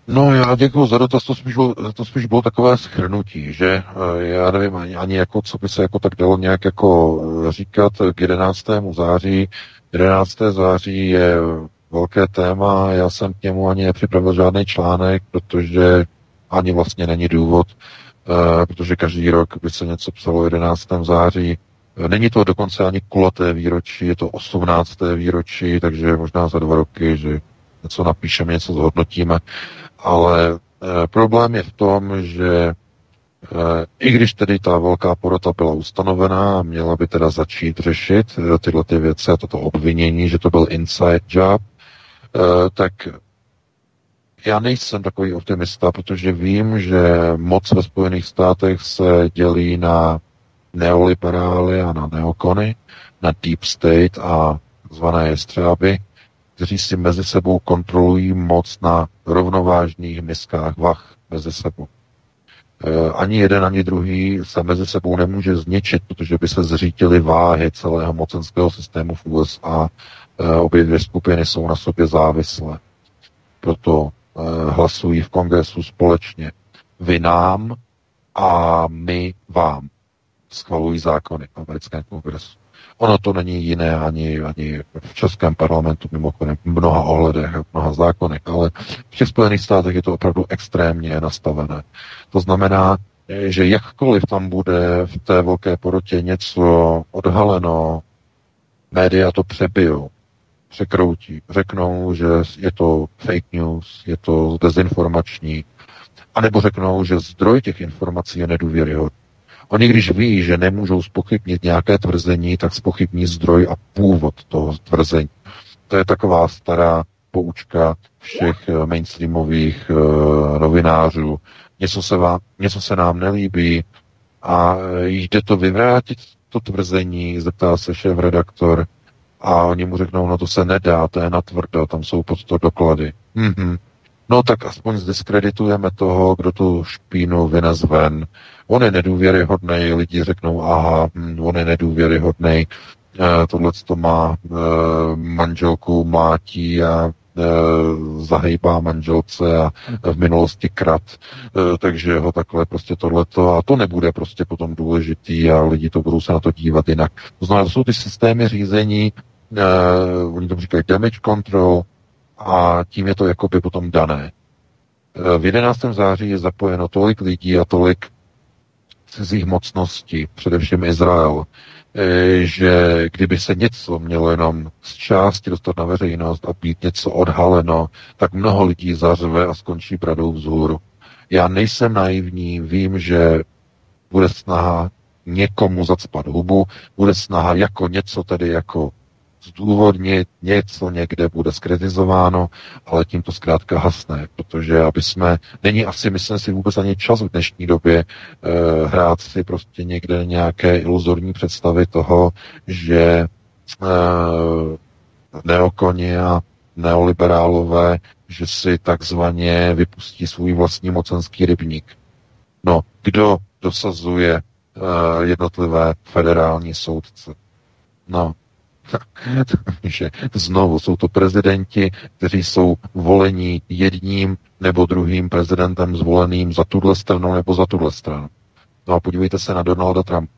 No já děkuji za dotaz, to spíš, bylo, to spíš bylo takové schrnutí, že eh, já nevím ani, ani jako, co by se jako tak dalo nějak jako eh, říkat k 11. září. 11. září je velké téma, já jsem k němu ani nepřipravil žádný článek, protože ani vlastně není důvod, uh, protože každý rok by se něco psalo 11. září. Není to dokonce ani kulaté výročí, je to 18. výročí, takže možná za dva roky, že něco napíšeme, něco zhodnotíme. Ale e, problém je v tom, že e, i když tedy ta velká porota byla ustanovená a měla by teda začít řešit e, tyhle ty věci a toto obvinění, že to byl inside job, tak já nejsem takový optimista, protože vím, že moc ve Spojených státech se dělí na neoliberály a na neokony, na deep state a zvané jestřáby, kteří si mezi sebou kontrolují moc na rovnovážných miskách vach mezi sebou. E, ani jeden, ani druhý se mezi sebou nemůže zničit, protože by se zřítily váhy celého mocenského systému v USA. E, obě dvě skupiny jsou na sobě závislé. Proto e, hlasují v kongresu společně. Vy nám a my vám schvalují zákony v americkém kongresu. Ono to není jiné ani, ani v českém parlamentu, mimochodem v mnoha ohledech, mnoha zákonech, ale v těch Spojených státech je to opravdu extrémně nastavené. To znamená, že jakkoliv tam bude v té velké porotě něco odhaleno, média to přebijou, překroutí, řeknou, že je to fake news, je to dezinformační, anebo řeknou, že zdroj těch informací je nedůvěryhodný. Oni, když ví, že nemůžou spochybnit nějaké tvrzení, tak spochybní zdroj a původ toho tvrzení. To je taková stará poučka všech eh, mainstreamových uh, novinářů. Něco se, vám, něco se nám nelíbí a eh, jde to vyvrátit, to tvrzení, zeptá se šéf redaktor a oni mu řeknou, no to se nedá, to je natvrdo, tam jsou pod to doklady. Mm-hmm. No tak aspoň zdiskreditujeme toho, kdo tu špínu vynez ven. On je nedůvěryhodný, lidi řeknou, aha, hm, on je nedůvěryhodný, eh, tohle to má eh, manželku mlátí a eh, zahejbá manželce a v minulosti krat, takže ho takhle prostě tohleto a to nebude prostě potom důležitý a lidi to budou se na to dívat jinak. To znamená, to jsou ty systémy řízení, oni to říkají damage control, a tím je to jakoby potom dané. E, v 11. září je zapojeno tolik lidí a tolik cizích mocností, především Izrael, e, že kdyby se něco mělo jenom z části dostat na veřejnost a být něco odhaleno, tak mnoho lidí zařve a skončí bradou vzhůru. Já nejsem naivní, vím, že bude snaha někomu zacpat hubu, bude snaha jako něco tedy jako zdůvodnit, něco někde bude skritizováno, ale tím to zkrátka hasne, protože aby jsme, není asi, myslím si, vůbec ani čas v dnešní době eh, hrát si prostě někde nějaké iluzorní představy toho, že eh, neokoni a neoliberálové, že si takzvaně vypustí svůj vlastní mocenský rybník. No, kdo dosazuje uh, jednotlivé federální soudce? No, *laughs* že znovu jsou to prezidenti, kteří jsou volení jedním nebo druhým prezidentem zvoleným za tuhle stranu nebo za tuhle stranu. No a podívejte se na Donalda Trump.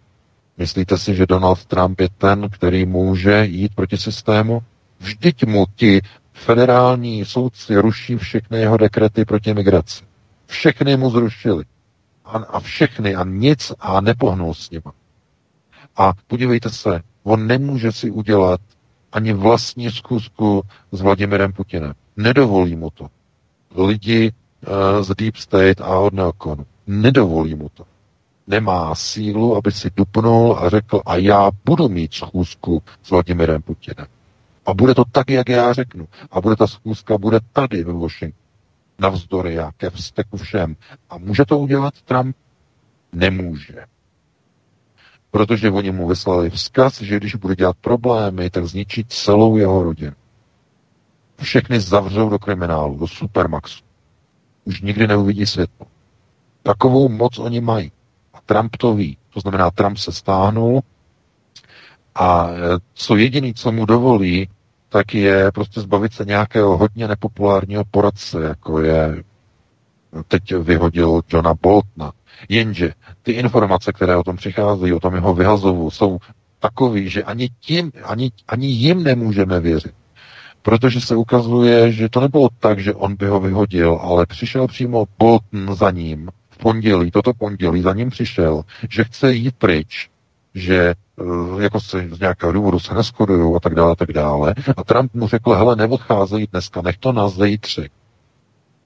Myslíte si, že Donald Trump je ten, který může jít proti systému? Vždyť mu ti federální soudci ruší všechny jeho dekrety proti migraci. Všechny mu zrušili. A, a všechny a nic a nepohnul s nima. A podívejte se, On nemůže si udělat ani vlastní zkusku s Vladimirem Putinem. Nedovolí mu to. Lidi uh, z Deep State a od Neokonu. Nedovolí mu to. Nemá sílu, aby si dupnul a řekl, a já budu mít schůzku s Vladimirem Putinem. A bude to tak, jak já řeknu. A bude ta schůzka bude tady ve Washingtonu. Navzdory já ke vzteku všem. A může to udělat Trump? Nemůže protože oni mu vyslali vzkaz, že když bude dělat problémy, tak zničí celou jeho rodinu. Všechny zavřou do kriminálu, do supermaxu. Už nikdy neuvidí světlo. Takovou moc oni mají. A Trump to ví. To znamená, Trump se stáhnul, A co jediný, co mu dovolí, tak je prostě zbavit se nějakého hodně nepopulárního poradce, jako je teď vyhodil Johna Boltona. Jenže ty informace, které o tom přicházejí, o tom jeho vyhazovu, jsou takový, že ani, tím, ani, ani jim nemůžeme věřit. Protože se ukazuje, že to nebylo tak, že on by ho vyhodil, ale přišel přímo Bolton za ním v pondělí, toto pondělí za ním přišel, že chce jít pryč, že eh, jako se z nějakého důvodu se neskodují a tak dále, a tak dále. A Trump mu řekl, hele, neodcházej dneska, nech to na zítřek.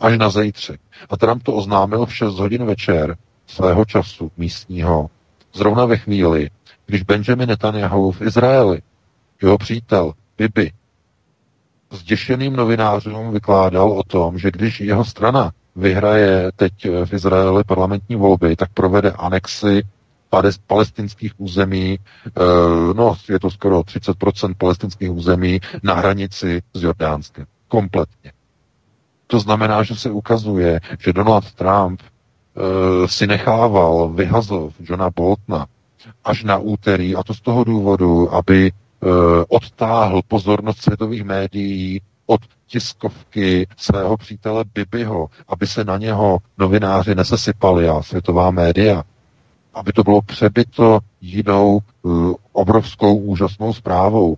Až na zítřek. A Trump to oznámil v 6 hodin večer svého času místního, zrovna ve chvíli, když Benjamin Netanyahu v Izraeli, jeho přítel Bibi, zděšeným novinářům vykládal o tom, že když jeho strana vyhraje teď v Izraeli parlamentní volby, tak provede anexi palestinských území, eh, no je to skoro 30% palestinských území na hranici s Jordánskem. Kompletně. To znamená, že se ukazuje, že Donald Trump si nechával vyhazov Johna Boltona až na úterý, a to z toho důvodu, aby e, odtáhl pozornost světových médií od tiskovky svého přítele Bibiho, aby se na něho novináři nesesypali a světová média, aby to bylo přebyto jinou e, obrovskou úžasnou zprávou,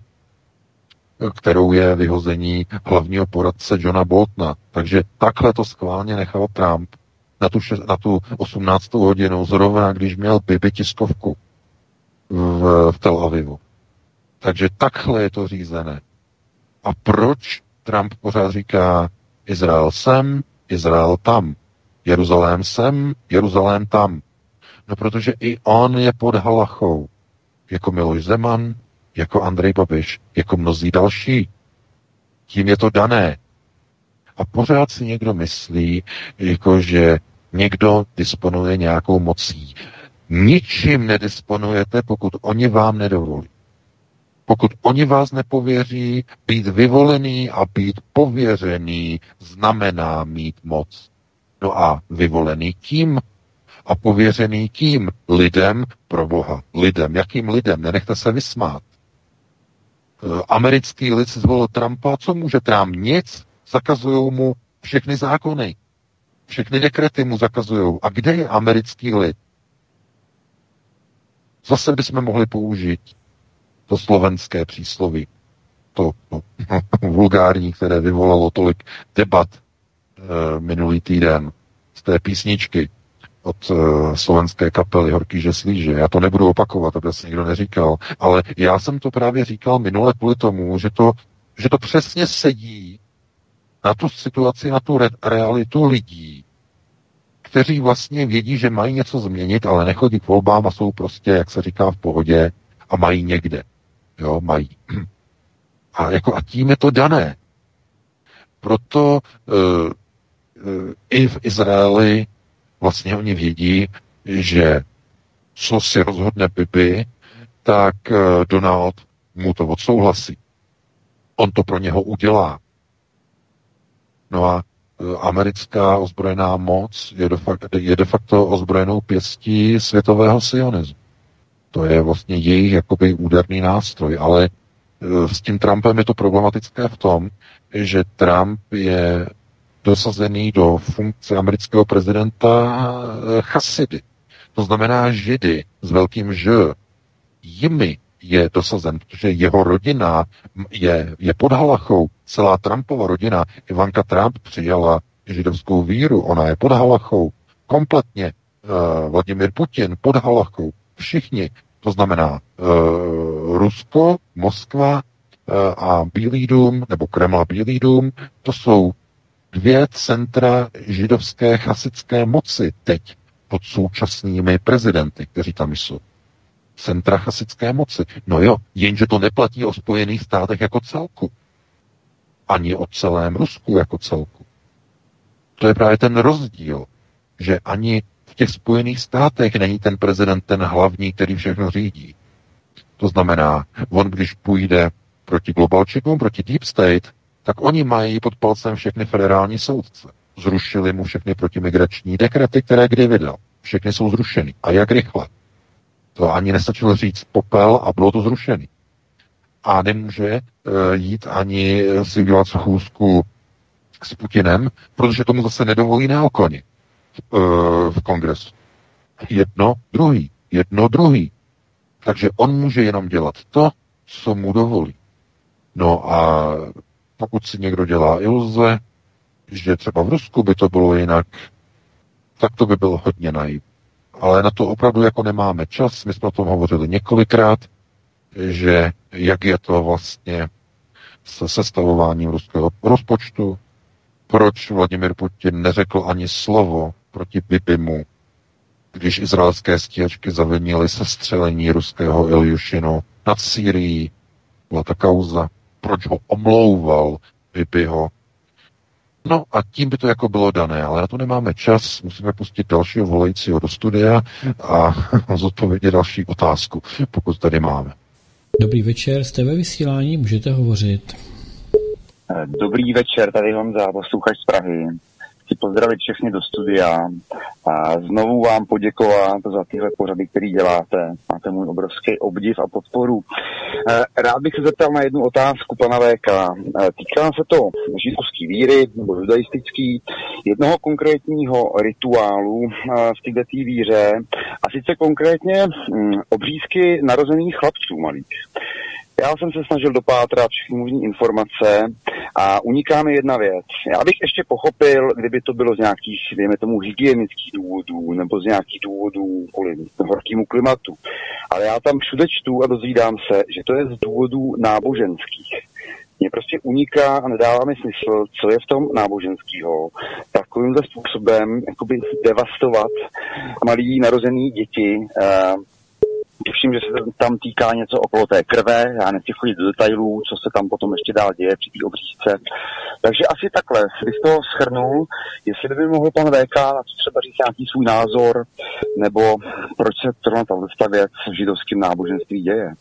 kterou je vyhození hlavního poradce Johna Boltona. Takže takhle to schválně nechal Trump na tu, šest, na tu 18. hodinu, zrovna když měl Bibi tiskovku v, v Tel Avivu. Takže takhle je to řízené. A proč Trump pořád říká Izrael sem, Izrael tam, Jeruzalém sem, Jeruzalém tam? No protože i on je pod halachou, jako Miloš Zeman, jako Andrej Babiš, jako mnozí další. Tím je to dané. A pořád si někdo myslí, jako že někdo disponuje nějakou mocí. Ničím nedisponujete, pokud oni vám nedovolí. Pokud oni vás nepověří, být vyvolený a být pověřený znamená mít moc. No a vyvolený kým? A pověřený kým? Lidem pro Boha. Lidem. Jakým lidem? Nenechte se vysmát. Eh, americký lid zvolil Trumpa, co může Trump? Nic. Zakazují mu všechny zákony. Všechny dekrety mu zakazují. A kde je americký lid? Zase bychom mohli použít to slovenské přísloví, to, to *laughs* vulgární, které vyvolalo tolik debat e, minulý týden z té písničky od uh, slovenské kapely Horký že slíže. Já to nebudu opakovat, aby se nikdo neříkal, ale já jsem to právě říkal minule kvůli tomu, že to, že to přesně sedí na tu situaci, na tu re- realitu lidí, kteří vlastně vědí, že mají něco změnit, ale nechodí k volbám a jsou prostě, jak se říká, v pohodě a mají někde. Jo, mají. *clears throat* A, jako, a tím je to dané. Proto uh, uh, i v Izraeli vlastně oni vědí, že co si rozhodne Bibi, tak eh, Donald mu to odsouhlasí. On to pro něho udělá. No a eh, americká ozbrojená moc je de, facto, je de facto ozbrojenou pěstí světového sionismu. To je vlastně jejich jakoby úderný nástroj, ale eh, s tím Trumpem je to problematické v tom, že Trump je dosazený do funkce amerického prezidenta eh, chasidy. To znamená židy s velkým Ž. Jimi je dosazen, protože jeho rodina je, je pod halachou. Celá Trumpova rodina, Ivanka Trump přijala židovskou víru, ona je pod halachou. Kompletně uh, Vladimir Putin pod halachou. Všichni. To znamená uh, Rusko, Moskva uh, a Bílý dům, nebo Kreml a Bílý dům, to jsou dvě centra židovské chasické moci teď pod současnými prezidenty, kteří tam jsou. Centra chasické moci. No jo, jenže to neplatí o Spojených státech jako celku. Ani o celém Rusku jako celku. To je právě ten rozdíl, že ani v těch Spojených státech není ten prezident ten hlavní, který všechno řídí. To znamená, on když půjde proti globalčikům, proti Deep State, tak oni mají pod palcem všechny federální soudce. Zrušili mu všechny protimigrační dekrety, které kdy vydal. Všechny jsou zrušeny. A jak rychle? To ani nestačilo říct popel a bylo to zrušený. a nemůže jít ani si udělat schůzku s Putinem, protože tomu zase nedovolí neokoni v kongresu. Jedno, druhý. Jedno, druhý. Takže on může jenom dělat to, co mu dovolí. No a pokud si někdo dělá iluze, že třeba v Rusku by to bylo jinak, tak to by bylo hodně naivní. Ale na to opravdu jako nemáme čas. My jsme o tom hovořili několikrát, že jak je to vlastně se sestavováním ruského rozpočtu, proč Vladimir Putin neřekl ani slovo proti Bibimu, když izraelské stíhačky zavinily sestřelení ruského Iljušinu nad Syrií. Byla ta kauza, proč ho omlouval Bibiho. No a tím by to jako bylo dané, ale na to nemáme čas, musíme pustit dalšího volajícího do studia a *laughs* zodpovědět další otázku, pokud tady máme. Dobrý večer, jste ve vysílání, můžete hovořit. Dobrý večer, tady Honza, posluchač z Prahy chci pozdravit všechny do studia a znovu vám poděkovat za tyhle pořady, které děláte. Máte můj obrovský obdiv a podporu. Eh, rád bych se zeptal na jednu otázku pana VK. Eh, týká se to židovské víry nebo judaistický, jednoho konkrétního rituálu eh, v této víře a sice konkrétně mm, obřízky narozených chlapců malých. Já jsem se snažil dopátrat všechny možné informace a uniká mi jedna věc. Já bych ještě pochopil, kdyby to bylo z nějakých, dejme tomu, hygienických důvodů nebo z nějakých důvodů kvůli horkému klimatu. Ale já tam všude čtu a dozvídám se, že to je z důvodů náboženských. Mně prostě uniká a nedává mi smysl, co je v tom náboženského, takovýmhle způsobem jakoby devastovat malí narozený děti, eh, Tuším, že se tam týká něco okolo té krve, já nechci chodit do detailů, co se tam potom ještě dál děje při té obřízce. Takže asi takhle, bych to schrnul, jestli by mohl pan VK třeba říct nějaký svůj názor, nebo proč se zrovna ta věc v židovském náboženství děje.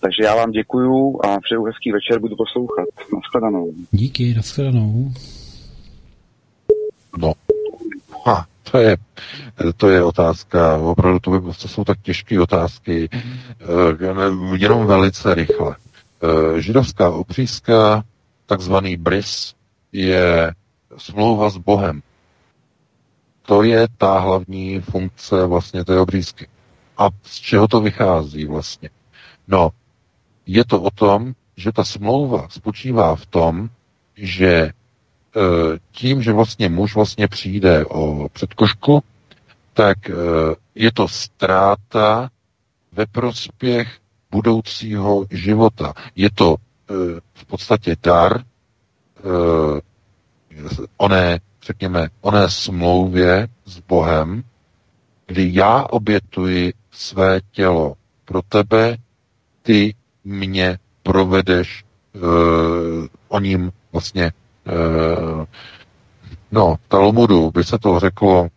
Takže já vám děkuju a přeju hezký večer, budu poslouchat. Naschledanou. Díky, naschledanou. No. Ha, to je, to je otázka, opravdu to, by, to jsou tak těžké otázky, mm-hmm. jenom velice rychle. Eh, židovská obřízka, takzvaný bris, je smlouva s Bohem. To je ta hlavní funkce vlastně té obřízky. A z čeho to vychází vlastně? No, je to o tom, že ta smlouva spočívá v tom, že Eh, tím, že vlastně muž vlastně přijde o předkošku, tak eh, je to ztráta ve prospěch budoucího života. Je to eh, v podstatě dar oné, řekněme, oné smlouvě s Bohem, kdy já obětuji své tělo pro tebe, ty mě provedeš o ním vlastně Eh, no, v Talmudu by se to řeklo uh,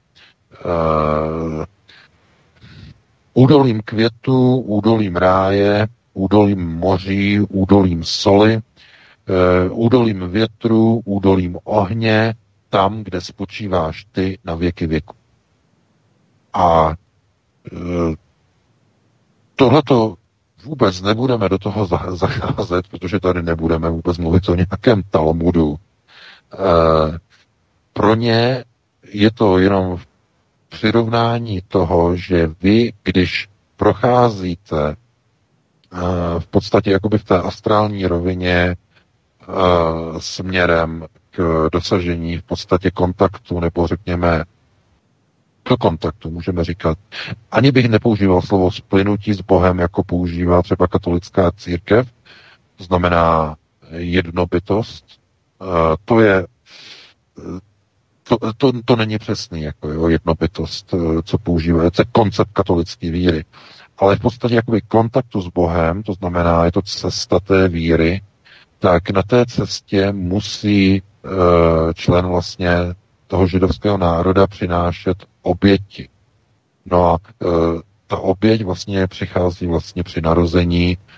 údolím květu, údolím ráje, údolím moří, údolím soli, uh, údolím větru, údolím ohně, tam, kde spočíváš ty na věky věku. A tohleto vůbec nebudeme do toho *laughs* zacházet, protože tady nebudeme vůbec mluvit o nějakém Talmudu, Eh, pro ně je to jenom přirovnání toho, že vy, když procházíte eh, v podstatě jakoby v té astrální rovině eh, směrem k dosažení v podstatě kontaktu, nebo řekněme do kontaktu, můžeme říkat. Ani bych nepoužíval slovo splynutí s Bohem, jako používá třeba katolická církev, znamená jednobytost, Eh, to je eh, to, to, to není přesný, jako jo, jednobytost, eh, co používá, to je koncept katolické víry. Ale v podstatě jakoby kontaktu s Bohem, to znamená, je to cesta té víry, tak na té cestě musí člen vlastně toho židovského národa přinášet oběti. No a ta oběť vlastně přichází vlastně při narození Eh,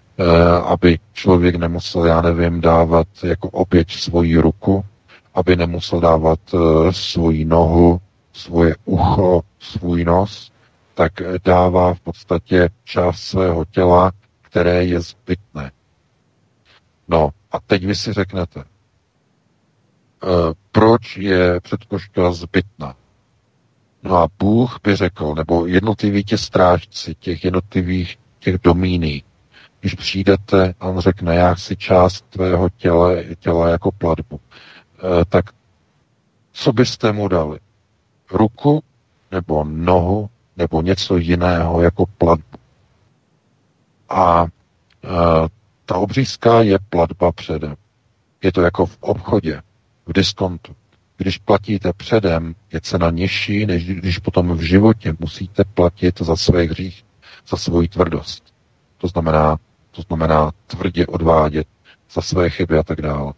aby člověk nemusel, já nevím, dávat jako oběť svoji ruku, aby nemusel dávat eh, svoji nohu, svoje ucho, svůj nos, tak dává v podstatě část svého těla, které je zbytné. No a teď vy si řeknete, proč je předkoška zbytná? No a Bůh by řekl, nebo jednotliví tě strážci těch jednotlivých těch domíní, když přijdete a on řekne, já chci část tvého těla, těla jako platbu, e, tak co byste mu dali? Ruku nebo nohu nebo něco jiného jako platbu? A e, ta obřízka je platba předem. Je to jako v obchodě, v diskontu. Když platíte předem, je cena nižší, než když potom v životě musíte platit za své hřích, za svoji tvrdost. To znamená, to znamená tvrdě odvádět za své chyby a tak dále.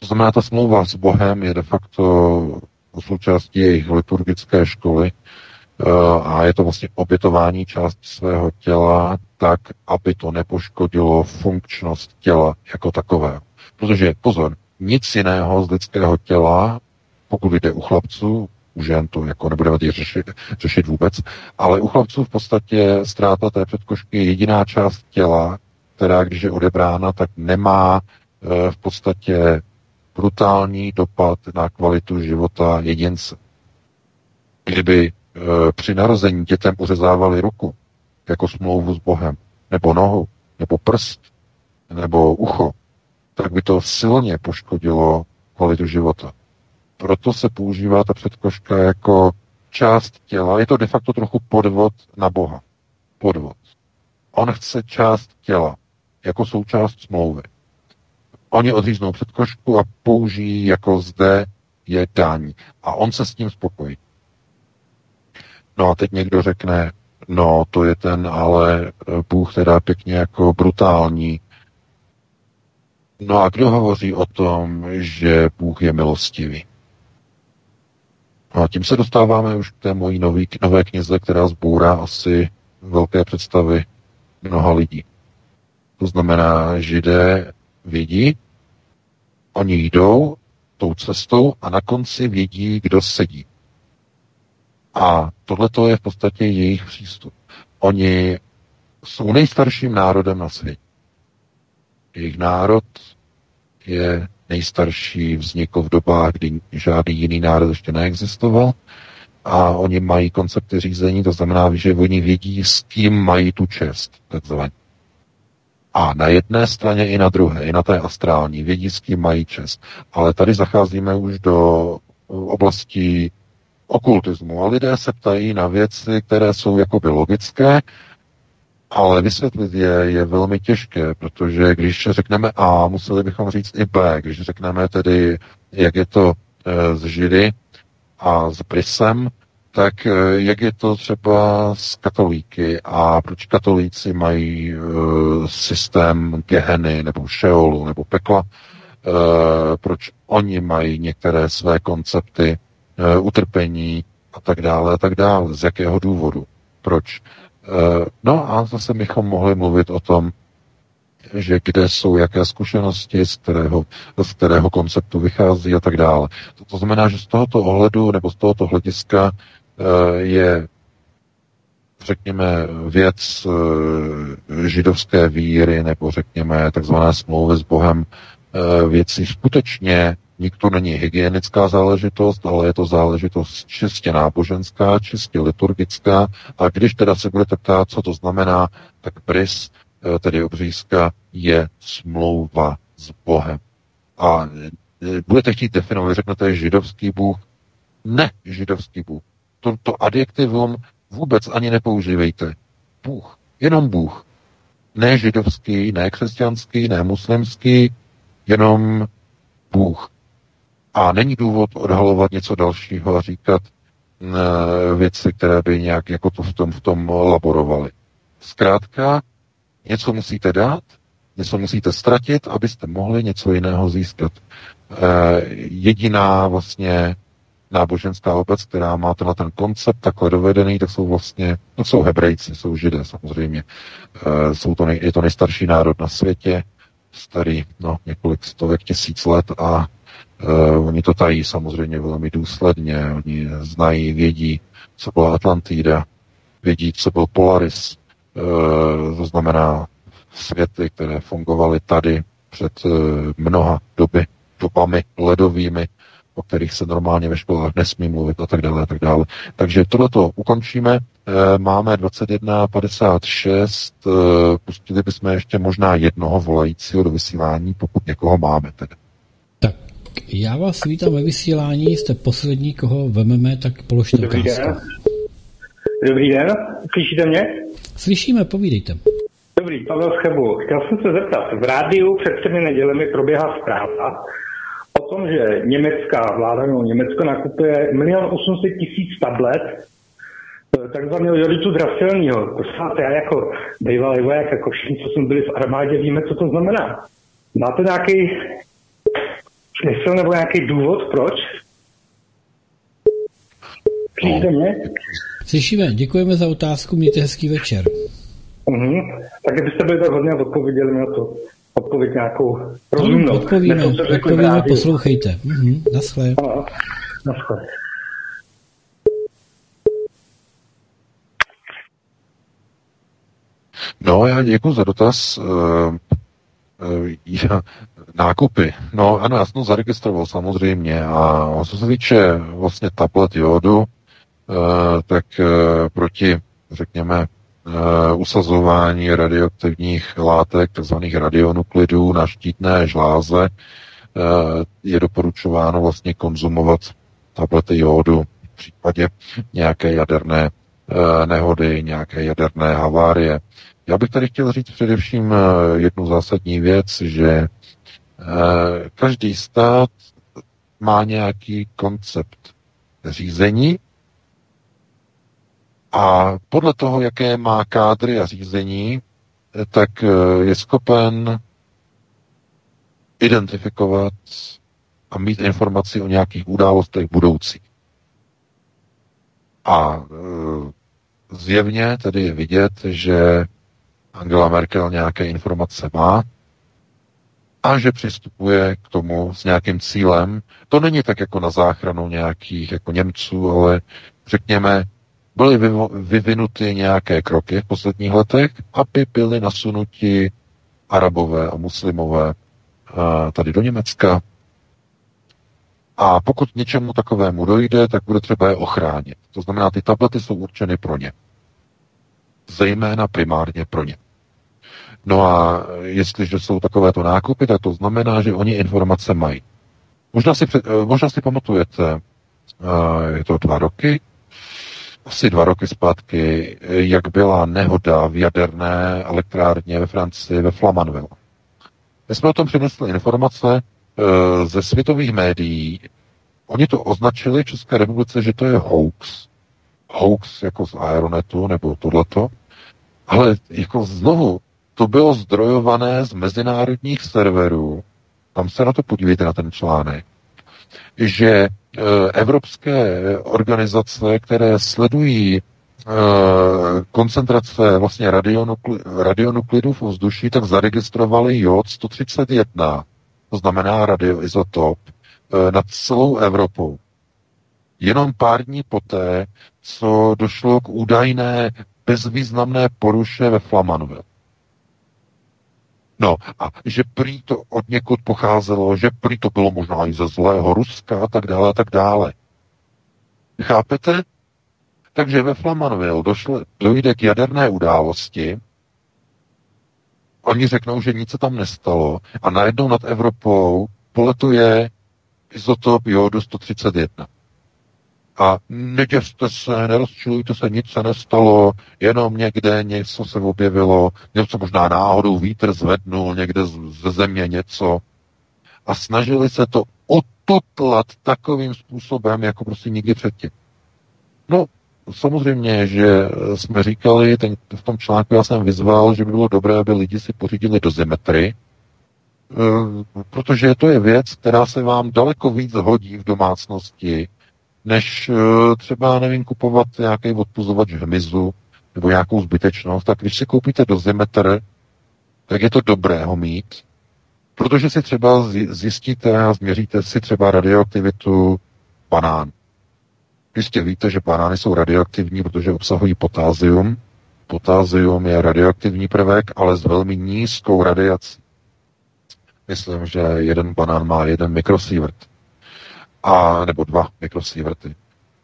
To znamená, ta smlouva s Bohem je de facto součástí jejich liturgické školy eh, a je to vlastně obětování části svého těla tak, aby to nepoškodilo funkčnost těla jako takové. Protože, pozor, nic jiného z lidského těla, pokud jde u chlapců, u žen to jako nebudeme teď řešit, řešit vůbec, ale u chlapců v podstatě ztráta té předkošky je jediná část těla, která, když je odebrána, tak nemá e, v podstatě brutální dopad na kvalitu života jedince. Kdyby e, při narození dětem uřezávali ruku, jako smlouvu s Bohem, nebo nohu, nebo prst, nebo ucho, tak by to silně poškodilo kvalitu života. Proto se používá ta předkoška jako část těla. Je to de facto trochu podvod na Boha. Podvod. On chce část těla jako součást smlouvy. Oni odříznou předkošku a použijí jako zde je daň. A on se s tím spokojí. No a teď někdo řekne, no to je ten ale Bůh teda pěkně jako brutální. No a kdo hovoří o tom, že Bůh je milostivý? No a tím se dostáváme už k té mojí nový, nové knize, která zbourá asi velké představy mnoha lidí. To znamená, židé vidí, oni jdou tou cestou a na konci vidí, kdo sedí. A tohle je v podstatě jejich přístup. Oni jsou nejstarším národem na světě. Jejich národ je nejstarší, vznikl v dobách, kdy žádný jiný národ ještě neexistoval a oni mají koncepty řízení, to znamená, že oni vědí, s kým mají tu čest, takzvaně. A na jedné straně i na druhé, i na té astrální, vědí, s kým mají čest. Ale tady zacházíme už do oblasti okultismu a lidé se ptají na věci, které jsou jakoby logické, ale vysvětlit je je velmi těžké, protože když řekneme A, museli bychom říct i B. Když řekneme tedy, jak je to e, s Židy a s Brisem, tak e, jak je to třeba s katolíky a proč katolíci mají e, systém Geheny nebo Šeolu nebo pekla, e, proč oni mají některé své koncepty e, utrpení a tak dále a tak dále, z jakého důvodu, proč. Eh, no a zase bychom mohli mluvit o tom, že kde jsou jaké zkušenosti, z kterého, z kterého konceptu vychází a tak dále. To, to znamená, že z tohoto ohledu nebo z tohoto hlediska eh, je řekněme, věc eh, židovské víry nebo řekněme takzvané smlouvy s Bohem věcí skutečně Nikdo není hygienická záležitost, ale je to záležitost čistě náboženská, čistě liturgická. A když teda se budete ptát, co to znamená, tak bris, eh, tedy obřízka, je smlouva s Bohem. A eh, budete chtít definovat, řeknete židovský Bůh. Ne židovský Bůh. To, to adjektivum vůbec ani nepoužívejte. Bůh. Jenom Bůh. Ne židovský, ne křesťanský, ne muslimský, jenom Bůh. A není důvod odhalovat něco dalšího a říkat e, věci, které by nějak jako to v tom, v tom laborovaly. Zkrátka, něco musíte dát, něco musíte ztratit, abyste mohli něco jiného získat. E, jediná vlastně náboženská obec, která má tenhle ten koncept takhle dovedený, tak jsou vlastně, no jsou hebrejci, jsou židé samozřejmě. E, jsou to nej, je to nejstarší národ na světě, starý, no, několik stovek tisíc let a Uh, oni to tají samozřejmě velmi důsledně. Oni znají, vědí, co byla Atlantida, vědí, co byl Polaris, uh, to znamená světy, které fungovaly tady před eh, mnoha doby, dobami ledovými, o kterých se normálně ve školách nesmí mluvit a tak dále a tak dále. Takže tohleto ukončíme. Máme 21.56, pustili bychom ještě možná jednoho volajícího do vysílání, pokud někoho máme tedy. Tak já vás vítám ve vysílání, jste poslední, koho vememe, tak položte Dobrý otázku. den. Dobrý den, slyšíte mě? Slyšíme, povídejte. Dobrý, Pavel Schebu. Chtěl jsem se zeptat, v rádiu před třemi nedělemi proběhla zpráva o tom, že německá vláda, no Německo nakupuje milion 800 tisíc tablet eh, takzvaného joditu draselního. To snad já jako bývalý voják, jako všichni, co jsme byli v armádě, víme, co to znamená. Máte nějaký smysl nebo nějaký důvod, proč? Slyšíte mě? Slyšíme, děkujeme za otázku, mějte hezký večer. Mhm. Tak kdybyste byli tak hodně odpověděli na to. Odpověď nějakou rozumnou. odpovíme, to, odpovíme, poslouchejte. Mhm, naschle. Ano, naschle. No, já děkuji za dotaz. Eh, eh, Já, nákupy. No ano, já jsem to zaregistroval samozřejmě. A co se týče vlastně tablet jodu, eh, tak eh, proti, řekněme, usazování radioaktivních látek, takzvaných radionuklidů na štítné žláze, eh, je doporučováno vlastně konzumovat tablety jodu v případě nějaké jaderné eh, nehody, nějaké jaderné havárie. Já bych tady chtěl říct především eh, jednu zásadní věc, že eh, každý stát má nějaký koncept řízení a podle toho, jaké má kádry a řízení, eh, tak eh, je schopen identifikovat a mít informaci o nějakých událostech budoucích. A e, zjevně tedy je vidět, že Angela Merkel nějaké informace má a že přistupuje k tomu s nějakým cílem. To není tak jako na záchranu nějakých jako Němců, ale řekněme, byly vyvinuty nějaké kroky v posledních letech, aby byly nasunuti arabové a muslimové eh, tady do Německa. A pokud něčemu takovému dojde, tak bude třeba je ochránit. To znamená, ty tablety jsou určeny pro ně. Zejména primárně pro ně. No a jestliže jsou takovéto nákupy, tak to znamená, že oni informace mají. Možná si, eh, možná si pamatujete, eh, je to dva roky, asi dva roky zpátky, jak byla nehoda v jaderné elektrárně ve Francii ve Flamanville. My jsme o tom přinesli informace eh, ze světových médií. Oni to označili v České republice, že to je hoax. Hoax jako z Aeronetu nebo tohleto. Ale jako znovu, to bylo zdrojované z mezinárodních serverů. Tam se na to podívejte na ten článek. Že e, evropské organizace, které sledují e, koncentrace vlastně radionukli, radionuklidů v ovzduší, tak zaregistrovali jod 131, to znamená radioizotop, e, nad celou Evropou. Jenom pár dní poté, co došlo k údajné bezvýznamné poruše ve Flamanville. No a že prý to od někud pocházelo, že prý to bylo možná i ze zlého Ruska a tak dále a tak dále. Chápete? Takže ve Flamanville došlo, dojde k jaderné události, oni řeknou, že nic se tam nestalo a najednou nad Evropou poletuje izotop jodu 131. A neděste se, nerozčilujte se, nic se nestalo, jenom někde něco se objevilo, něco možná náhodou vítr zvednul někde ze země něco. A snažili se to ototlat takovým způsobem, jako prostě nikdy předtím. No, samozřejmě, že jsme říkali, ten, v tom článku já jsem vyzval, že by bylo dobré, aby lidi si pořídili dozimetry, eh, protože to je věc, která se vám daleko víc hodí v domácnosti, než eh, třeba, nevím, kupovat nějaký odpuzovač hmyzu nebo nějakou zbytečnost, tak když si koupíte dozimetr, tak je to dobré ho mít, protože si třeba zjistíte a změříte si třeba radioaktivitu banán. Jistě víte, že banány jsou radioaktivní, protože obsahují potázium. Potázium je radioaktivní prvek, ale s velmi nízkou radiací. myslím, že jeden banán má jeden mikrosievert. A, nebo dva mikrosieverty.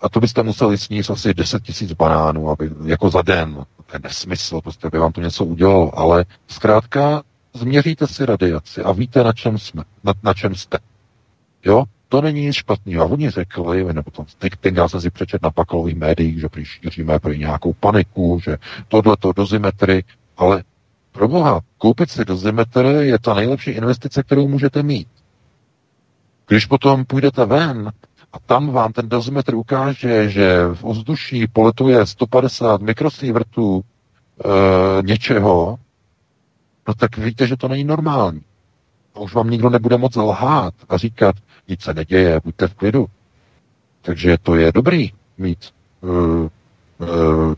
A to byste museli sníst asi 10 tisíc banánů, aby, jako za den. To je nesmysl, prostě by vám to něco udělalo. Ale zkrátka změříte si radiaci a víte, na čem, jsme, na, na čem jste. Jo? To není nic špatného. A oni řekli, nebo to, teď já jsem si přečet na pakolových médiích, že šíříme pro nějakou paniku, že tohle to dozimetry, ale pro boha, koupit si dozimetr je ta nejlepší investice, kterou můžete mít. Když potom půjdete ven a tam vám ten dozimetr ukáže, že v ovzduší poletuje 150 mikrosievertů e, něčeho, no tak víte, že to není normální. A už vám nikdo nebude moc lhát a říkat, nic se neděje, buďte v klidu. Takže to je dobrý mít uh, uh,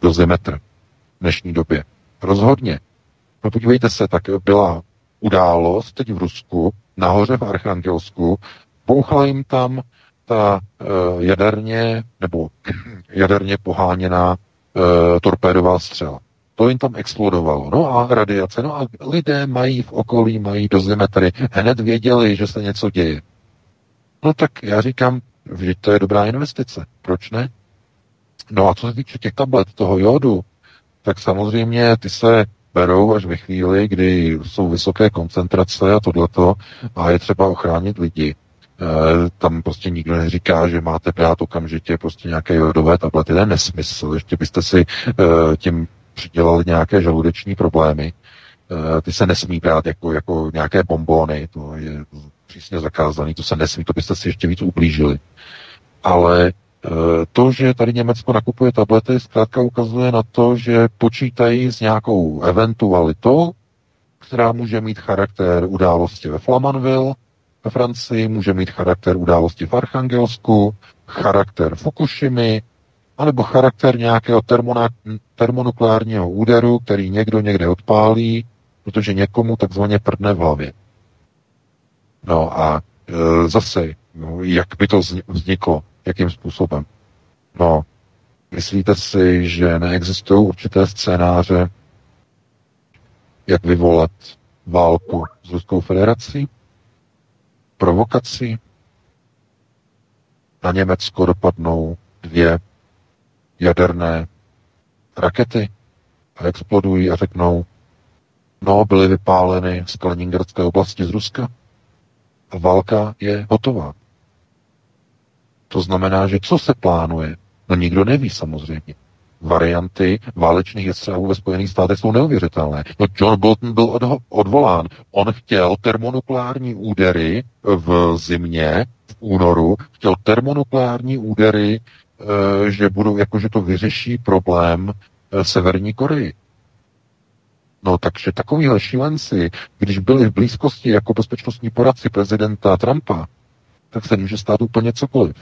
dozimetr v dnešní době. Rozhodně. No podívejte se, tak byla událost teď v Rusku, nahoře v Archangelsku, bouchla jim tam ta uh, jaderně, nebo *clears throat* jaderně poháněná uh, torpédová střela. To jim tam explodovalo. No a radiace. No a lidé mají v okolí, mají dozimetry. Hned věděli, že se něco děje. No tak já říkám, že to je dobrá investice. Proč ne? No a co se týče těch tablet, toho jodu, tak samozřejmě ty se berou až ve chvíli, kdy jsou vysoké koncentrace a tohleto a je třeba ochránit lidi. E, tam prostě nikdo neříká, že máte brát okamžitě prostě nějaké jodové tablety. To je nesmysl. Ještě byste si e, tím přidělali nějaké žaludeční problémy. E, ty se nesmí brát jako, jako nějaké bombóny. To je přísně zakázaný, to se nesmí, to byste si ještě víc ublížili. Ale to, že tady Německo nakupuje tablety, zkrátka ukazuje na to, že počítají s nějakou eventualitou, která může mít charakter události ve Flamanville, ve Francii, může mít charakter události v Archangelsku, charakter Fukushimy, anebo charakter nějakého termonukleárního úderu, který někdo někde odpálí, protože někomu takzvaně prdne v hlavě. No a e, zase, no, jak by to vzniklo? Jakým způsobem? No, myslíte si, že neexistují určité scénáře, jak vyvolat válku s Ruskou federací? Provokací? Na Německo dopadnou dvě jaderné rakety a explodují a řeknou, no, byly vypáleny z Kaliningradské oblasti z Ruska a válka je hotová. To znamená, že co se plánuje? No nikdo neví samozřejmě. Varianty válečných jestřábů ve Spojených státech jsou neuvěřitelné. No John Bolton byl odho- odvolán. On chtěl termonukleární údery v zimě, v únoru, chtěl termonukleární údery, e, že budou, jako že to vyřeší problém e, Severní Koreji. No takže takovýhle šílenci, když byli v blízkosti jako bezpečnostní poradci prezidenta Trumpa, tak se může stát úplně cokoliv.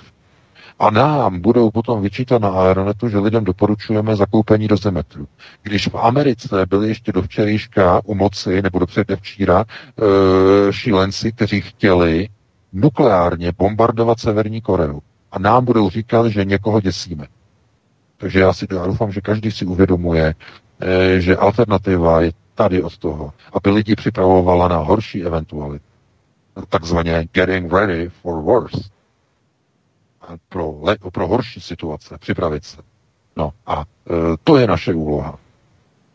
A nám budou potom vyčítat na Aeronetu, že lidem doporučujeme zakoupení do zemetru. Když v Americe byli ještě do včerejška u moci, nebo do předevčíra, e, šílenci, kteří chtěli nukleárně bombardovat Severní Koreu. A nám budou říkat, že někoho děsíme. Takže já si doufám, že každý si uvědomuje, e, že alternativa je tady od toho, aby lidi připravovala na horší eventuality. Takzvaně getting ready for worse pro, le, pro horší situace, připravit se. No a e, to je naše úloha.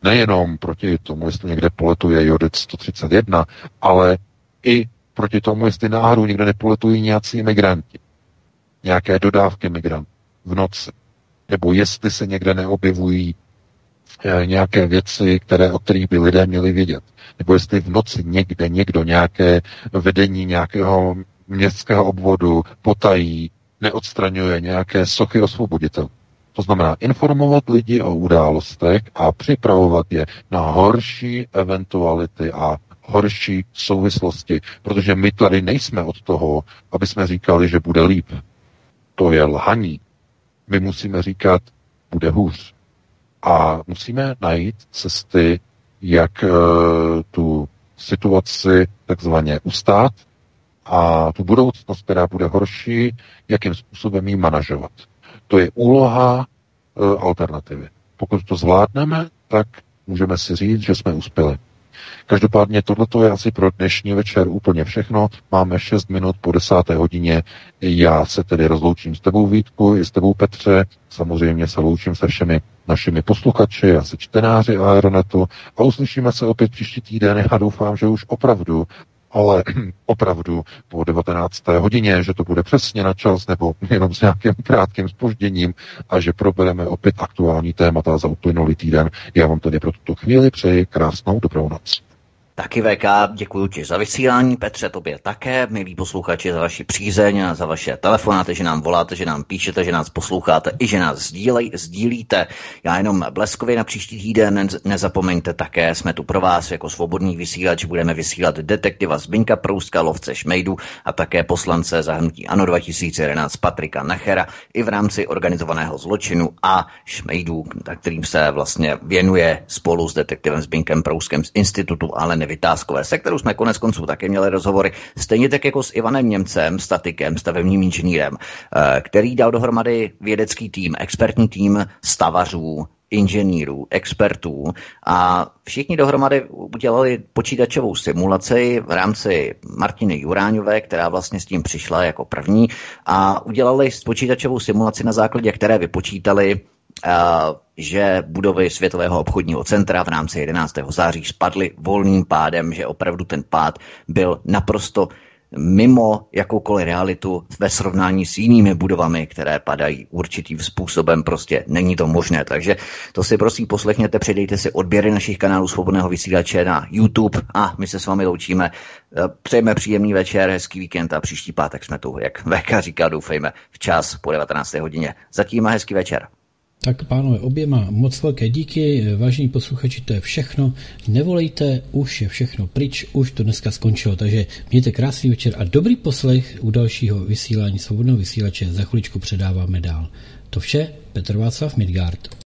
Nejenom proti tomu, jestli někde poletuje Jodec 131, ale i proti tomu, jestli náhodou někde nepoletují nějací migranti. Nějaké dodávky migrantů v noci. Nebo jestli se někde neobjevují e, nějaké věci, které, o kterých by lidé měli vědět. Nebo jestli v noci někde někdo nějaké vedení nějakého městského obvodu potají neodstraňuje nějaké sochy osvoboditelů. To znamená informovat lidi o událostech a připravovat je na horší eventuality a horší souvislosti, protože my tady nejsme od toho, aby jsme říkali, že bude líp. To je lhaní. My musíme říkat, bude hůř. A musíme najít cesty, jak uh, tu situaci takzvaně ustát, a tu budoucnost, která bude horší, jakým způsobem ji manažovat. To je úloha e, alternativy. Pokud to zvládneme, tak můžeme si říct, že jsme uspěli. Každopádně tohleto je asi pro dnešní večer úplně všechno. Máme 6 minut po desáté hodině. Já se tedy rozloučím s tebou Vítku i s tebou Petře. Samozřejmě se loučím se všemi našimi posluchači a se čtenáři Aeronetu a uslyšíme se opět příští týden a doufám, že už opravdu ale *clears throat* opravdu po 19. hodině, že to bude přesně na čas nebo jenom s nějakým *laughs* krátkým spožděním a že probereme opět aktuální témata za uplynulý týden. Já vám tedy pro tuto chvíli přeji krásnou dobrou noc. Taky VK, děkuji ti za vysílání, Petře, tobě také, milí posluchači, za vaši přízeň a za vaše telefonáty, že nám voláte, že nám píšete, že nás posloucháte i že nás sdílej, sdílíte. Já jenom bleskově na příští týden nezapomeňte také, jsme tu pro vás jako svobodný vysílač, budeme vysílat detektiva Zbinka Prouska, lovce Šmejdu a také poslance zahrnutí ANO 2011 Patrika Nachera i v rámci organizovaného zločinu a Šmejdu, kterým se vlastně věnuje spolu s detektivem Zbinkem Prouskem z institutu, ale ne Vytázkové, se kterou jsme konec konců také měli rozhovory, stejně tak jako s Ivanem Němcem, statikem, stavebním inženýrem, eh, který dal dohromady vědecký tým, expertní tým stavařů, inženýrů, expertů a všichni dohromady udělali počítačovou simulaci v rámci Martiny Juráňové, která vlastně s tím přišla jako první a udělali počítačovou simulaci na základě které vypočítali že budovy Světového obchodního centra v rámci 11. září spadly volným pádem, že opravdu ten pád byl naprosto mimo jakoukoliv realitu ve srovnání s jinými budovami, které padají určitým způsobem, prostě není to možné. Takže to si prosím poslechněte, přidejte si odběry našich kanálů Svobodného vysílače na YouTube a my se s vámi loučíme. Přejeme příjemný večer, hezký víkend a příští pátek jsme tu, jak VK říká, doufejme, včas po 19. hodině. Zatím a hezký večer. Tak pánové, oběma moc velké díky, vážení posluchači, to je všechno. Nevolejte, už je všechno pryč, už to dneska skončilo, takže mějte krásný večer a dobrý poslech u dalšího vysílání svobodného vysílače. Za chviličku předáváme dál. To vše, Petr Václav Midgard.